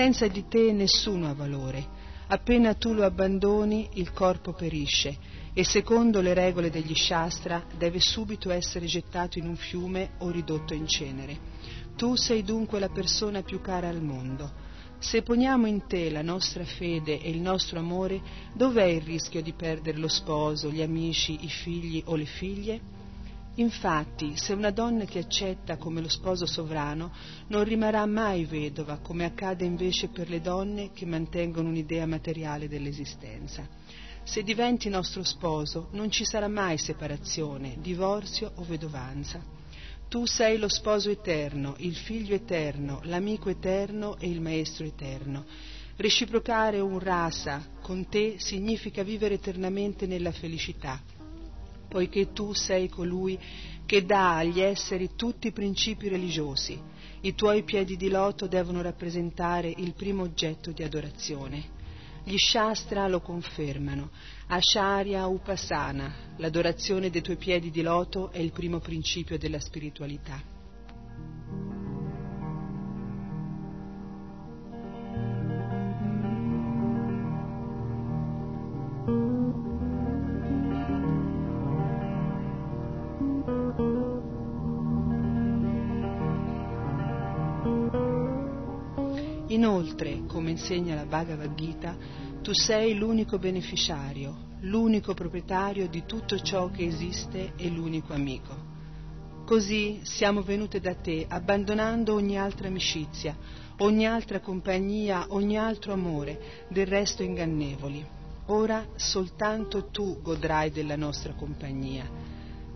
Senza di te nessuno ha valore. Appena tu lo abbandoni, il corpo perisce e secondo le regole degli Shastra deve subito essere gettato in un fiume o ridotto in cenere. Tu sei dunque la persona più cara al mondo. Se poniamo in te la nostra fede e il nostro amore, dov'è il rischio di perdere lo sposo, gli amici, i figli o le figlie? Infatti, se una donna ti accetta come lo sposo sovrano, non rimarrà mai vedova, come accade invece per le donne che mantengono un'idea materiale dell'esistenza. Se diventi nostro sposo, non ci sarà mai separazione, divorzio o vedovanza. Tu sei lo sposo eterno, il figlio eterno, l'amico eterno e il maestro eterno. Reciprocare un rasa con te significa vivere eternamente nella felicità poiché tu sei colui che dà agli esseri tutti i principi religiosi. I tuoi piedi di loto devono rappresentare il primo oggetto di adorazione. Gli Shastra lo confermano. Acharya Upasana, l'adorazione dei tuoi piedi di loto è il primo principio della spiritualità. Inoltre, come insegna la Bhagavad Gita, tu sei l'unico beneficiario, l'unico proprietario di tutto ciò che esiste e l'unico amico. Così siamo venute da te abbandonando ogni altra amicizia, ogni altra compagnia, ogni altro amore, del resto ingannevoli. Ora soltanto tu godrai della nostra compagnia.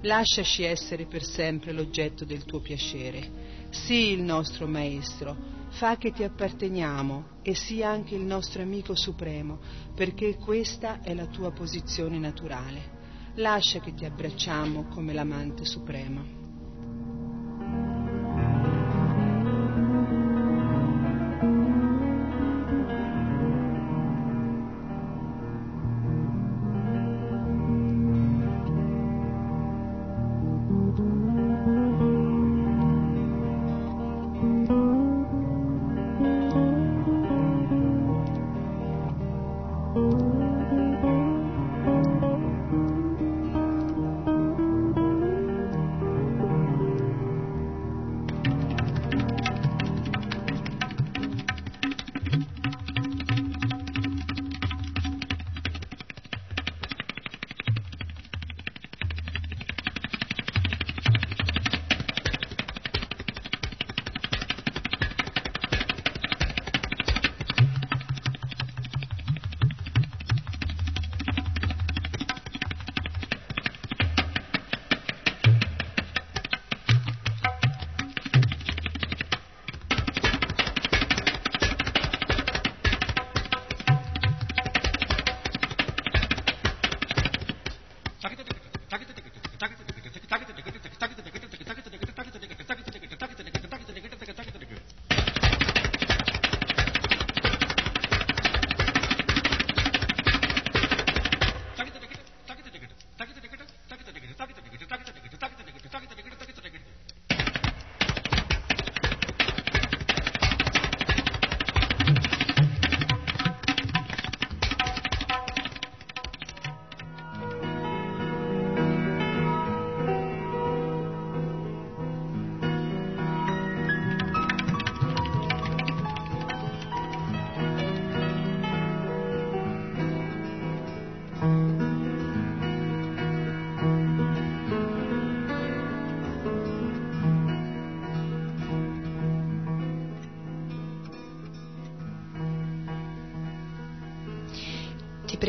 Lasciaci essere per sempre l'oggetto del tuo piacere. Sii il nostro maestro, Fa che ti apparteniamo e sia anche il nostro amico supremo, perché questa è la tua posizione naturale. Lascia che ti abbracciamo come l'amante supremo.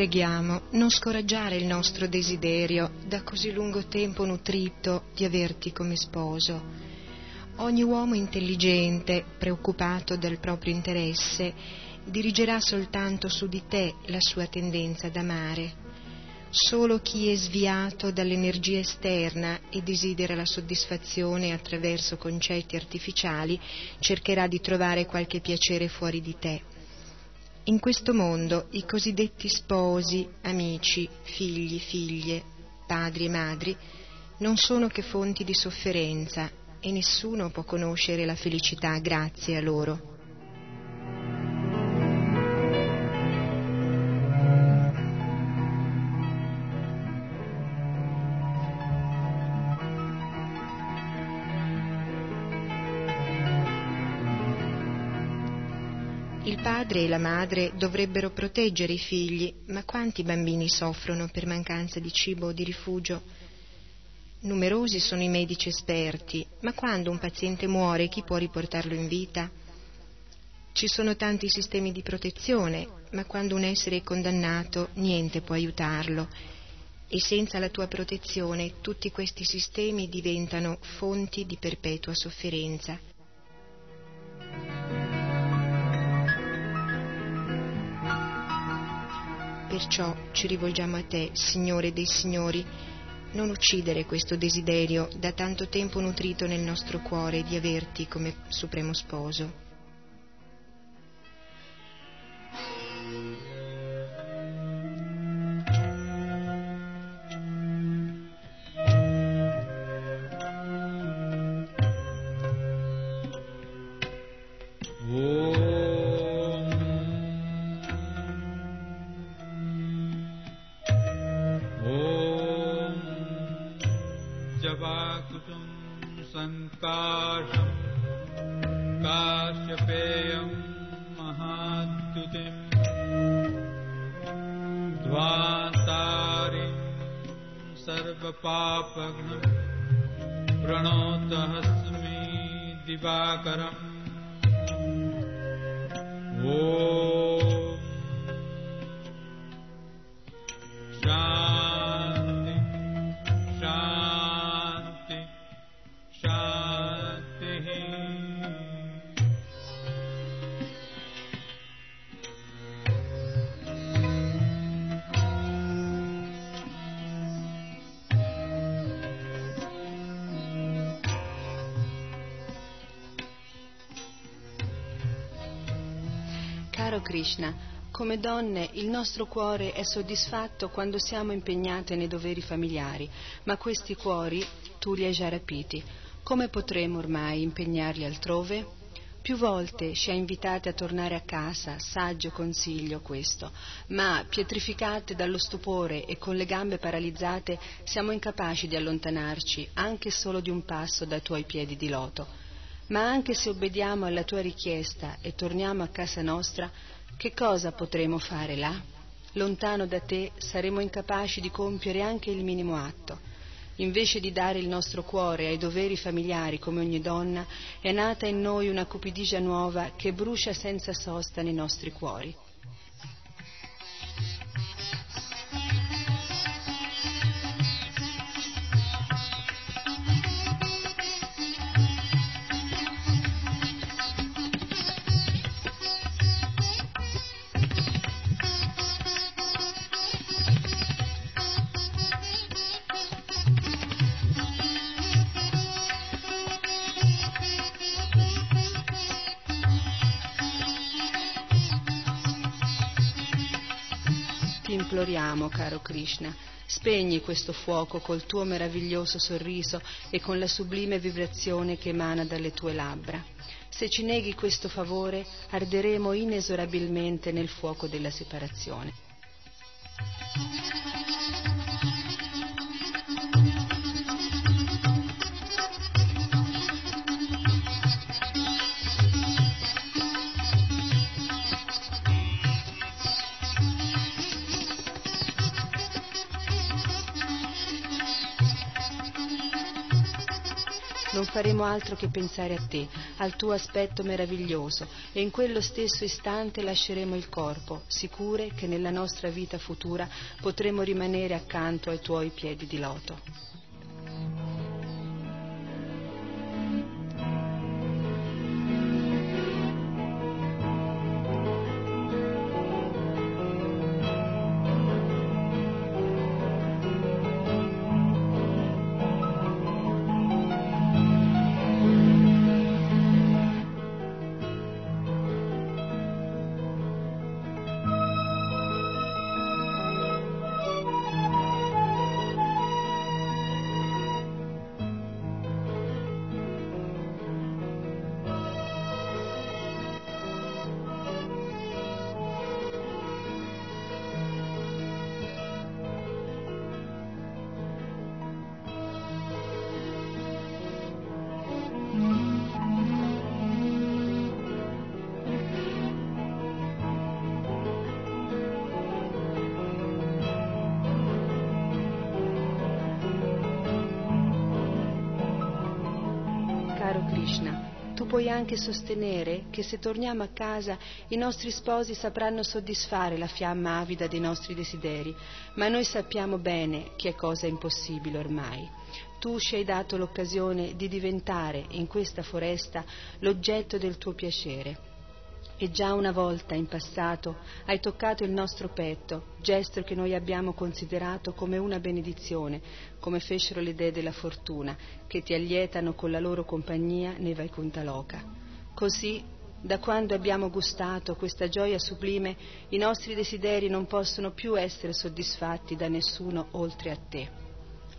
Preghiamo, non scoraggiare il nostro desiderio, da così lungo tempo nutrito, di averti come sposo. Ogni uomo intelligente, preoccupato del proprio interesse, dirigerà soltanto su di te la sua tendenza ad amare. Solo chi è sviato dall'energia esterna e desidera la soddisfazione attraverso concetti artificiali cercherà di trovare qualche piacere fuori di te. In questo mondo i cosiddetti sposi, amici, figli, figlie, padri e madri non sono che fonti di sofferenza e nessuno può conoscere la felicità grazie a loro. Padre e la madre dovrebbero proteggere i figli, ma quanti bambini soffrono per mancanza di cibo o di rifugio? Numerosi sono i medici esperti, ma quando un paziente muore chi può riportarlo in vita? Ci sono tanti sistemi di protezione, ma quando un essere è condannato niente può aiutarlo e senza la tua protezione tutti questi sistemi diventano fonti di perpetua sofferenza. Perciò ci rivolgiamo a te, Signore dei Signori, non uccidere questo desiderio da tanto tempo nutrito nel nostro cuore di averti come supremo sposo. Krishna, come donne il nostro cuore è soddisfatto quando siamo impegnate nei doveri familiari, ma questi cuori tu li hai già rapiti. Come potremo ormai impegnarli altrove? Più volte ci ha invitate a tornare a casa, saggio consiglio questo, ma pietrificate dallo stupore e con le gambe paralizzate siamo incapaci di allontanarci anche solo di un passo dai tuoi piedi di loto. Ma anche se obbediamo alla tua richiesta e torniamo a casa nostra, che cosa potremo fare là? Lontano da te saremo incapaci di compiere anche il minimo atto. Invece di dare il nostro cuore ai doveri familiari come ogni donna, è nata in noi una cupidigia nuova che brucia senza sosta nei nostri cuori. Krishna, spegni questo fuoco col tuo meraviglioso sorriso e con la sublime vibrazione che emana dalle tue labbra. Se ci neghi questo favore, arderemo inesorabilmente nel fuoco della separazione. Faremo altro che pensare a te, al tuo aspetto meraviglioso e in quello stesso istante lasceremo il corpo, sicure che nella nostra vita futura potremo rimanere accanto ai tuoi piedi di loto. Puoi anche sostenere che se torniamo a casa i nostri sposi sapranno soddisfare la fiamma avida dei nostri desideri, ma noi sappiamo bene che è cosa impossibile ormai. Tu ci hai dato l'occasione di diventare in questa foresta l'oggetto del tuo piacere. E già una volta in passato hai toccato il nostro petto, gesto che noi abbiamo considerato come una benedizione, come fecero le dee della fortuna, che ti allietano con la loro compagnia nei Vaikuntha Loka. Così, da quando abbiamo gustato questa gioia sublime, i nostri desideri non possono più essere soddisfatti da nessuno oltre a te.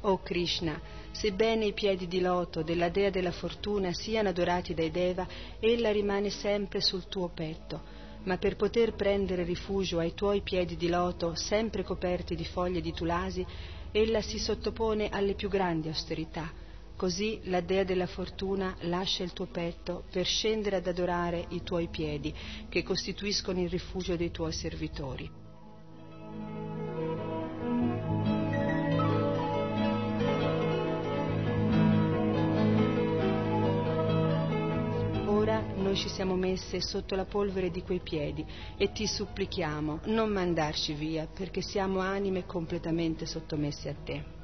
O Krishna, sebbene i piedi di loto della dea della fortuna siano adorati dai Deva, ella rimane sempre sul tuo petto, ma per poter prendere rifugio ai tuoi piedi di loto, sempre coperti di foglie di tulasi, ella si sottopone alle più grandi austerità. Così la dea della fortuna lascia il tuo petto per scendere ad adorare i tuoi piedi, che costituiscono il rifugio dei tuoi servitori. Ora noi ci siamo messe sotto la polvere di quei piedi e ti supplichiamo non mandarci via perché siamo anime completamente sottomesse a te.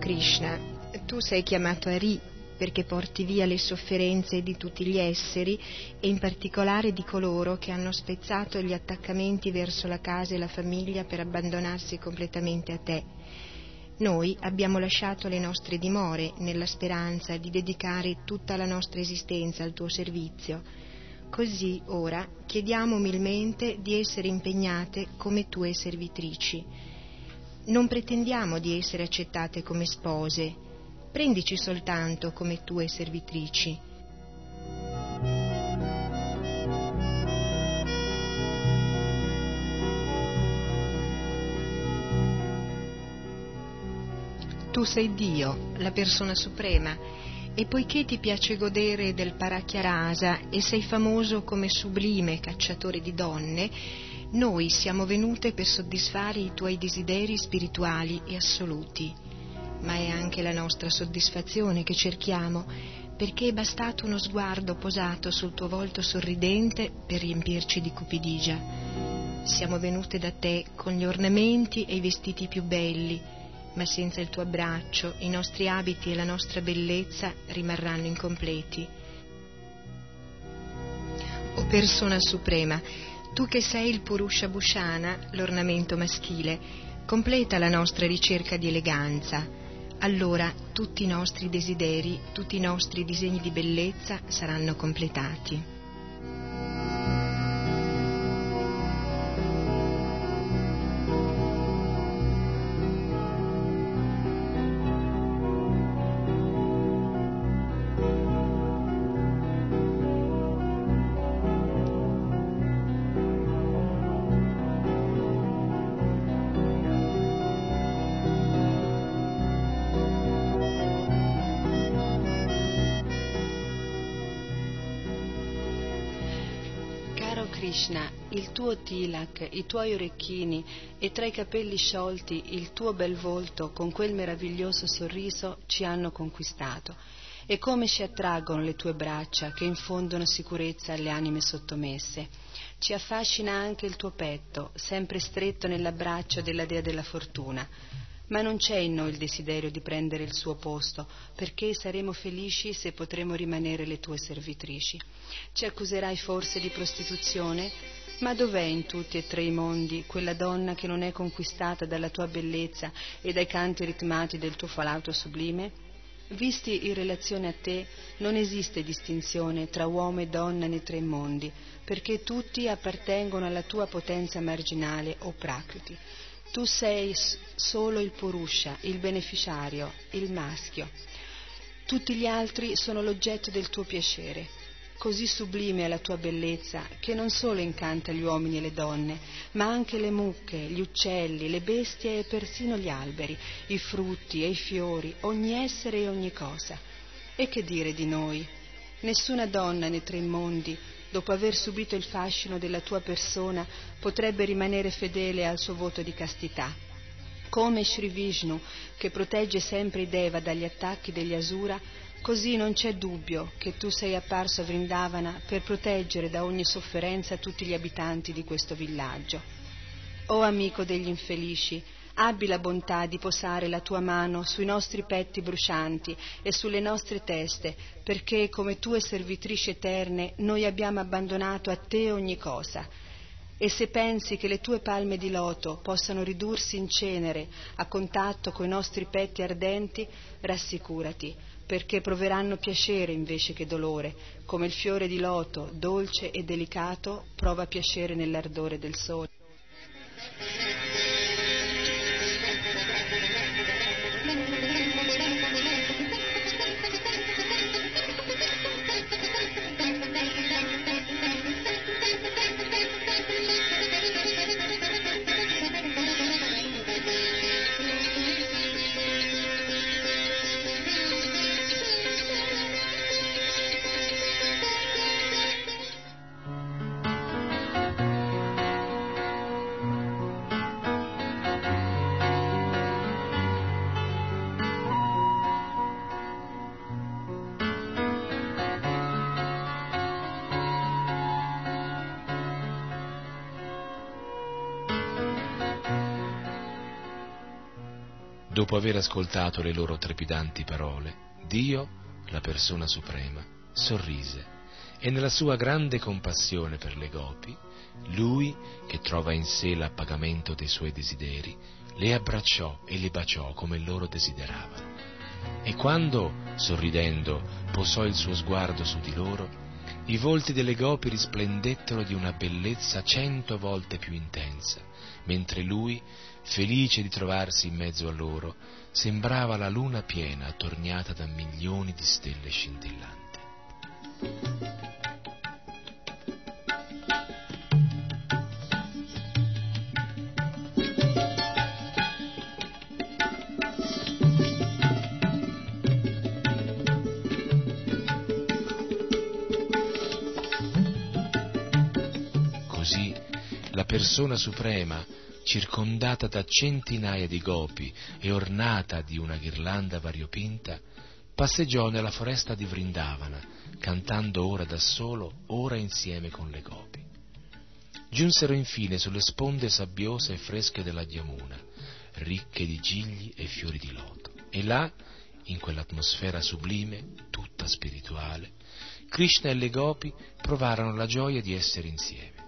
Krishna, tu sei chiamato a Ri perché porti via le sofferenze di tutti gli esseri e in particolare di coloro che hanno spezzato gli attaccamenti verso la casa e la famiglia per abbandonarsi completamente a te. Noi abbiamo lasciato le nostre dimore nella speranza di dedicare tutta la nostra esistenza al tuo servizio. Così ora chiediamo umilmente di essere impegnate come tue servitrici. Non pretendiamo di essere accettate come spose, prendici soltanto come tue servitrici. Tu sei Dio, la persona suprema, e poiché ti piace godere del Parachiarasa e sei famoso come sublime cacciatore di donne, noi siamo venute per soddisfare i tuoi desideri spirituali e assoluti ma è anche la nostra soddisfazione che cerchiamo, perché è bastato uno sguardo posato sul tuo volto sorridente per riempirci di cupidigia. Siamo venute da te con gli ornamenti e i vestiti più belli, ma senza il tuo abbraccio i nostri abiti e la nostra bellezza rimarranno incompleti. O persona suprema, tu che sei il Purusha Bhushana, l'ornamento maschile, completa la nostra ricerca di eleganza allora tutti i nostri desideri, tutti i nostri disegni di bellezza saranno completati. Krishna, il tuo tilak, i tuoi orecchini e tra i capelli sciolti il tuo bel volto con quel meraviglioso sorriso ci hanno conquistato. E come ci attraggono le tue braccia che infondono sicurezza alle anime sottomesse. Ci affascina anche il tuo petto, sempre stretto nell'abbraccio della dea della fortuna ma non c'è in noi il desiderio di prendere il suo posto, perché saremo felici se potremo rimanere le tue servitrici. Ci accuserai forse di prostituzione? Ma dov'è in tutti e tre i mondi quella donna che non è conquistata dalla tua bellezza e dai canti ritmati del tuo falauto sublime? Visti in relazione a te, non esiste distinzione tra uomo e donna nei tre mondi, perché tutti appartengono alla tua potenza marginale o prakriti. Tu sei solo il Purusha, il beneficiario, il maschio. Tutti gli altri sono l'oggetto del tuo piacere. Così sublime è la tua bellezza che non solo incanta gli uomini e le donne, ma anche le mucche, gli uccelli, le bestie e persino gli alberi, i frutti e i fiori, ogni essere e ogni cosa. E che dire di noi? Nessuna donna nei tre mondi dopo aver subito il fascino della tua persona, potrebbe rimanere fedele al suo voto di castità. Come Sri Vishnu, che protegge sempre i Deva dagli attacchi degli Asura, così non c'è dubbio che tu sei apparso a Vrindavana per proteggere da ogni sofferenza tutti gli abitanti di questo villaggio. O amico degli infelici, abbi la bontà di posare la tua mano sui nostri petti brucianti e sulle nostre teste, perché come tue servitrici eterne noi abbiamo abbandonato a te ogni cosa. E se pensi che le tue palme di loto possano ridursi in cenere a contatto coi nostri petti ardenti, rassicurati, perché proveranno piacere invece che dolore, come il fiore di loto, dolce e delicato, prova piacere nell'ardore del sole. Dopo aver ascoltato le loro trepidanti parole, Dio, la persona suprema, sorrise e nella sua grande compassione per le gopi, lui, che trova in sé l'appagamento dei suoi desideri, le abbracciò e le baciò come loro desideravano. E quando, sorridendo, posò il suo sguardo su di loro, i volti delle gopi risplendettero di una bellezza cento volte più intensa, mentre lui, felice di trovarsi in mezzo a loro, sembrava la luna piena attorniata da milioni di stelle scintillanti. Così la persona suprema, circondata da centinaia di gopi e ornata di una ghirlanda variopinta, passeggiò nella foresta di Vrindavana, cantando ora da solo, ora insieme con le gopi. Giunsero infine sulle sponde sabbiose e fresche della Yamuna, ricche di gigli e fiori di loto, e là, in quell'atmosfera sublime, tutta spirituale, Krishna e le gopi provarono la gioia di essere insieme.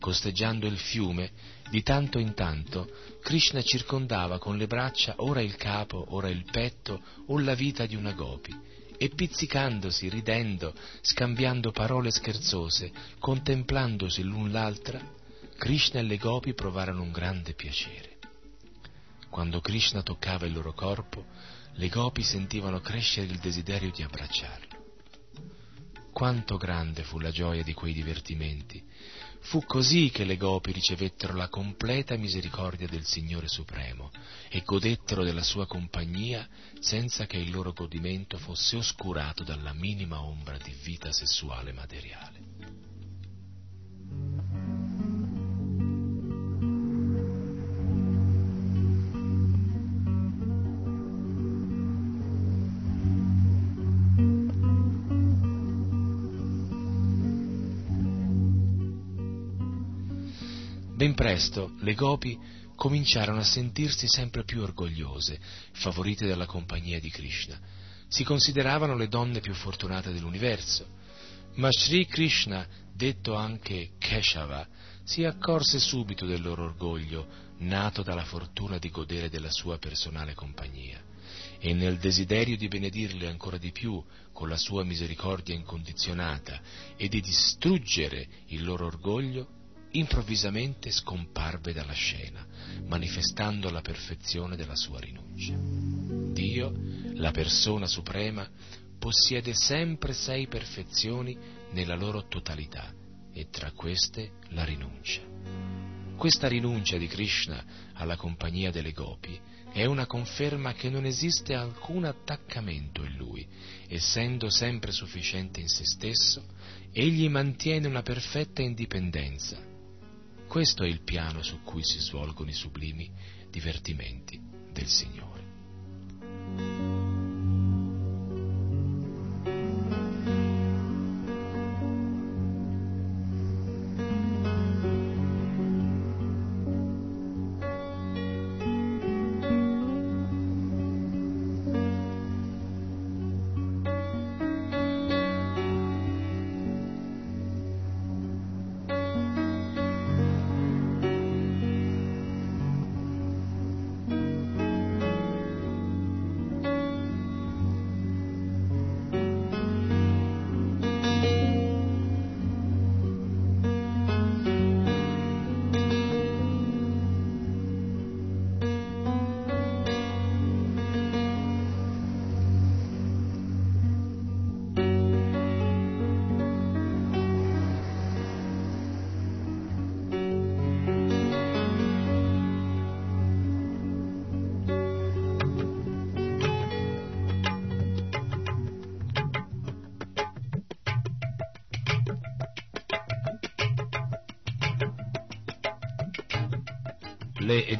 Costeggiando il fiume, di tanto in tanto, Krishna circondava con le braccia ora il capo, ora il petto o la vita di una gopi, e pizzicandosi, ridendo, scambiando parole scherzose, contemplandosi l'un l'altra, Krishna e le gopi provarono un grande piacere. Quando Krishna toccava il loro corpo, le gopi sentivano crescere il desiderio di abbracciarlo. Quanto grande fu la gioia di quei divertimenti! Fu così che le gopi ricevettero la completa misericordia del Signore Supremo e godettero della sua compagnia senza che il loro godimento fosse oscurato dalla minima ombra di vita sessuale materiale. Ben presto le gopi cominciarono a sentirsi sempre più orgogliose, favorite dalla compagnia di Krishna. Si consideravano le donne più fortunate dell'universo. Ma Sri Krishna, detto anche Keshava, si accorse subito del loro orgoglio, nato dalla fortuna di godere della sua personale compagnia, e nel desiderio di benedirle ancora di più con la sua misericordia incondizionata e di distruggere il loro orgoglio, improvvisamente scomparve dalla scena, manifestando la perfezione della sua rinuncia. Dio, la persona suprema, possiede sempre sei perfezioni nella loro totalità e tra queste la rinuncia. Questa rinuncia di Krishna alla compagnia delle gopi è una conferma che non esiste alcun attaccamento in lui, essendo sempre sufficiente in se stesso, egli mantiene una perfetta indipendenza questo è il piano su cui si svolgono i sublimi divertimenti del Signore.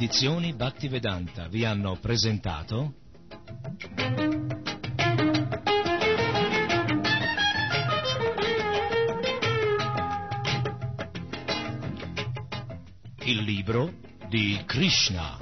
Edizioni Bhaktivedanta vi hanno presentato il libro di Krishna.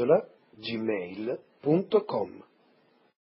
Chiocciola gmail.com